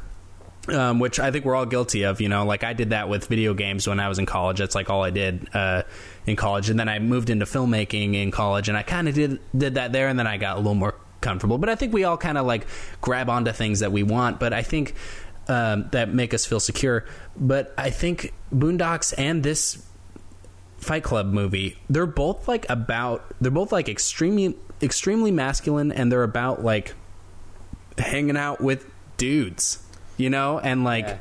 um, which I think we're all guilty of. You know, like I did that with video games when I was in college. That's like all I did uh, in college, and then I moved into filmmaking in college, and I kind of did did that there, and then I got a little more comfortable. But I think we all kind of like grab onto things that we want, but I think um, that make us feel secure. But I think Boondocks and this Fight Club movie, they're both like about they're both like extremely extremely masculine and they're about like hanging out with dudes, you know, and like Yeah.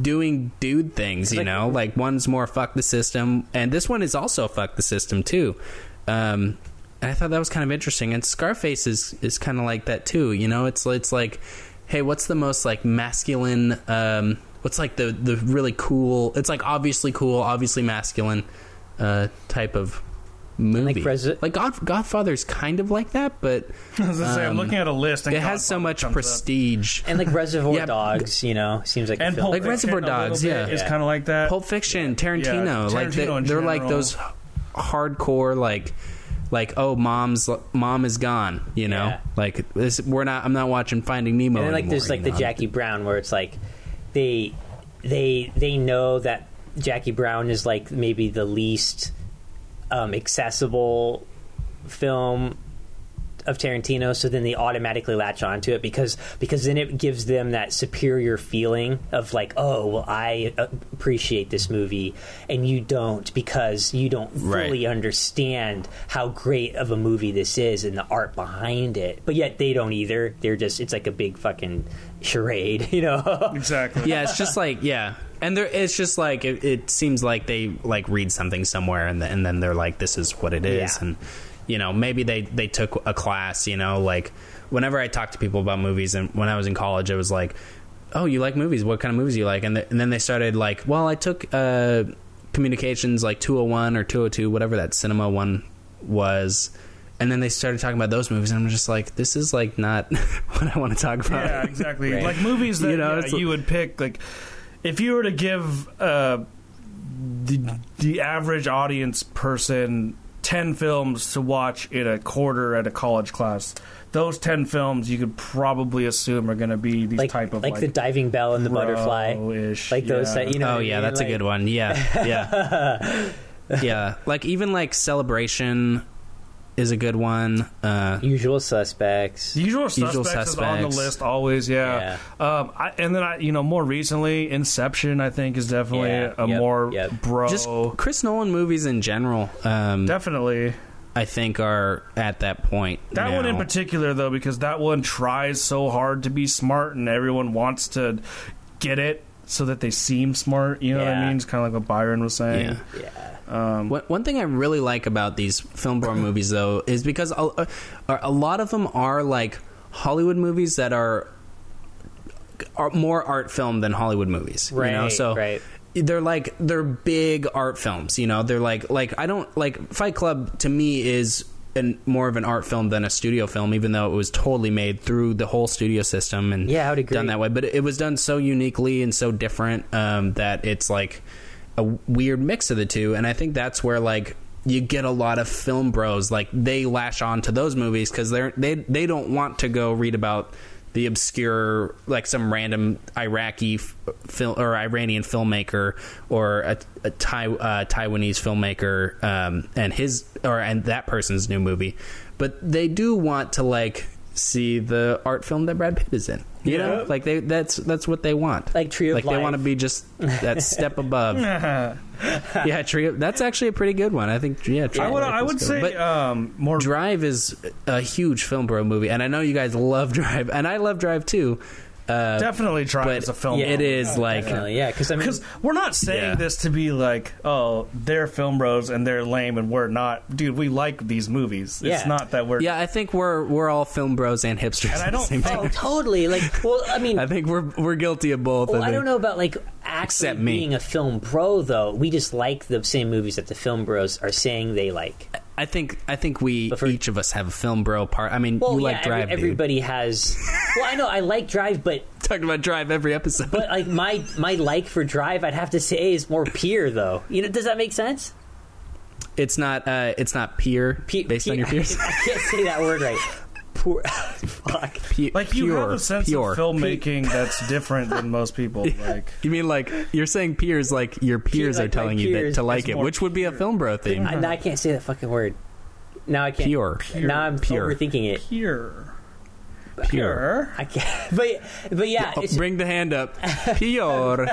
doing dude things, you like- know, like one's more fuck the system and this one is also fuck the system too. Um and I thought that was kind of interesting and Scarface is is kind of like that too, you know, it's it's like hey, what's the most like masculine um what's like the the really cool it's like obviously cool, obviously masculine uh type of movie. Resi- like God, Godfather's kind of like that, but I was gonna say, I'm um, looking at a list. And it has so much comes up. prestige. and like Reservoir Yeah, Dogs, you know, seems like a And film. Pulp Like Fiction Reservoir a little Dogs, bit yeah. is kind of like that. Pulp Fiction, Tarantino, Yeah, like they, Tarantino in they're like general. those hardcore, like like oh mom's mom is gone, you know, Yeah. like this. We're not. I'm not watching Finding Nemo. and then like anymore, there's like you the know? Jackie Brown where it's like they they they know that Jackie Brown is like maybe the least um, accessible film of Tarantino, so then they automatically latch onto it because because then it gives them that superior feeling of like, oh, well, I appreciate this movie and you don't because you don't Right. fully understand how great of a movie this is and the art behind it. But yet they don't either. They're just it's like a big fucking charade, you know. exactly. yeah, it's just like yeah, and there it's just like it, it seems like they like read something somewhere and then, and then they're like this is what it is Yeah. and you know maybe they they took a class you know like whenever I talk to people about movies and when I was in college it was like oh you like movies what kind of movies do you like and, th- and then they started like well I took uh, communications like 201 or 202 whatever that cinema one was and then they started talking about those movies and I'm just like this is like not what I want to talk about Yeah, exactly. Right. Like movies that You know, yeah, you would pick. Like if you were to give uh, the the average audience person ten films to watch in a quarter at a college class, those ten films you could probably assume are going to be these like type of like, like, the diving bell and the butterfly. bro-ish, Like those yeah. that you know. oh what I yeah, mean? that's a good one. Yeah, yeah, yeah. Like even like celebration is a good one. Uh, Usual suspects. Usual suspects, Usual is on the list always, yeah. Um, I, and then I, you know, more recently, Inception, I think, is definitely Yeah, a yep, more yep. bro. just Chris Nolan movies in general. Um, definitely. I think are at that point. That one in particular, though, because that one tries so hard to be smart, and everyone wants to get it so that they seem smart. You know what I mean? It's kind of like what Bryan was saying. Yeah. Yeah. Um, One, one thing I really like about these film bro movies, though, is because a, a, a lot of them are like Hollywood movies that are are more art film than Hollywood movies. Right, You know? So right. they're like they're big art films. You know, they're like like I don't like Fight Club to me is. An, more of an art film than a studio film, even though it was totally made through the whole studio system and Yeah, I would agree. done that way. But it was done so uniquely and so different um, that it's like a weird mix of the two. And I think that's where like you get a lot of film bros like they lash on to those movies because they're they they don't want to go read about the obscure like some random Iraqi film or Iranian filmmaker or a, a uh, Taiwanese filmmaker um, and his or and that person's new movie, but they do want to like see the art film that Brad Pitt is in. You know, like they that's that's what they want. Like Tree of like they want to be just that step above. yeah, Tree. of- That's actually a pretty good one. I think. Yeah, Tree I would, Life I would say But um, more. Drive is a huge film bro movie, and I know you guys love Drive, and I love Drive too. Uh, definitely try but as a film. Yeah. it is like Definitely, yeah. Because I mean, Because we're not saying Yeah. this to be like, oh, they're film bros and they're lame and we're not. Dude, we like these movies. It's not that we're. yeah, I think we're we're all film bros and hipsters. And I at don't same think- time. oh, totally. Like, well, I mean, I think we're we're guilty of both. Well, I think. don't know about like actually Except me. being a film bro though. We just like the same movies that the film bros are saying they like. I think I think we for- each of us have a film bro part. I mean, Well, you yeah, like Drive, every, everybody has. well, I know I like Drive, but Talking about Drive every episode. but like my my like for Drive, I'd have to say is more peer though. You know, does that make sense? it's not uh, it's not peer Pe- based on your peers. I can't say that word right. Poor, fuck. Pu- Like, pure, you have a sense pure. of filmmaking that's different than most people. Like, You mean like you're saying peers like your peers like are my telling you that to like is it, more which would be a film bro theme. I, now I can't say that fucking word. Now I can't. Pure. Now I'm Pure. overthinking it. pure. Pure. I can't. But but yeah, Oh, bring the hand up. Pure.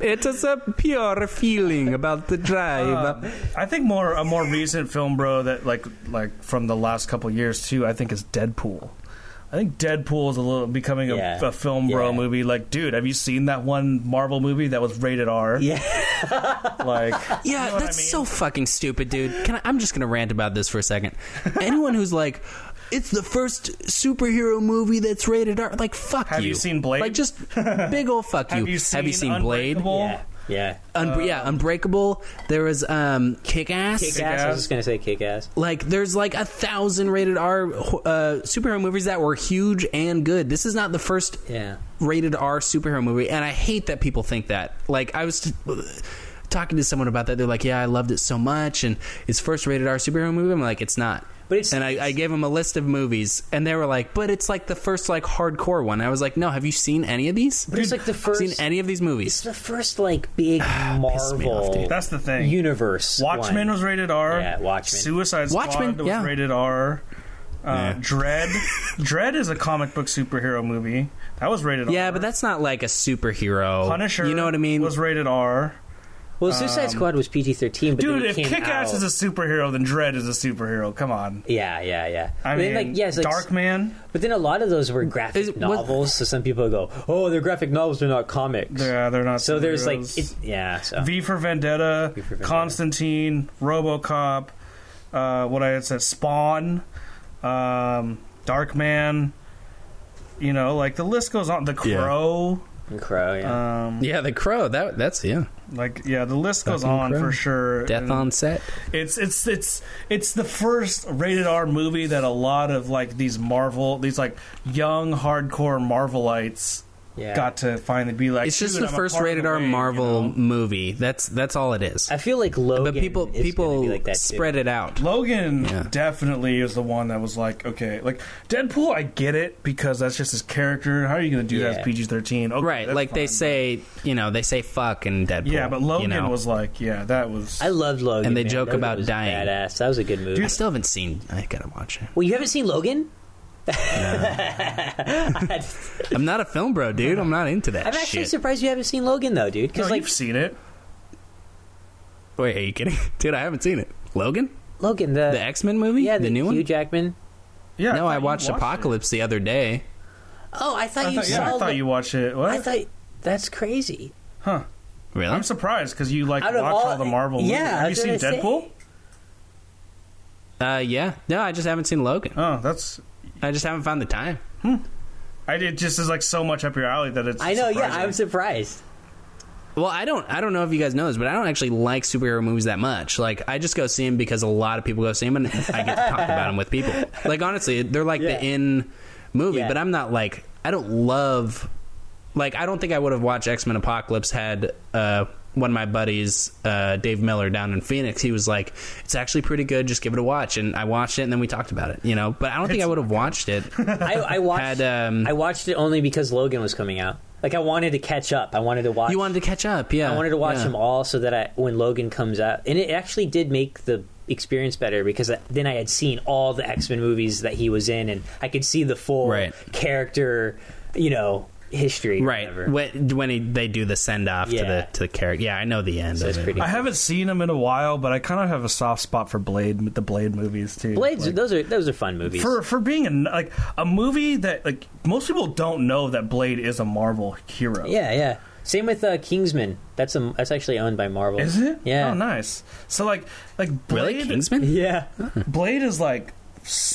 it is a pure feeling about the drive. Um, I think more a more recent film bro that like like from the last couple years too. I think is Deadpool. I think Deadpool is a little becoming a, Yeah. a film bro Yeah. movie. Like, dude, have you seen that one Marvel movie that was rated R? yeah. Like, yeah, know what I that's mean? so fucking stupid, dude. Can I, I'm just gonna rant about this for a second. Anyone who's like, it's the first superhero movie that's rated R, like fuck Have you. you seen Blade? Like just big old fuck you. have you seen, Have you seen Blade? Unbreakable? Yeah. Yeah. Un- yeah, Unbreakable. There was um, Kick Ass. Kick ass. I was just gonna say kick ass. Like, there's like a thousand rated R uh, superhero movies that were huge and good. This is not the first Yeah. rated R superhero movie, and I hate that people think that. Like, I was t- talking to someone about that. They're like, "Yeah, I loved it so much, and it's first rated R superhero movie." I'm like, "It's not." But it's- and I, I gave them a list of movies, and they were like, "But it's like the first like hardcore one." I was like, "No, have you seen any of these? But it's like the first. seen any of these movies? It's the first like big pissed me off, Marvel dude. That's the thing. universe. Watchmen one. was rated R. Yeah, Watchmen. Suicide Squad Watchmen, was yeah. rated R. Uh, Yeah. Dread. Dread is a comic book superhero movie. That was rated R. Yeah, but that's not like a superhero. Punisher. You know what I mean? Was rated R. Well, Suicide Squad was PG thirteen, but Um, Dude, if it Kick Ass is a superhero, then Dread is a superhero. Come on. yeah, yeah, yeah. I But mean, then, like, yes, like, Darkman. But then a lot of those were graphic Is it- what- novels, so some people go, "Oh, they're graphic novels; they're not comics." Yeah, they're not. so there's like, it, yeah. So V for Vendetta, V for Vendetta. Constantine, RoboCop. Uh, what I had said, Spawn, um, Darkman. You know, like the list goes on. The Yeah. Crow. And Crow, yeah. Um, yeah, The Crow. That that's yeah. like yeah, the list goes Fucking on Crow. for sure. Death And on set. It's it's it's it's the first rated R movie that a lot of like these Marvel, these like young hardcore Marvelites yeah. got to finally be like. It's just the I'm a first rated the R wave," you Marvel know? movie. That's that's all it is. I feel like Logan. but people is people be like that spread too. it out. Logan Yeah. definitely is the one that was like, okay, like Deadpool, I get it because that's just his character. How are you going to do that Yeah. as PG thirteen? Okay, right, that's like they say, you know, they say fuck in Deadpool. Yeah, but Logan you know? was like, yeah, that was. I loved Logan, And they man. joke Logan about was dying. Badass. That was a good movie. I still haven't seen. I gotta watch it. well, you haven't seen Logan? I'm not a film bro, dude. I'm not into that I'm actually shit. surprised you haven't seen Logan though, dude. no, Because like, you've seen it. Wait, are you kidding, dude? I haven't seen it. Logan? Logan, the, The X Men movie, yeah, the, new one? Hugh one. Jackman. Yeah. no, thought I you watched, it. Apocalypse the other day. Oh, I thought I you thought, saw. yeah, I thought the- you watched it. What? I thought that's crazy. huh. Really? I'm surprised because you like Out watch of all, all- the Marvel yeah, movies. Have you was seen gonna say. Deadpool? Uh, yeah. No, I just haven't seen Logan. Oh, that's. I just haven't found the time. I did just is like so much up your alley that it's. I know. Yeah, surprising. I'm surprised. Well, I don't. I don't know if you guys know this, but I don't actually like superhero movies that much. Like, I just go see them because a lot of people go see them, and I get to talk about them with people. Like, honestly, they're like Yeah. the in movie, Yeah. but I'm not like. I don't love. Like, I don't think I would have watched X Men Apocalypse had uh, one of my buddies, uh, Dave Miller, down in Phoenix. He was like, "It's actually pretty good. Just give it a watch." And I watched it, and then we talked about it. You know, but I don't think I would have watched it. I, I watched. Had um, I watched it only because Logan was coming out. Like I wanted to catch up. I wanted to watch. you wanted to catch up, yeah. I wanted to watch yeah. them all so that I, when Logan comes out, and it actually did make the experience better because I- then I had seen all the X Men movies that he was in, and I could see the full Right. character, you know, history. Right when when he, they do the send off to the to the character. Yeah, I know the end So of it's it. pretty. I haven't seen them in a while, but I kind of have a soft spot for Blade, the Blade movies too. Blades. Like, those are those are fun movies. for for being a like a movie that like most people don't know that Blade is a Marvel hero. yeah, yeah. Same with uh, Kingsman. That's a that's actually owned by Marvel. Is it? Yeah. Oh, nice. So like like Really, Blade, Kingsman? Yeah. Blade is like s-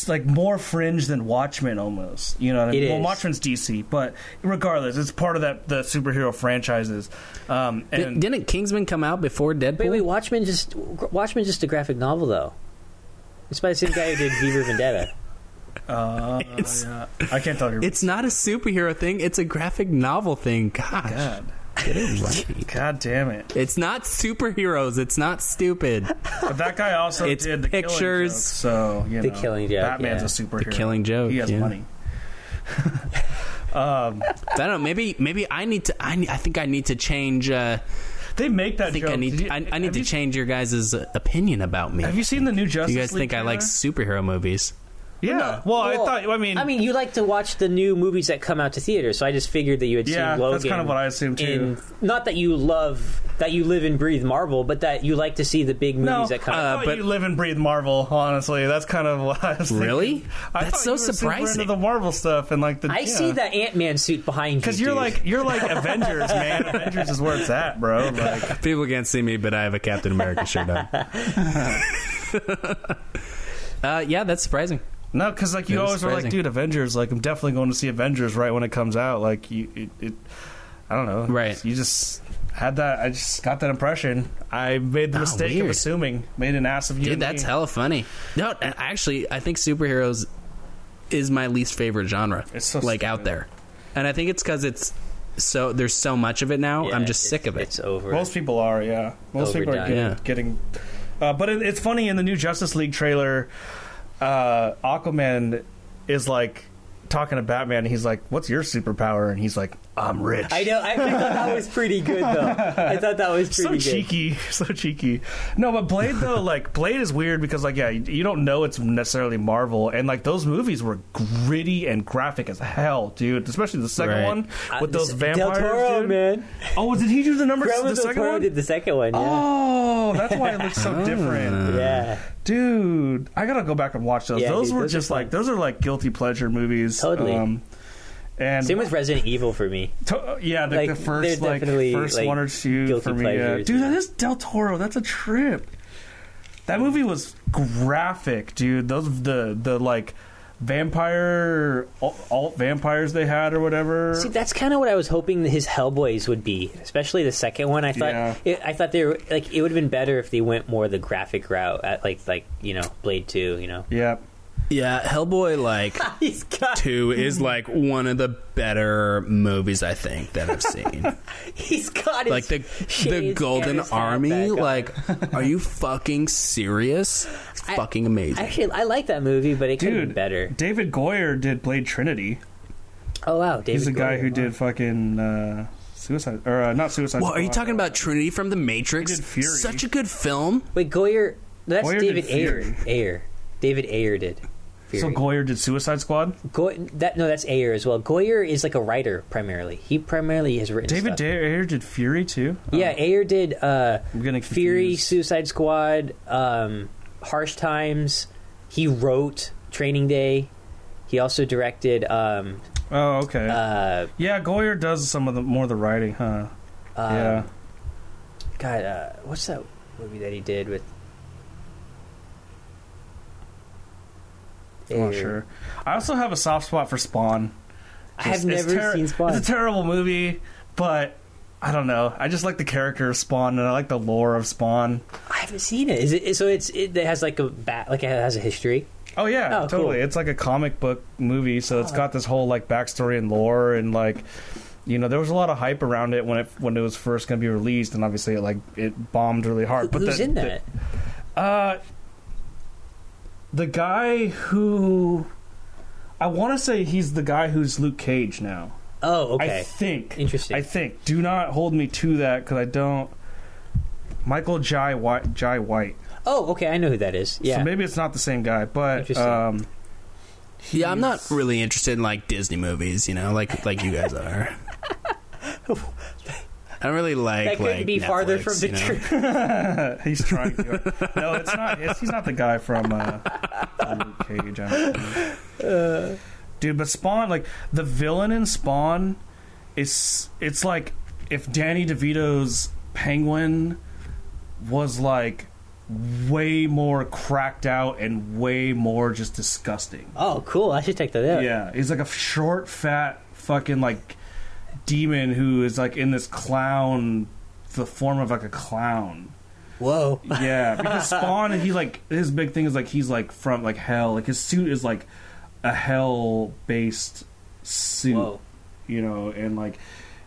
like more fringe than Watchmen almost. You know what I mean? It well, is. Watchmen's DC, but regardless, it's part of that the superhero franchises. Um, Di- and Didn't Kingsman come out before Deadpool? Wait, wait. Watchmen just Watchmen just a graphic novel though. It's by the same guy who did V for Vendetta. uh, It's- yeah. I can't tell you. It's not a superhero thing. It's a graphic novel thing. Gosh, God. Get it right. God damn it! It's not superheroes. It's not stupid. But that guy also It's did the Killing pictures. Joke, so you know, The Killing Joke, Batman's yeah. a superhero. The Killing Joke, He has yeah. money. I don't know. Maybe maybe I need to. I, need, I think I need to change. Uh, They make that I think joke. I need. You- I, I need to you- change your guys' opinion about me. Have you seen the new Justice you guys League think I like superhero movies? Yeah. Well, I Well, thought. I mean, I mean, you like to watch the new movies that come out to theaters, so I just figured that you had Yeah, seen Logan. that's kind of what I assumed, too. in- not that you love that you live and breathe Marvel, but that you like to see the big movies no, that come. I out. Uh, but- you live and breathe Marvel. Honestly, that's kind of what I was thinking. Really? I That's thought so you were super surprising. into the Marvel stuff and like the. I see that Ant Man suit behind you because you're dude. like you're like Avengers, man. Avengers is where it's at, bro. Like, People can't see me, but I have a Captain America shirt on. uh, yeah, that's surprising. No, because like you That is always were like, dude, Avengers. Like, I'm definitely going to see Avengers right when it comes out. Like, you, it, it I don't know, Right. You just had that. I just got that impression. I made the Oh, mistake of assuming, made an ass of you. Dude, that's me. hella funny. No, actually, I think superheroes is my least favorite genre. It's so like out there, and I think it's because it's so there's so much of it now. Yeah, I'm just sick of it. It's over. Most people are, yeah. Most people are getting. Yeah. getting uh, but it, it's funny in the new Justice League trailer, uh, Aquaman is like talking to Batman. And he's like, "What's your superpower?" And he's like, "I'm rich." I know. I, I thought that was pretty good, though. I thought that was so pretty good. So cheeky, so cheeky. No, but Blade though, like Blade is weird because like yeah, you, you don't know it's necessarily Marvel, and like those movies were gritty and graphic as hell, dude. Especially the second Right. one Uh, with those this- vampires, Del Toro, dude. man. Oh, did he do the numbers? Guillermo The del second Toro one? did the second one. Yeah. Oh, that's why it looks so different. yeah. Dude, I gotta go back and watch those. Yeah, those dude, were those are just fun. like those are like guilty pleasure movies. Totally. Um, and Same with Resident Evil for me. to- yeah, the, like, the first like first like, one or two for me. Yeah. Dude, that is Del Toro. That's a trip. That movie was graphic, dude. Those the the like vampire alt vampires they had or whatever. See, that's kind of what I was hoping his Hellboys would be, especially the second one. I thought Yeah. it, I thought they were like it would have been better if they went more the graphic route at like like you know Blade Two. You know, yeah. Yeah, Hellboy like he's got two is like one of the better movies I think that I've seen. he's got like the the Golden and his hat Army. Like, are you fucking serious? It's I- fucking amazing. actually I like that movie, but it could have been Dude, better. David Goyer did Blade Trinity. Oh wow, David He's the guy Goyer. who did fucking uh, Suicide or uh, not Suicide. well, are you Squad. talking about Trinity from The Matrix? He did Fury. Such a good film. Wait, Goyer. That's Goyer did David Ayer. Fury. Ayer. David Ayer did. So Goyer did Suicide Squad. Goy- that no, that's Ayer as well. Goyer is like a writer primarily. He primarily has written. David stuff. Ayer did Fury too. Yeah, Ayer did uh, I'm Fury. Suicide Squad. Um, Harsh Times. He wrote Training Day. He also directed. Um, Oh, okay. uh, yeah, Goyer does some of the more of the writing, huh? um, yeah. God, uh, what's that movie that he did with? I'm not sure. I also have a soft spot for Spawn. I have never ter- seen Spawn. It's a terrible movie, but I don't know. I just like the character of Spawn, and I like the lore of Spawn. I haven't seen it. Is it so? It's it has like a bat, like it has a history. Oh yeah, Oh, totally. cool. It's like a comic book movie, so it's Oh. got this whole like backstory and lore, and like you know, there was a lot of hype around it when it when it was first going to be released, and obviously it like it bombed really hard. But Who's the, in the- Uh, the guy who I want to say he's the guy who's Luke Cage now. oh, okay. I think. Interesting. I think. Do not hold me to that because I don't. Michael Jai White. Jai White. oh, okay. I know who that is. Yeah. So maybe it's not the same guy, but um, Yeah, I'm not really interested in like Disney movies, you know, like like you guys are. I don't really like. that couldn't like, be farther from the you know? truth. he's trying to. no, it's not. It's, he's not the guy from uh, Luke Cage. I don't think. Dude, but Spawn, like the villain in Spawn, is it's like if Danny DeVito's Penguin was like way more cracked out and way more just disgusting. Oh, cool. I should take that out. Yeah, he's like a short, fat, fucking like demon who is like in this clown, the form of like a clown. Whoa. Yeah, because Spawn, he like his big thing is like he's like from like hell. Like his suit is like a hell based suit, Whoa. you know, and like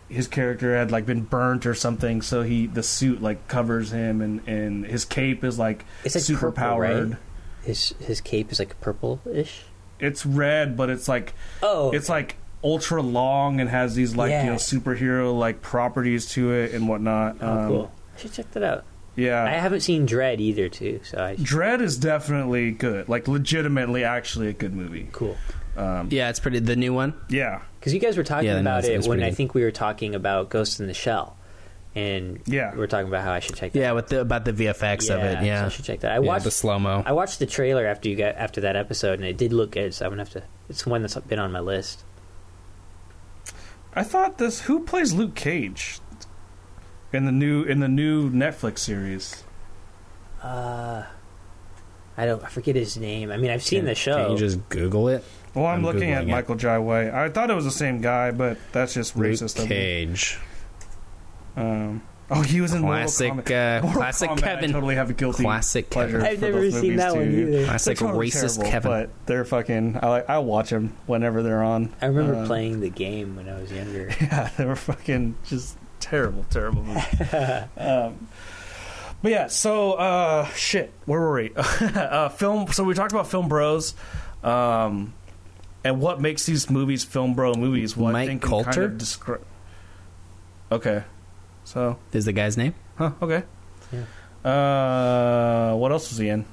his character had like been burnt or something, so he the suit like covers him, and and his cape is like It's like super purple, powered. right? His his cape is like purple-ish. It's red, but it's like Oh, it's like ultra long and has these like you know superhero like properties to it and whatnot. oh, Um, cool. I should check that out. Yeah, I haven't seen Dread either, too. So I Dread is definitely good. Like legitimately, actually a good movie. cool. Um, Yeah, it's pretty. The new one. yeah, Because you guys were talking Yeah, about is- it is when I think we were talking about Ghost in the Shell, and Yeah. we were talking about how I should check. that Yeah, with the about the VFX of it. so Yeah, I should check that. I yeah, watched the slow mo. I watched the trailer after you got after that episode, and it did look good. So I'm gonna have to. It's one that's been on my list. I thought this. Who plays Luke Cage in the new in the new Netflix series? Uh, I don't. I forget his name. I mean, I've seen Can- the show. Can you just Google it? Well, I'm, I'm looking at Googling it. Michael Jai White. I thought it was the same guy, but that's just Luke racist. of me. Cage, Um, oh, he was in classic, Mortal Kombat. uh, Mortal classic Kombat, I Kevin, totally have a guilty classic pleasure. Kevin, I've for never those seen movies, that one either. classic They're racist terrible, Kevin. But they're fucking. I like. I watch them whenever they're on. I remember Uh, playing the game when I was younger. Yeah, they were fucking just terrible, terrible movies. um, but yeah, so uh, shit. Where were we? uh, film. So we talked about film bros, um, and what makes these movies film bro movies. Well, I Mike think can kind Coulter? of descri- okay, so Is the guy's name? huh? Okay. Uh, what else was he in?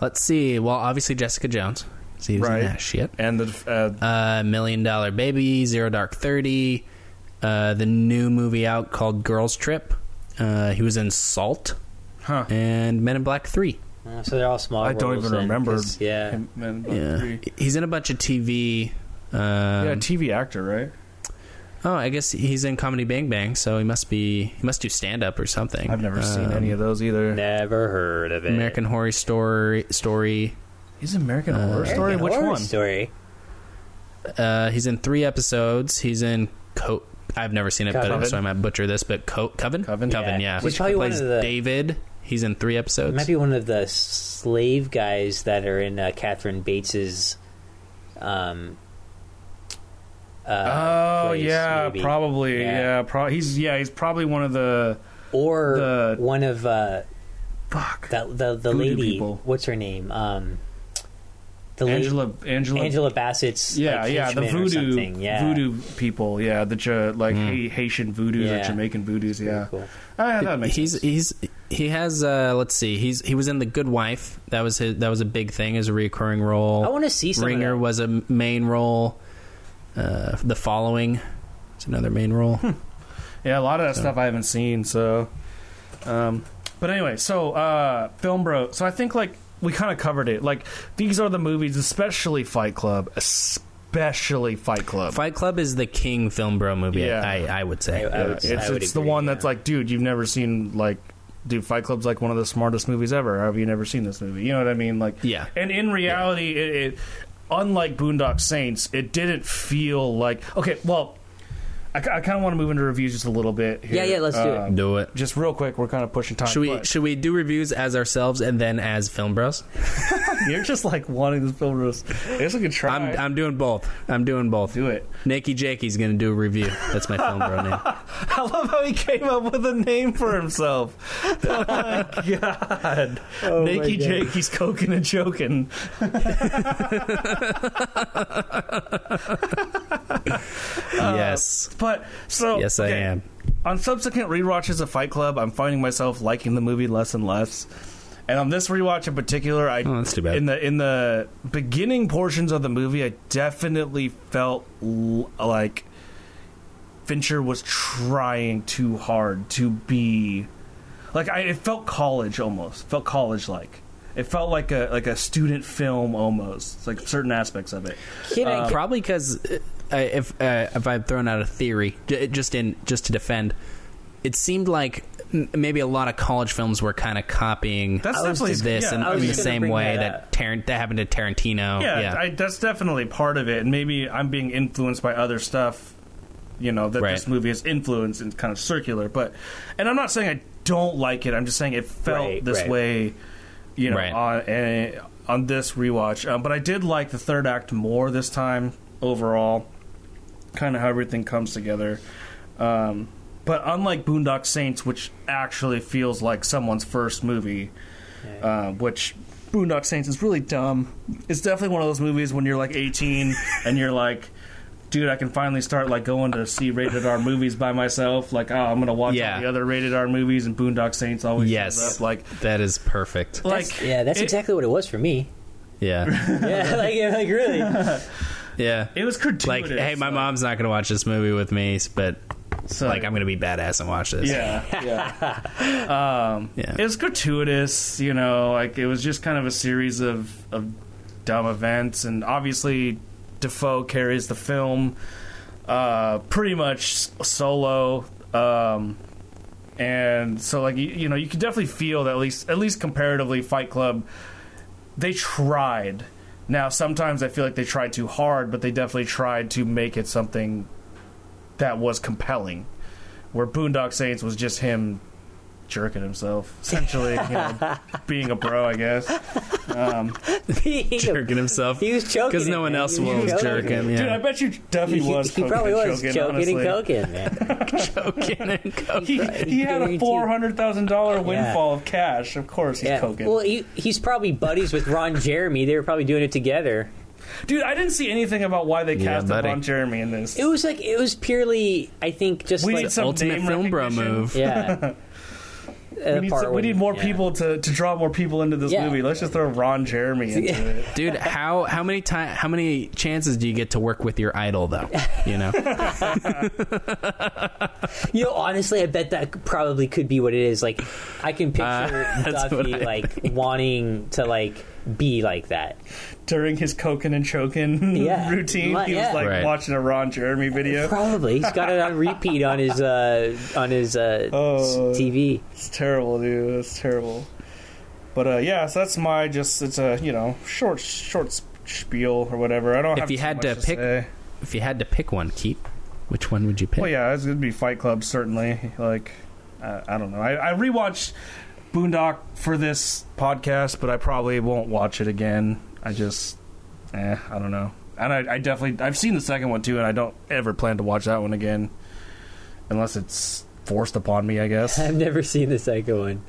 Let's see. Well, obviously Jessica Jones. See, he was in Right. that shit. And the uh, Uh, Million Dollar Baby, Zero Dark Thirty, uh, the new movie out called Girls Trip. Uh, he was in Salt huh? and Men in Black Three. Uh, so they're all small. I don't roles even then, remember 'cause, Yeah. Him- Man, about Yeah, three. he's in a bunch of TV. Um, yeah, TV actor, right? Oh, I guess he's in Comedy Bang Bang, so he must be he must do stand up or something. I've never seen any of those either. Never heard of it. American Horror Story. Story. He's American Uh, Horror Story. American Which Horror one? Story. Uh, he's in three episodes. He's in Co- I've never seen it, Coven. but so I might butcher this. But Co- Coven, Coven? Coven, Yeah. yeah. He's probably one plays of the- David. He's in three It episodes. might be one of the slave guys that are in uh, Catherine Bates's. Um, uh, Oh place, yeah, maybe. probably. Yeah. Yeah, pro- he's yeah, he's probably one of the or the- one of uh, fuck the the, the lady. people. What's her name? Um, the lady- Angela Angela. Angela Bassett's. yeah, like, yeah, the voodoo. Yeah. voodoo people. Yeah, the Ja- like Mm. Haitian voodoos Yeah. or Jamaican voodoos. Yeah, cool. oh, yeah, that makes he's sense. he's he has uh let's see he's he was in the good wife that was his that was a big thing as a recurring role I want to see some ringer of that. was a main role uh the following it's another main role yeah, a lot of that So- stuff I haven't seen. So, um, But anyway, so uh, film bro. So I think like we kind of covered it. Like these are the movies, especially Fight Club, especially Fight Club. Fight Club is the king film bro movie. Yeah. I, I would say. I- I would- it's I would it's the agree, one that's like, dude, you've never seen like. Dude, Fight Club's like one of the smartest movies ever. Have you never seen this movie? You know what I mean? Like, Yeah. And in reality, it, it unlike Boondock Saints, it didn't feel like okay. Well, I, I kind of want to move into reviews just a little bit. Here. Yeah, yeah, let's do it. Um, Do it. Just real quick, we're kind of pushing time. Should we but- should we do reviews as ourselves and then as film bros? You're just like wanting this film roast. It's a good try. I'm I'm doing both. I'm doing both. do it. Nikki Jakey's gonna do a review. That's my film bro name. I love how he came up with a name for himself. Oh my god. Oh my Nakey God. Jake, he's coking and choking. yes. But so Yes, I am. On subsequent rewatches of Fight Club, I'm finding myself liking the movie less and less. And on this rewatch in particular, I Oh, that's too bad. in the in the beginning portions of the movie, I definitely felt l- like Fincher was trying too hard to be like I it felt college almost felt college like it felt like a like a student film almost It's like certain aspects of it Can I- Uh, Probably because if uh, if I've thrown out a theory, j- just in just to defend, it seemed like maybe a lot of college films were kind of copying That's definitely- this yeah, in, in the same way that that that happened to Tarantino. yeah, Yeah, I, that's definitely part of it and maybe i'm being influenced by other stuff you know that Right. this movie is influenced and kind of circular but and i'm not saying i don't like it i'm just saying it felt Right, this right. way you know on uh, on this rewatch um, but i did like the third act more this time overall kind of how everything comes together um, but unlike boondock saints which actually feels like someone's first movie uh, which Boondock Saints is really dumb. It's definitely one of those movies when you're like 18 and you're like, dude, I can finally start like going to see rated R movies by myself. Like, oh, I'm gonna watch Yeah. all the other rated R movies, and Boondock Saints always shows yes, up. Like, that is perfect. like yeah, that's it- exactly what it was for me. Yeah, Yeah, like, yeah, like really. yeah. It was gratuitous. Like, hey, my like- mom's not gonna watch this movie with me, but so, like, I'm gonna be badass and watch this. Yeah, yeah. um, Yeah. It was gratuitous, you know. Like it was just kind of a series of of dumb events, and obviously Dafoe carries the film uh, pretty much solo. Um, and so, like you, you know, you can definitely feel that at least at least comparatively, Fight Club they tried. Now, sometimes I feel like they tried too hard, but they definitely tried to make it something that was compelling. Where Boondock Saints was just him jerking himself, essentially, you know, being a bro, I guess. Um, jerking himself He was choking because no one man. else He was was choking jerking. Dude, I Yeah, bet you Duffy he, was. he coking probably was choking, choking and honestly. coking, man. choking and coking. He, he had a Guaranteed. four hundred thousand dollar windfall of cash. Of course, he's Yeah. coking. Well, he, he's probably buddies with Ron Jeremy. They were probably doing it together. Dude, I didn't see anything about why they Yeah, cast buddy. Ron Jeremy in this. It was like it was purely, I think, just We like need some Ultimate name film bro recognition. move. yeah. Uh, We need, some- we need more people to, to draw more people into this Yeah. movie. Let's just throw Ron Jeremy into it. Dude, how how many time how many chances do you get to work with your idol though? You know, You know, honestly, I bet that probably could be what it is. Like, I can picture Uh, Duffy I like wanting to like be like that. During his coking and choking Yeah. routine, Like, he was yeah. like Right. watching a Ron Jeremy video. Probably, he's got it on repeat on his uh, on his uh, Oh. TV. It's terrible, dude. It's terrible. But uh, yeah, so that's my just it's a you know short short spiel or whatever. I don't. If have you had much to pick- say. if you had to pick one, Keith, which one would you pick? well, yeah, it's gonna be Fight Club certainly. Like, uh, I don't know. I, I rewatched Boondock for this podcast, but I probably won't watch it again. I just, eh, I don't know. And I, I definitely I've seen the second one too, and I don't ever plan to watch that one again, unless it's forced upon me. I guess. I've never seen the second one.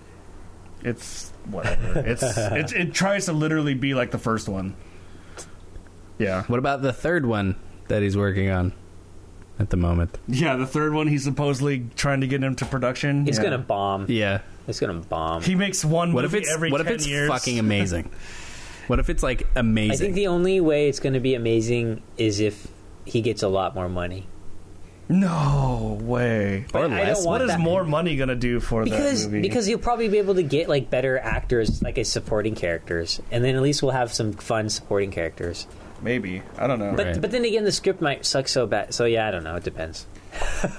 It's whatever. It's it, it tries to literally be like the first one. Yeah, What about the third one that he's working on at the moment? yeah. The third one, he's supposedly trying to get into production. He's Yeah. gonna bomb. Yeah. It's gonna bomb. He makes one. What if movie it's every what if 10 it's years. fucking amazing? What if it's like amazing? I amazing? think the only way it's gonna be amazing is if he gets a lot more money. No way. Or I don't less. want What is that. more money gonna do for because that movie? because you'll probably be able to get like better actors like as supporting characters, and then at least we'll have some fun supporting characters. maybe I don't know. But Right. but then again, the script might suck so bad. So yeah, I don't know. It depends.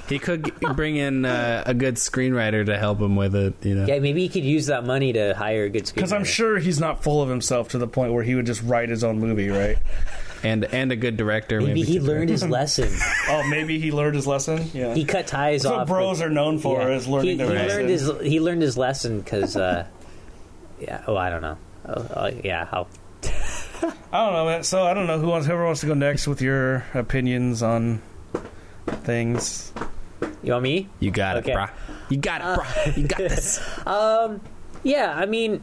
He could g- bring in uh, a good screenwriter to help him with it. You know. Yeah, maybe he could use that money to hire a good screenwriter. Because I'm sure he's not full of himself to the point where he would just write his own movie, right? and and a good director. maybe he to- learned his lesson. oh, maybe he learned his lesson. Yeah, He cut ties that's off. what bros with- are known for yeah. is learning he, their he lesson. learned his he learned his lesson because uh, yeah. Oh, I don't know. Oh, oh, yeah, I'll I don't know, man. So I don't know who wants. Whoever wants to go next with your opinions on things. You want me? You got Okay. it, brah. You got it, brah. You got this. Um, yeah, I mean,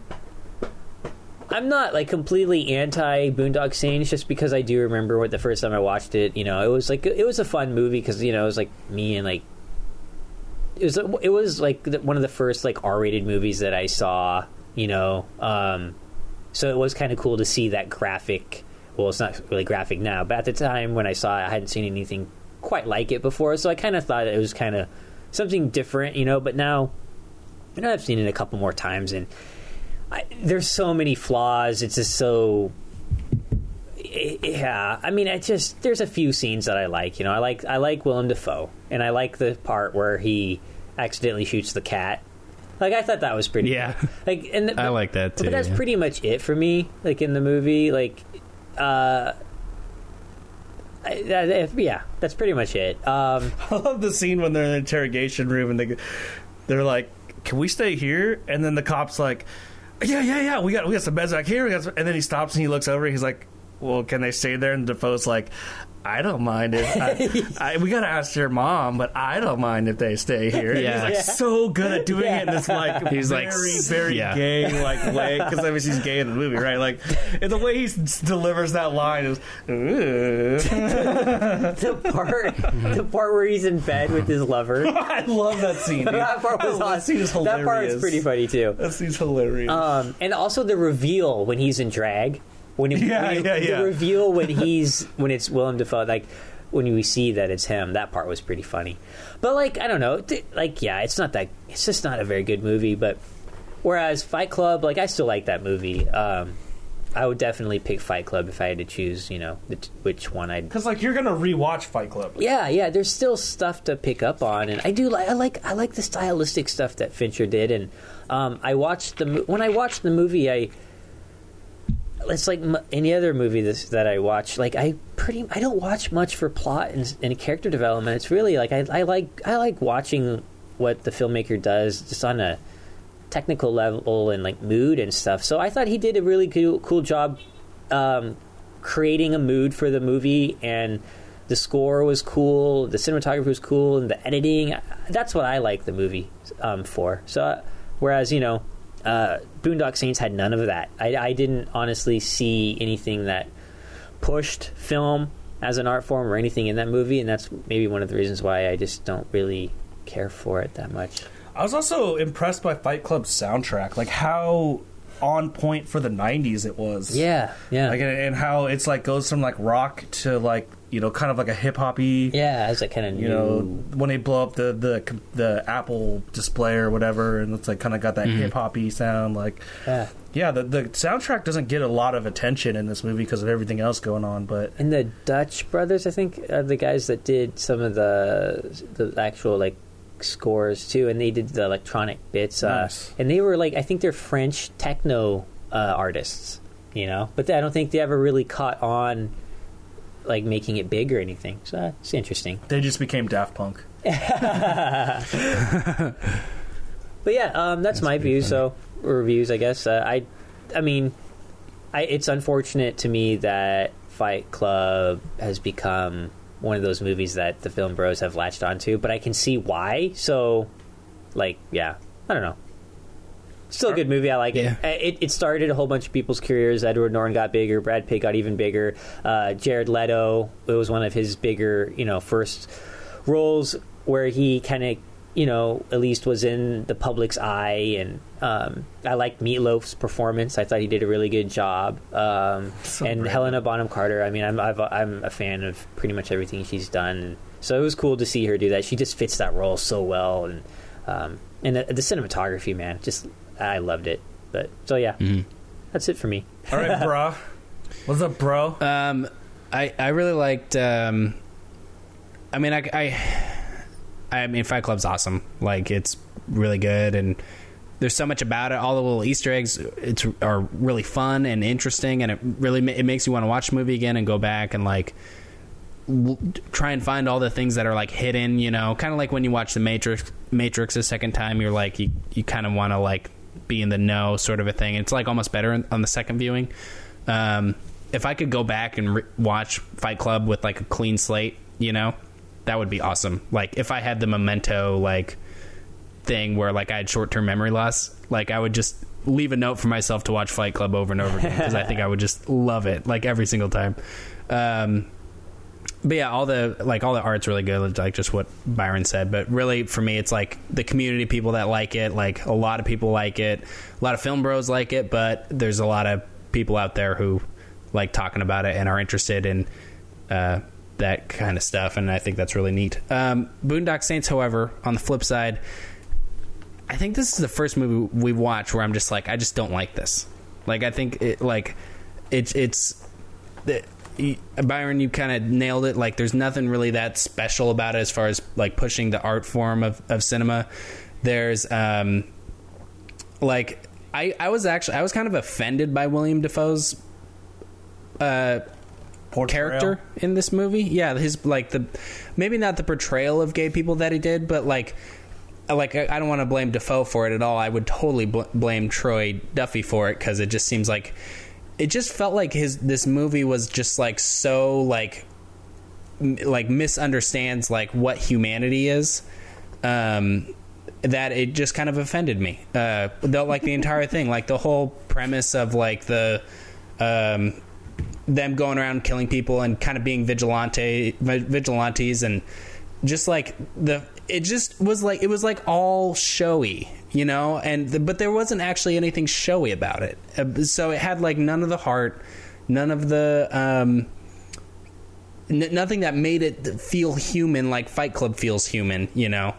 I'm not like completely anti Boondock Saints just because I do remember what the first time I watched it. You know, it was like it was a fun movie because you know it was like me and like it was it was like one of the first like R-rated movies that I saw. You know, um, so it was kind of cool to see that graphic. Well, it's not really graphic now, but at the time when I saw it, I hadn't seen anything quite like it before, so I kind of thought it was kind of something different, you know. But now, you know, I've seen it a couple more times, and I, there's so many flaws. It's just so. Yeah, I mean, I just there's a few scenes that I like. You know, I like I like Willem Dafoe, and I like the part where he accidentally shoots the cat. Like I thought that was pretty. Yeah. Like and I like that too. but that's yeah. pretty much it for me. Like in the movie, like, uh, yeah, that's pretty much it. Um, I love the scene when they're in the interrogation room and they they're like, "Can we stay here?" And then the cops like, "Yeah, yeah, yeah. We got we got some beds back here." And then he stops and he looks over. He's like, "Well, can they stay there?" And Dafoe's like. I don't mind if I, I, we gotta ask your mom, but I don't mind if they stay here. And Yeah. he's like Yeah. so good at doing it in this like He's like, very s- very yeah. gay like way because I mean he's gay in the movie, right? Like and the way he delivers that line is, the part, the part where he's in bed with his lover. I love that scene. Dude. that part was that awesome. scene is That part hilarious. was pretty funny too. That scene's hilarious. Um, and also the reveal when he's in drag. When, he, Yeah, when he- yeah, yeah. the reveal when he's when it's Willem Dafoe, like when we see that it's him. That part was pretty funny. But like I don't know, th- like yeah, it's not that. It's just not a very good movie. But whereas Fight Club, like I still like that movie. Um, I would definitely pick Fight Club if I had to choose. You know, t- which one I'd Because like you're gonna rewatch Fight Club. yeah, yeah. There's still stuff to pick up on, and I do like I like I like the stylistic stuff that Fincher did, and um, I watched the when I watched the movie, I it's like any other movie this, that I watch. Like I pretty I don't watch much for plot and, and character development. It's really like I, I like I like watching what the filmmaker does just on a technical level and like mood and stuff. So I thought he did a really cool, cool job um, creating a mood for the movie and the score was cool the cinematography was cool and the editing that's what i like the movie um, for so whereas you know uh, boondock saints had none of that. I, I didn't honestly see anything that pushed film as an art form or anything in that movie and that's maybe one of the reasons why i just don't really care for it that much. I was also impressed by Fight Club's soundtrack, like how on point for the '90s it was. yeah yeah. Like and how it's like goes from like rock to like you know kind of like a hip hoppy. yeah as a kind of You know when they blow up the the the Apple display or whatever, and it's like kind of got that hip hoppy sound. Like yeah yeah, the the soundtrack doesn't get a lot of attention in this movie because of everything else going on, but And the Dust Brothers, I think, are the guys that did some of the the actual like scores too, and they did the electronic bits. Nice. Uh, and they were like, I think they're French techno uh, artists, you know. But I don't think they ever really caught on, like making it big or anything. So uh, it's interesting. they just became Daft Punk. But yeah, um, that's, my view. So reviews, I guess. Uh, I, I mean, I, it's unfortunate to me that Fight Club has become one of those movies that the film bros have latched onto, but I can see why. So, like, yeah, I don't know. Still a good movie. I like Yeah. it. it. It started a whole bunch of people's careers. Edward Norton got bigger. Brad Pitt got even bigger. Uh, Jared Leto. It was one of his bigger, you know, first roles where he kind of, you know, at least was in the public's eye. And um, I liked Meatloaf's performance. I thought he did a really good job. Um, So and. Helena Bonham Carter. I mean, I'm I've, I'm a fan of pretty much everything she's done. So it was cool to see her do that. She just fits that role so well, and um, and the, the cinematography, man, just I loved it. But so yeah, that's it for me. All right, bro. What's up, bro? Um, I I really liked. Um, I mean, I, I I mean, Fight Club's awesome. Like, it's really good, and there's so much about it. All the little Easter eggs, it's are really fun and interesting, and it really it makes you want to watch the movie again and go back and like try and find all the things that are like hidden. You know, kind of like when you watch the Matrix Matrix a second time, you're like you you kind of want to like be in the know, sort of a thing. It's like almost better on the second viewing. Um, if I could go back and re- watch Fight Club with like a clean slate, you know, that would be awesome. Like if I had the memento like thing where like I had short term memory loss, like I would just leave a note for myself to watch Fight Club over and over again because I think I would just love it like every single time. Um, but yeah, all the like all the art's really good, like just what Byron said. But really, for me, it's like the community people that like it. Like a lot of people like it, a lot of film bros like it, but there's a lot of people out there who like talking about it and are interested in uh, that kind of stuff, and I think that's really neat. Um, Boondock Saints, however, on the flip side, I think this is the first movie we've watched where I'm just like, I just don't like this. Like, I think it, like, it's it's Byron, you kind of nailed it. Like, there's nothing really that special about it as far as like pushing the art form of of cinema. There's um, like I I was actually I was kind of offended by William Dafoe's uh Portrayal. character in this movie. Yeah, his like the maybe not the portrayal of gay people that he did, but like like I I don't want to blame Defoe for it at all. I would totally bl- blame Troy Duffy for it because it just seems like it just felt like his this movie was just like so like m- like misunderstands like what humanity is. Um, that it just kind of offended me. Uh, like the entire thing, like the whole premise of like the um, them going around killing people and kind of being vigilante vi- vigilantes and just like the it just was like it was like all showy you know and the, but there wasn't actually anything showy about it Uh, so it had like none of the heart none of the um n- nothing that made it feel human like fight club feels human you know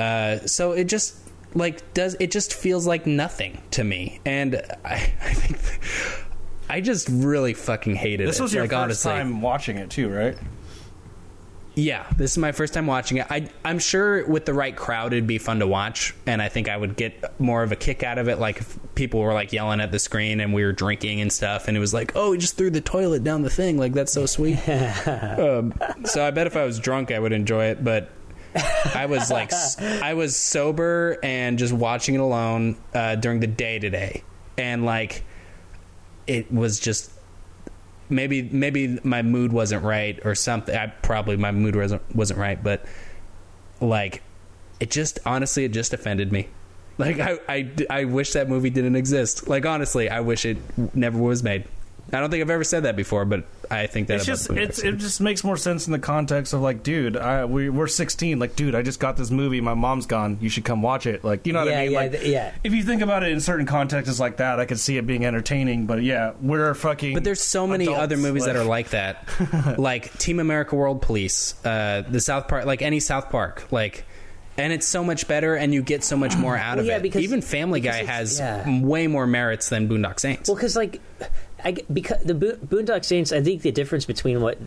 uh so it just like does it just feels like nothing to me and i i think I just really fucking hated This it. was your like, first honestly. time watching it too, right? Yeah, this is my first time watching it. I, I'm sure with the right crowd, it'd be fun to watch, and I think I would get more of a kick out of it. Like if people were like yelling at the screen, and we were drinking and stuff, and it was like, "Oh, he just threw the toilet down the thing! Like that's so sweet." um, so I bet if I was drunk, I would enjoy it, but I was like, I was sober and just watching it alone uh, during the day today, and like, it was just maybe maybe my mood wasn't right or something. I probably my mood wasn't wasn't right, but like it just honestly it just offended me. Like I, I, I wish that movie didn't exist. Like honestly, I wish it never was made. I don't think I've ever said that before, but I think that It's about just it's, it just makes more sense in the context of like, dude, I, we we're 16. Like, dude, I just got this movie. My mom's gone. You should come watch it. Like, you know what yeah, I mean? yeah, like, th- yeah. if you think about it in certain contexts like that, I could see it being entertaining. But yeah, we're fucking. But there's so many adults, other movies that are like that, like Team America: World Police, uh, the South Park, like any South Park, like, and it's so much better, and you get so much more out Well, of yeah, it. because- Even Family because Guy has yeah. way more merits than Boondock Saints. Well, because like, I because the Bo- Boondock Saints, I think the difference between what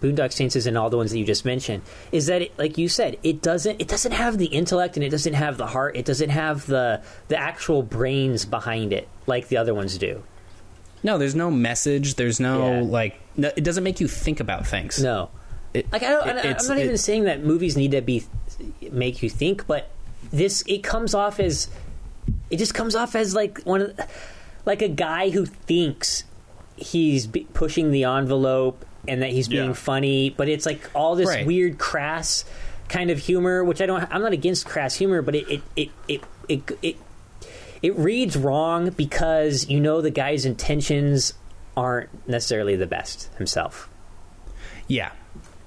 Boondock Saints is and all the ones that you just mentioned is that, it, like you said, it doesn't it doesn't have the intellect and it doesn't have the heart. It doesn't have the the actual brains behind it like the other ones do. no, there's no message. There's no Yeah. like. No, it doesn't make you think about things. No, It- like I don't, it, not even saying that movies need to be make you think, but this it comes off as it just comes off as like one of like a guy who thinks he's pushing the envelope and that he's being Yeah. funny, but it's like all this Right. weird crass kind of humor, which I don't. I'm not against crass humor, but it it it it. it, it it reads wrong because you know the guy's intentions aren't necessarily the best himself. Yeah,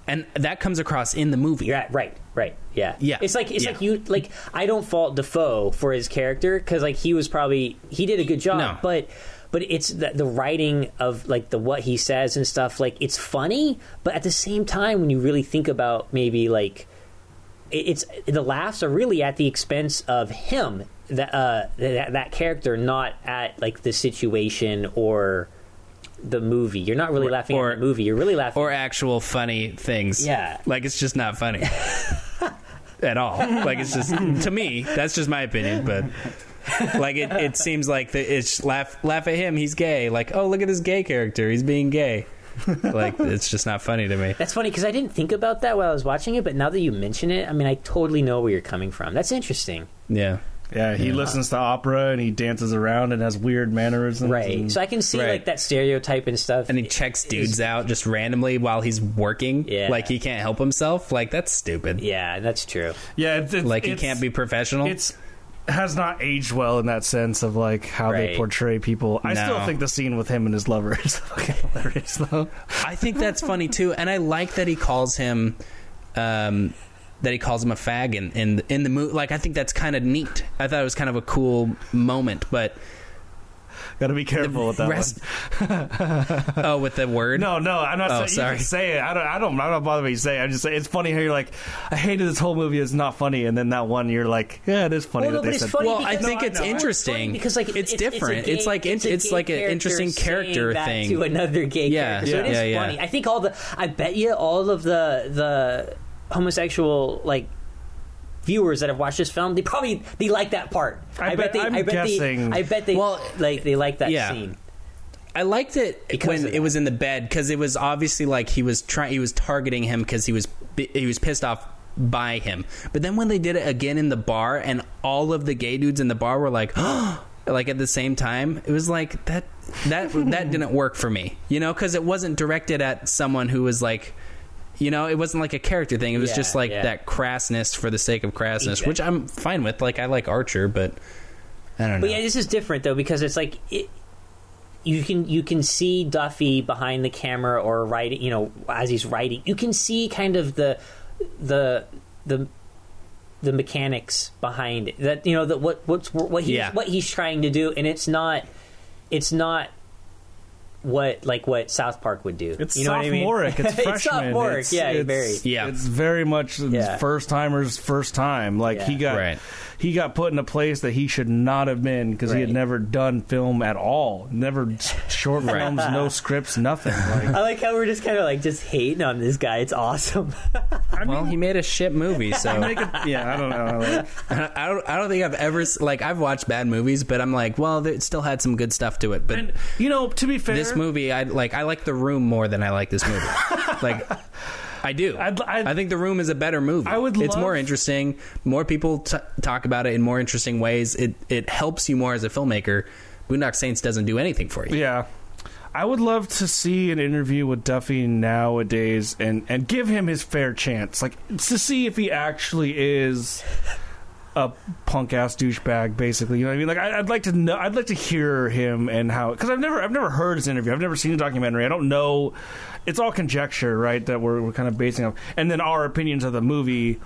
and that comes across in the movie. Yeah, right, right. Yeah, Yeah, It's like it's yeah. like you like I don't fault Dafoe for his character because like he was probably he did a good job, No. but but it's the, the writing of like the what he says and stuff. Like it's funny, but at the same time, when you really think about maybe like it- it's the laughs are really at the expense of him that uh that, that character not at like the situation or the movie you're not really Or- laughing or- at the movie you're really laughing or actual funny things. Yeah. like it's just not funny at all. Like it's just to me, that's just my opinion, but. like it, it seems like the, it's laugh laugh at him he's gay like oh look at this gay character he's being gay like it's just not funny to me That's funny because I didn't think about that while I was watching it, but now that you mention it, I mean, I totally know where you're coming from. That's interesting, yeah Yeah, he listens to opera and he dances around and has weird mannerisms. right? and- So I can see Right. like that stereotype and stuff. and he checks dudes out just randomly while he's working Yeah. like he can't help himself like that's stupid yeah, that's true. yeah, it's, it's, like he can't be professional It's has not aged well in that sense of like how Right. they portray people. I still think the scene with him and his lover is fucking hilarious though. I think that's funny too, and I like that he calls him, um, that he calls him a fag in in, in the movie. Like I think that's kind of neat. I thought it was kind of a cool moment, but Got to be careful with that rest. oh, with the word. No, no, I'm not Oh, saying sorry. you can say it. I don't. I don't. I'm not bothered me saying. it. I just say it's funny how you're like, I hated this whole movie. It's not funny, and then that one you're like, yeah, it is funny Well, no, that but they it's said. funny Well, I think No, it's I know. interesting funny because like it's a different. gay- It's like in- a it's like an interesting character saying that thing. to another gay Yeah, character. So it yeah, is yeah. funny. I think all the I bet you all of the the homosexual like viewers that have watched this film they probably they like that part. I I, bet, bet- they. I'm I bet guessing- they. I bet they. Well, like they like that yeah. scene. I liked it Because when it was in the bed because it was obviously like he was trying. He was targeting him because he was he was pissed off by him. But then when they did it again in the bar, and all of the gay dudes in the bar were like, like at the same time, it was like that that that didn't work for me. You know, because it wasn't directed at someone who was like. You know, it wasn't like a character thing. It was Yeah, just like yeah. that crassness for the sake of crassness, Exactly. which I'm fine with. Like I like Archer, but I don't know. But yeah, this is different though because it's like it, you can you can see Duffy behind the camera or writing, you know, as he's writing, you can see kind of the the the the mechanics behind it. That you know that what what's what he's Yeah. what he's trying to do, and it's not it's not what like what South Park would do. It's you know what I mean? sophomoric. It's freshman. sophomoric. It's, yeah, it's, very. Yeah. It's very much Yeah. first timers first time. Like he got Right. He got put in a place that he should not have been because he had never done film at all. Never short films, no scripts, nothing. Like I like how we're just kind of like just hating on this guy. It's awesome. I well, he made a shit movie, so make it, yeah, I don't know. Like, I don't. I don't think I've ever like I've watched bad movies, but I'm like, well, it still had some good stuff to it. But and you know, to be fair, this movie, I like. I like The Room more than I like this movie. like, I do. I'd- I'd- I think The Room is a better movie. I would It's love- more interesting. More people t- talk about it in more interesting ways. It it helps you more as a filmmaker. Boondock Saints doesn't do anything for you. Yeah. I would love to see an interview with Duffy nowadays and, and give him his fair chance. Like, to see if he actually is a punk ass douchebag, basically. You know what I mean? Like, I, I'd like to know, I'd like to hear him and how, because I've never, I've never heard his interview. I've never seen a documentary. I don't know. It's all conjecture, right? That we're, we're kind of basing on. And then our opinions of the movie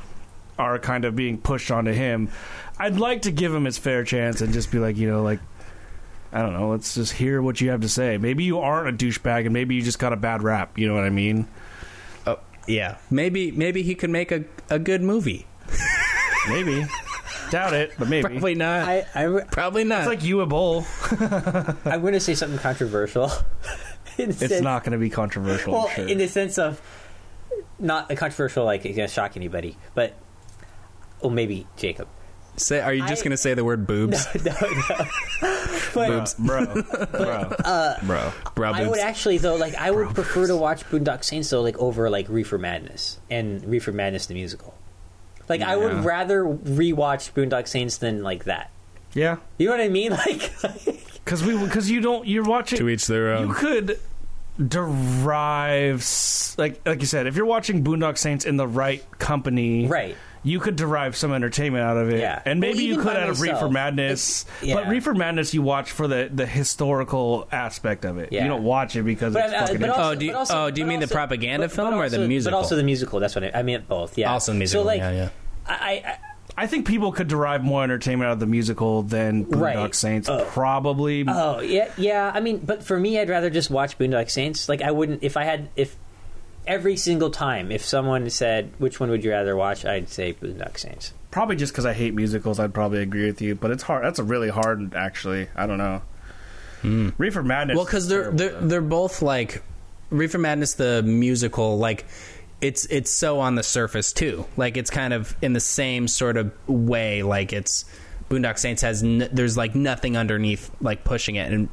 are kind of being pushed onto him. I'd like to give him his fair chance and just be like, you know, like, I don't know. Let's just hear what you have to say. Maybe you aren't a douchebag, and maybe you just got a bad rap. You know what I mean? Oh, yeah. Maybe maybe he could make a a good movie. Maybe. Doubt it, but maybe. Probably not. I, I Probably not. It's like you a bowl. I'm going to say something controversial. It's sense- not going to be controversial. Well, sure. in the sense of not a controversial, like it's going to shock anybody, but oh, maybe Jacob. say, are you just I- going to say the word boobs? no, no. But Boobs. bro, bro, uh, bro. Bro, I would actually though, like I would prefer to watch Boondock Saints though, like over like Reefer Madness and Reefer Madness the musical. Like I would rather rewatch Boondock Saints than like that. Yeah, You know what I mean? Like, because we because you don't you're watching. to each their own. You could derive like like you said if you're watching Boondock Saints in the right company, right? You could derive some entertainment out of it. Yeah. And Well, maybe you could out of myself, Reefer Madness. it's- yeah. But Reefer Madness you watch for the, the historical aspect of it. Yeah. You don't watch it because But, it's uh, fucking but also, Oh, do you- but also- oh, do you but mean the propaganda but- film but or the musical? But also the musical. That's what I, I meant. Both. Yeah. Also musical. So like, yeah, yeah. I, I I think people could derive more entertainment out of the musical than Boondock Right. Saints. Oh. Probably. Oh yeah, yeah. I mean, but for me, I'd rather just watch Boondock Saints. Like I wouldn't if I had if every single time if someone said which one would you rather watch, I'd say Boondock Saints. Probably just because I hate musicals, I'd probably agree with you. But it's hard. That's a really hard. Actually, I don't know. Hmm. Reefer Madness. Well, because they're they're though. they're both like Reefer Madness, the musical, like it's it's so on the surface too. Like it's kind of in the same sort of way. Like it's Boondock Saints has n- there's like nothing underneath like pushing it, and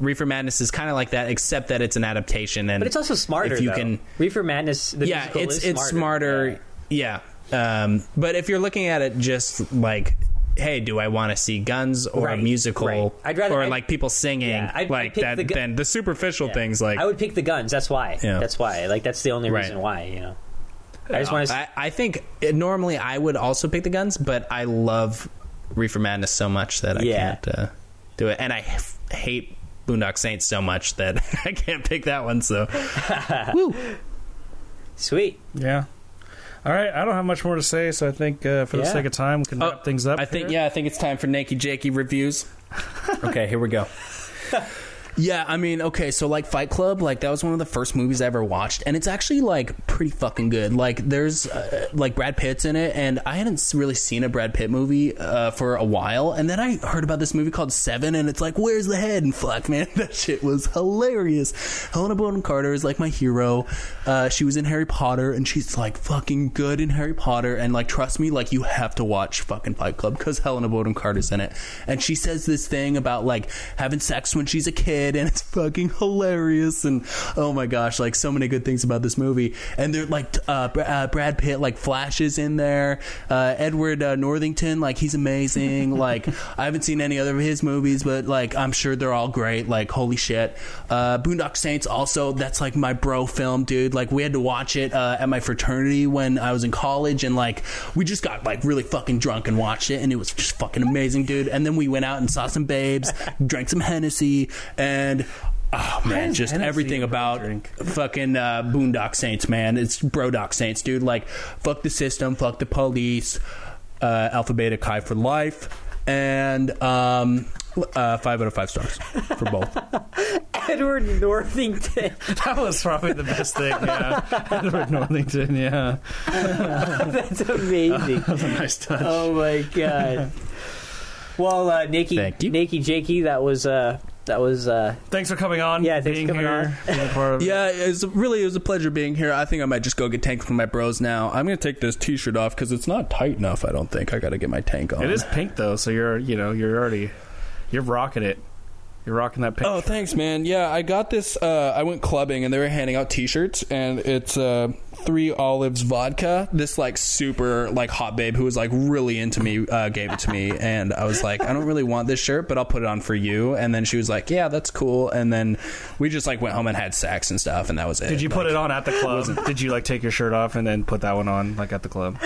Reefer Madness is kind of like that, except that it's an adaptation. And But it's also smarter. If you though. can, Reefer Madness, the yeah, it's it's smarter. Yeah. Um, but if you're looking at it just like. Hey, do I want to see guns or Right, a musical, right. I'd rather- or I'd- like people singing, Yeah, I'd- I'd like pick that? the gu- then the superficial Yeah. things, like I would pick the guns. That's why. Yeah. That's why. Like that's the only Right. reason why. You know. I just want to. I, I think it, normally I would also pick the guns, but I love Reefer Madness so much that I Yeah. can't uh, do it, and I h- hate Boondock Saints so much that I can't pick that one. So, woo. Sweet. yeah. All right, I don't have much more to say, so I think uh, for the Yeah. sake of time, we can Oh, wrap things up. I think here. yeah, I think it's time for Nakey Jakey reviews. okay, here we go. Yeah, I mean, okay, so like Fight Club, like that was one of the first movies I ever watched, and it's actually like pretty fucking good. Like there's uh, like Brad Pitt's in it, and I hadn't really seen a Brad Pitt movie uh, for a while, and then I heard about this movie called Seven, and it's like, where's the head? And fuck, man, that shit was hilarious. Helena Bonham Carter is like my hero. Uh, she was in Harry Potter, and she's like fucking good in Harry Potter, and like trust me, like you have to watch fucking Fight Club because Helena Bonham Carter's in it, and she says this thing about like having sex when she's a kid, and it's fucking hilarious, and oh my gosh, like so many good things about this movie, and they're like uh, uh, Brad Pitt like flashes in there, uh, Edward uh, Northington like he's amazing, like I haven't seen any other of his movies, but like I'm sure they're all great, like holy shit, uh, Boondock Saints also that's like my bro film, dude, like we had to watch it uh, at my fraternity when I was in college, and like we just got like really fucking drunk and watched it, and it was just fucking amazing, dude, and then we went out and saw some babes, drank some Hennessy, and Oh man, just Hennessy everything about drink? fucking uh, Boondock Saints, man. It's Brodock Saints, dude. Like, fuck the system, fuck the police. Uh, Alpha Beta Chi for life, and um, uh, five out of five stars for both. Edward Northington. that was probably the best thing. Yeah, Edward Northington. Yeah, That's amazing. that was a nice touch. oh my god. Well, uh, Nikki, Thank you. Nikki, Jakey, that was uh, that was uh, Thanks for coming on. Yeah, thanks being for coming here, being a part of yeah, it's really it was a pleasure being here. I think I might just go get tanked from my bros now. I'm gonna take this T-shirt off because it's not tight enough. I don't think I got to get my tank on. It is pink though, so you're you know you're already you're rocking it. You're rocking that pink. Oh, thanks, man. Yeah, I got this. Uh, I went clubbing and they were handing out T-shirts, and it's uh, Three Olives vodka. This like super like hot babe who was like really into me uh, gave it to me, and I was like, I don't really want this shirt, but I'll put it on for you. And then she was like, Yeah, that's cool. And then we just like went home and had sex and stuff, and that was it. Did you put Like- it on at the club? Did you like take your shirt off and then put that one on like at the club?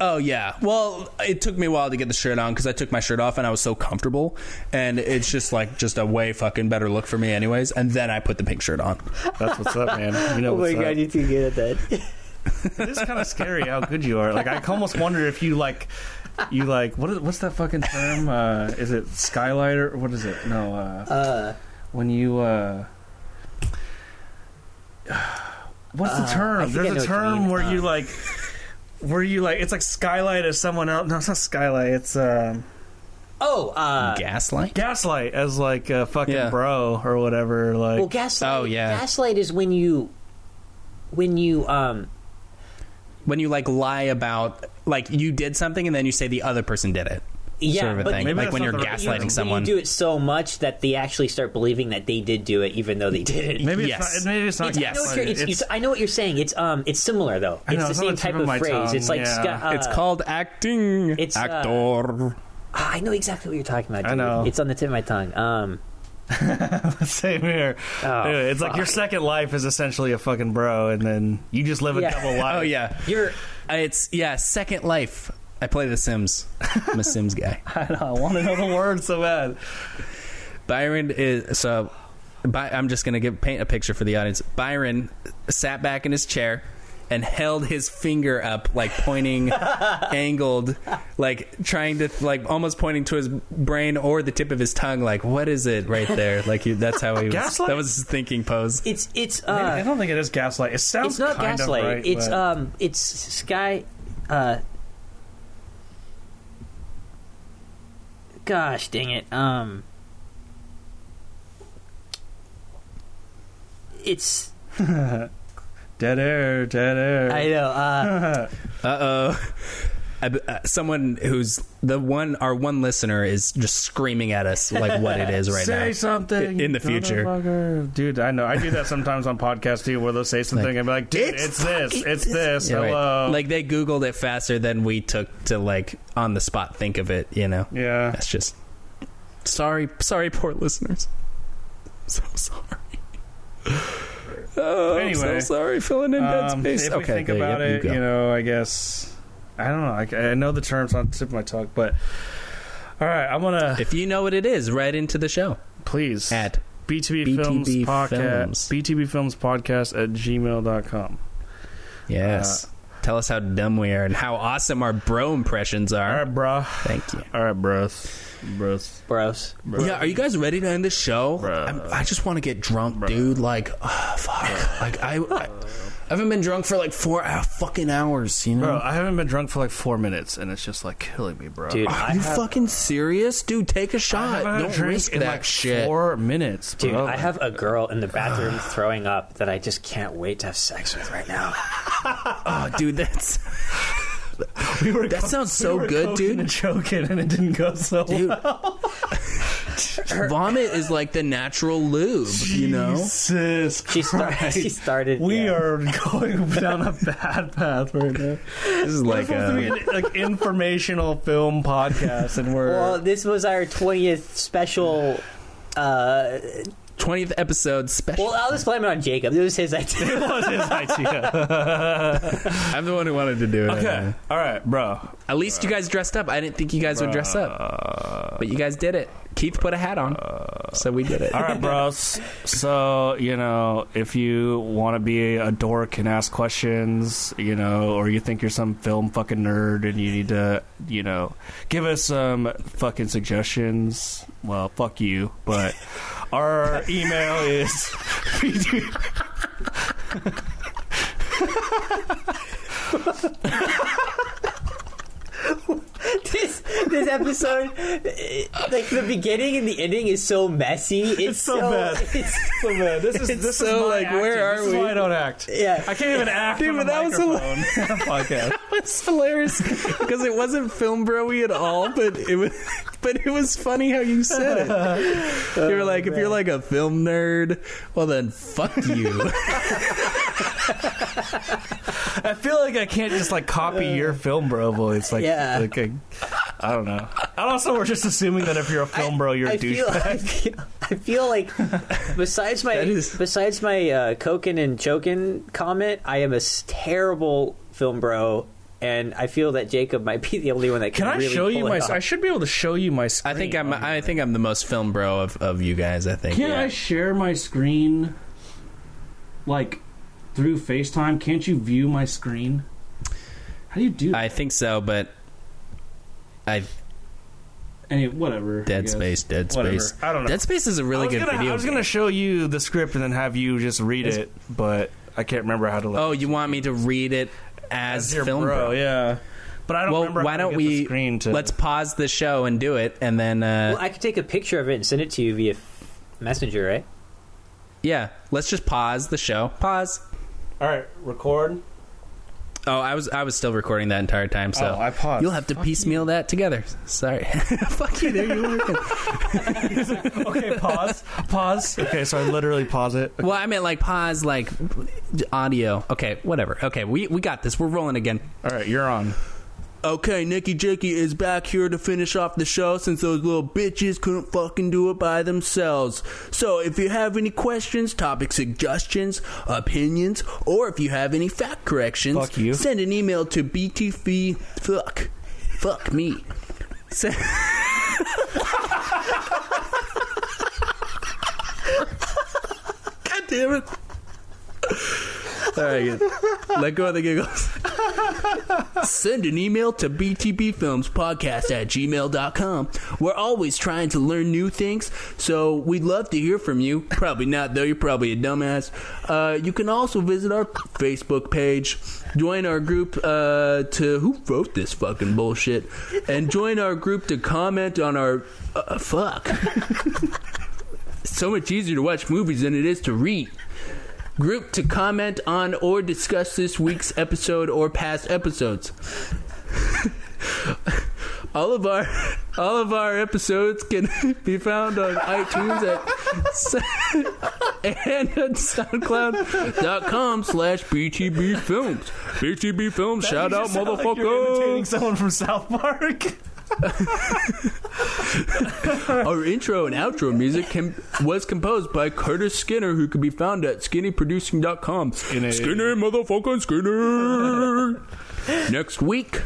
Oh yeah. Well, it took me a while to get the shirt on because I took my shirt off and I was so comfortable, and it's just like just a way fucking better look for me, anyways. And then I put the pink shirt on. That's what's up, man. You know oh my what's god, up. you're too good at that. It is kind of scary how good you are. Like I almost wonder if you like you like what is what's that fucking term? Uh, is it skylight or what is it? No, uh, Uh, when you uh, what's the Uh, term? There's a what you term mean. where Uh, you like where you like it's like skylight as someone else. No, it's not skylight. It's um, oh, uh, Gaslight. gaslight as like a fucking Yeah. bro or whatever. Like well, gaslight. Oh, yeah. gaslight is when you when you um when you like lie about like you did something and then you say the other person did it. Yeah, sort of a but thing. Maybe Like when you're gaslighting term. when someone. you do it so much that they actually start believing that they did do it, even though they didn't. maybe it's Yes. not. Maybe it's not. It's- I, know what you're, it's, It's- it's- I know what you're saying. It's um, it's similar though. It's know, the same type of of phrase. tongue, It's like yeah. uh, it's called acting. it's, uh, actor. ah, I know exactly what you're talking about. I know. It's on the tip of my tongue. Um, Same here. Oh, Anyway, it's like your second life is essentially a fucking bro, and then you just live a Yeah. double life. oh yeah, you're Uh, it's yeah. Second Life. I play The Sims. I'm a Sims guy. I know. I want to know the word so bad. Byron is so. By, I'm just gonna give paint a picture for the audience. Byron sat back in his chair. and held his finger up, like pointing, angled, like trying to, like almost pointing to his brain or the tip of his tongue. Like, what is it right there? Like he, that's how he was. Gaslight? That was his thinking pose. It's it's I uh, don't think it is gaslight. It sounds it's not kind gaslight. Of right, it's but- um it's Sky. Uh, gosh dang it. Um, it's dead air, dead air. I know. Uh, Uh oh. Uh, someone who's the one, our one listener is just screaming at us like what it is right say now. Say something in the future. dude. I know. I do that sometimes on podcasts too, where they'll say something Like, and be like, "Dude, "It's it's, this, it's this." Yeah, right. Hello, Like they Googled it faster than we took to like on the spot think of it. You know, yeah. that's just sorry, sorry, poor listeners. So sorry. Oh, I'm so sorry, filling in dead Um, space. if we okay, think yeah, about yep, it, you you, know, I guess I don't know. I, I know the terms on the tip of my tongue, but all right, I'm gonna if you know what it is, write into the show please at BTB, Films BTB podcast, Films. BTB Films podcast at gmail.com. yes. Uh, Tell us how dumb we are and how awesome our bro impressions are. right, bro. Thank you. All right, bros. Bros. bros. bros. Yeah, are you guys ready to end the show? I'm, I just want to get drunk, Bruh. dude. Like, oh, fuck. Like I, I, I haven't been drunk for like four uh, fucking hours. You know? Bro, I haven't been drunk for like four minutes, and it's just like killing me, bro. Dude, Are I you have- fucking serious, dude? Take a shot. haven't had Don't drink risk in that like shit. Four minutes, bro. Dude, I have a girl in the bathroom throwing up that I just can't wait to have sex with right now. Oh, dude, that's We were that co- sounds we so were good, coking dude. And choking, and it didn't go so dude. well. Vomit is like the natural lube, you know. Jesus She started. She started. We yeah. are going down a bad path right now. This is We're like to be a an like informational film podcast, and we're Well, this was our twentieth special. Uh, twentieth episode special. well, I'll just blame it on Jacob. It was his idea. it was his idea. I'm the one who wanted to do it. okay, all right, bro. At least you guys dressed up. I didn't think you guys would dress up, but you guys did it. Keith put a hat on, so we did it. All right, bros. So, you know, if you want to be a dork and ask questions, you know, or you think you're some film fucking nerd and you need to, you know, give us some fucking suggestions, well, fuck you. But our email is. this this episode, eh, like the beginning and the ending, is so messy. It's, so bad. It's, so bad. This is this so, is like, where are this we? Is why I don't act. yeah. I can't even act Dude, on that was podcast. It's hilarious because it wasn't film broy at all, but it was. But it was funny how you said it. You were like, if you're like a film nerd, well then fuck you. I feel like I can't just like copy your film bro voice. Like, Yeah. like a, I don't know. And also, we're just assuming that if you're a film bro, you're a I feel, douchebag. I feel, I feel like besides my That is- besides my uh, coking and choking comment, I am a s- terrible film bro, and I feel that Jacob might be the only one that can. Can I really show you my? off. I should be able to show you my screen. I think I'm. on I think I'm the most film bro of, of you guys. I think. Can yeah. I share my screen, like through FaceTime? Can't you view my screen? How do you do? that? I think so, but I Any whatever. I Dead. Space, Dead Whatever. Space. I don't know. Dead Space is a really was good gonna, video. I was game. gonna show you the script and then have you just read It's- it, but I can't remember how to. Like, Oh, you want me to read it as, your film bro, bro? Yeah, but I don't Well, remember. why how to don't get we The screen to, let's pause the show and do it, and then uh, Well, I could take a picture of it and send it to you via messenger, right? yeah, let's just pause the show. Pause. All right, record. Oh, I was I was still recording that entire time, so Oh, I paused. you'll have to Fuck piecemeal that together. Sorry, fuck you. There you working. okay, pause. Pause. Okay, so I literally pause it. Well, I meant like pause, like audio. Okay, whatever. Okay, we we got this. We're rolling again. All right, you're on. Okay, Nikki Jakey is back here to finish off the show since those little bitches couldn't fucking do it by themselves. So, if you have any questions, topic suggestions, opinions, or if you have any fact corrections, send an email to btv. Fuck. Fuck me. Send- God damn it. All right, let go of the giggles. Send an email to btbfilmspodcast at gmail.com. We're always trying to learn new things, so we'd love to hear from you. Probably not, though. You're probably a dumbass. Uh, you can also visit our Facebook page, join our group uh, to. Who wrote this fucking bullshit? And join our group to comment on our. Uh, fuck. so much easier to watch movies than it is to read group to comment on or discuss this week's episode or past episodes. all of our all of our episodes can be found on iTunes at and at SoundCloud.com slash BTB Films. BTB Films, shout out, motherfucker! You're motherfucker! imitating someone from South Park. Our intro and outro music can, was composed by Curtis Skinner, who can be found at skinnyproducing.com. Skinny. Skinner, motherfucking Skinner. next week.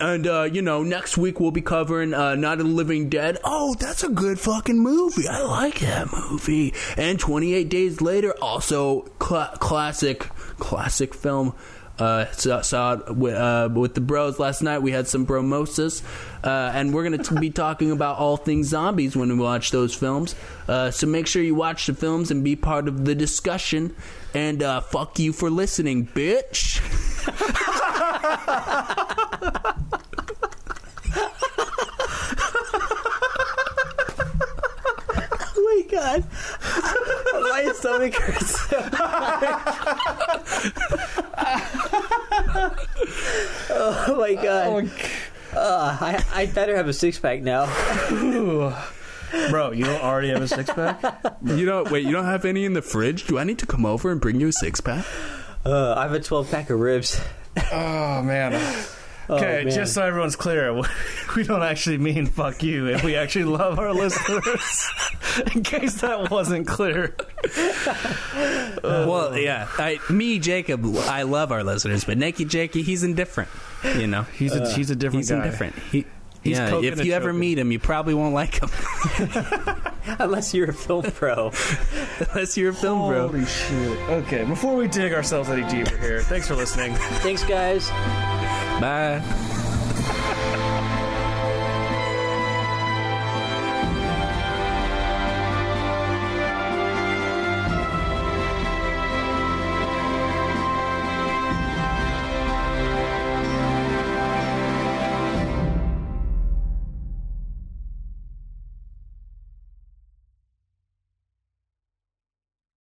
And, uh, you know, next week we'll be covering uh, of the Living Dead. Oh, that's a good fucking movie. I like that movie. And 28 Days Later, also cla- classic, classic film. Uh, saw, saw it with, uh, with the bros last night. We had some bromosas, uh, and we're gonna be talking about all things zombies when we watch those films. Uh, so make sure you watch the films and be part of the discussion. And uh, fuck you for listening, bitch. Oh my god. My stomach hurts. oh my god. Uh, I, I better have a six pack now. Bro, you don't already have a six pack? You don't wait. You don't have any in the fridge. Do I need to come over and bring you a six pack? Uh, I have a 12 pack of ribs. Oh man. Oh, Okay, man. just so everyone's clear, we don't actually mean fuck you, and we actually love our listeners. In case that wasn't clear. Well, yeah, I, me, Jacob, I love our listeners, but Naked Jakey, he's indifferent. You know, He's a uh, he's a different he's guy. indifferent. He, He's yeah, if and you ever meet him, you probably won't like him Unless you're a film pro. unless you're a film bro. Holy shit. Okay, before we dig ourselves any deeper here, thanks for listening. Thanks, guys. Bye.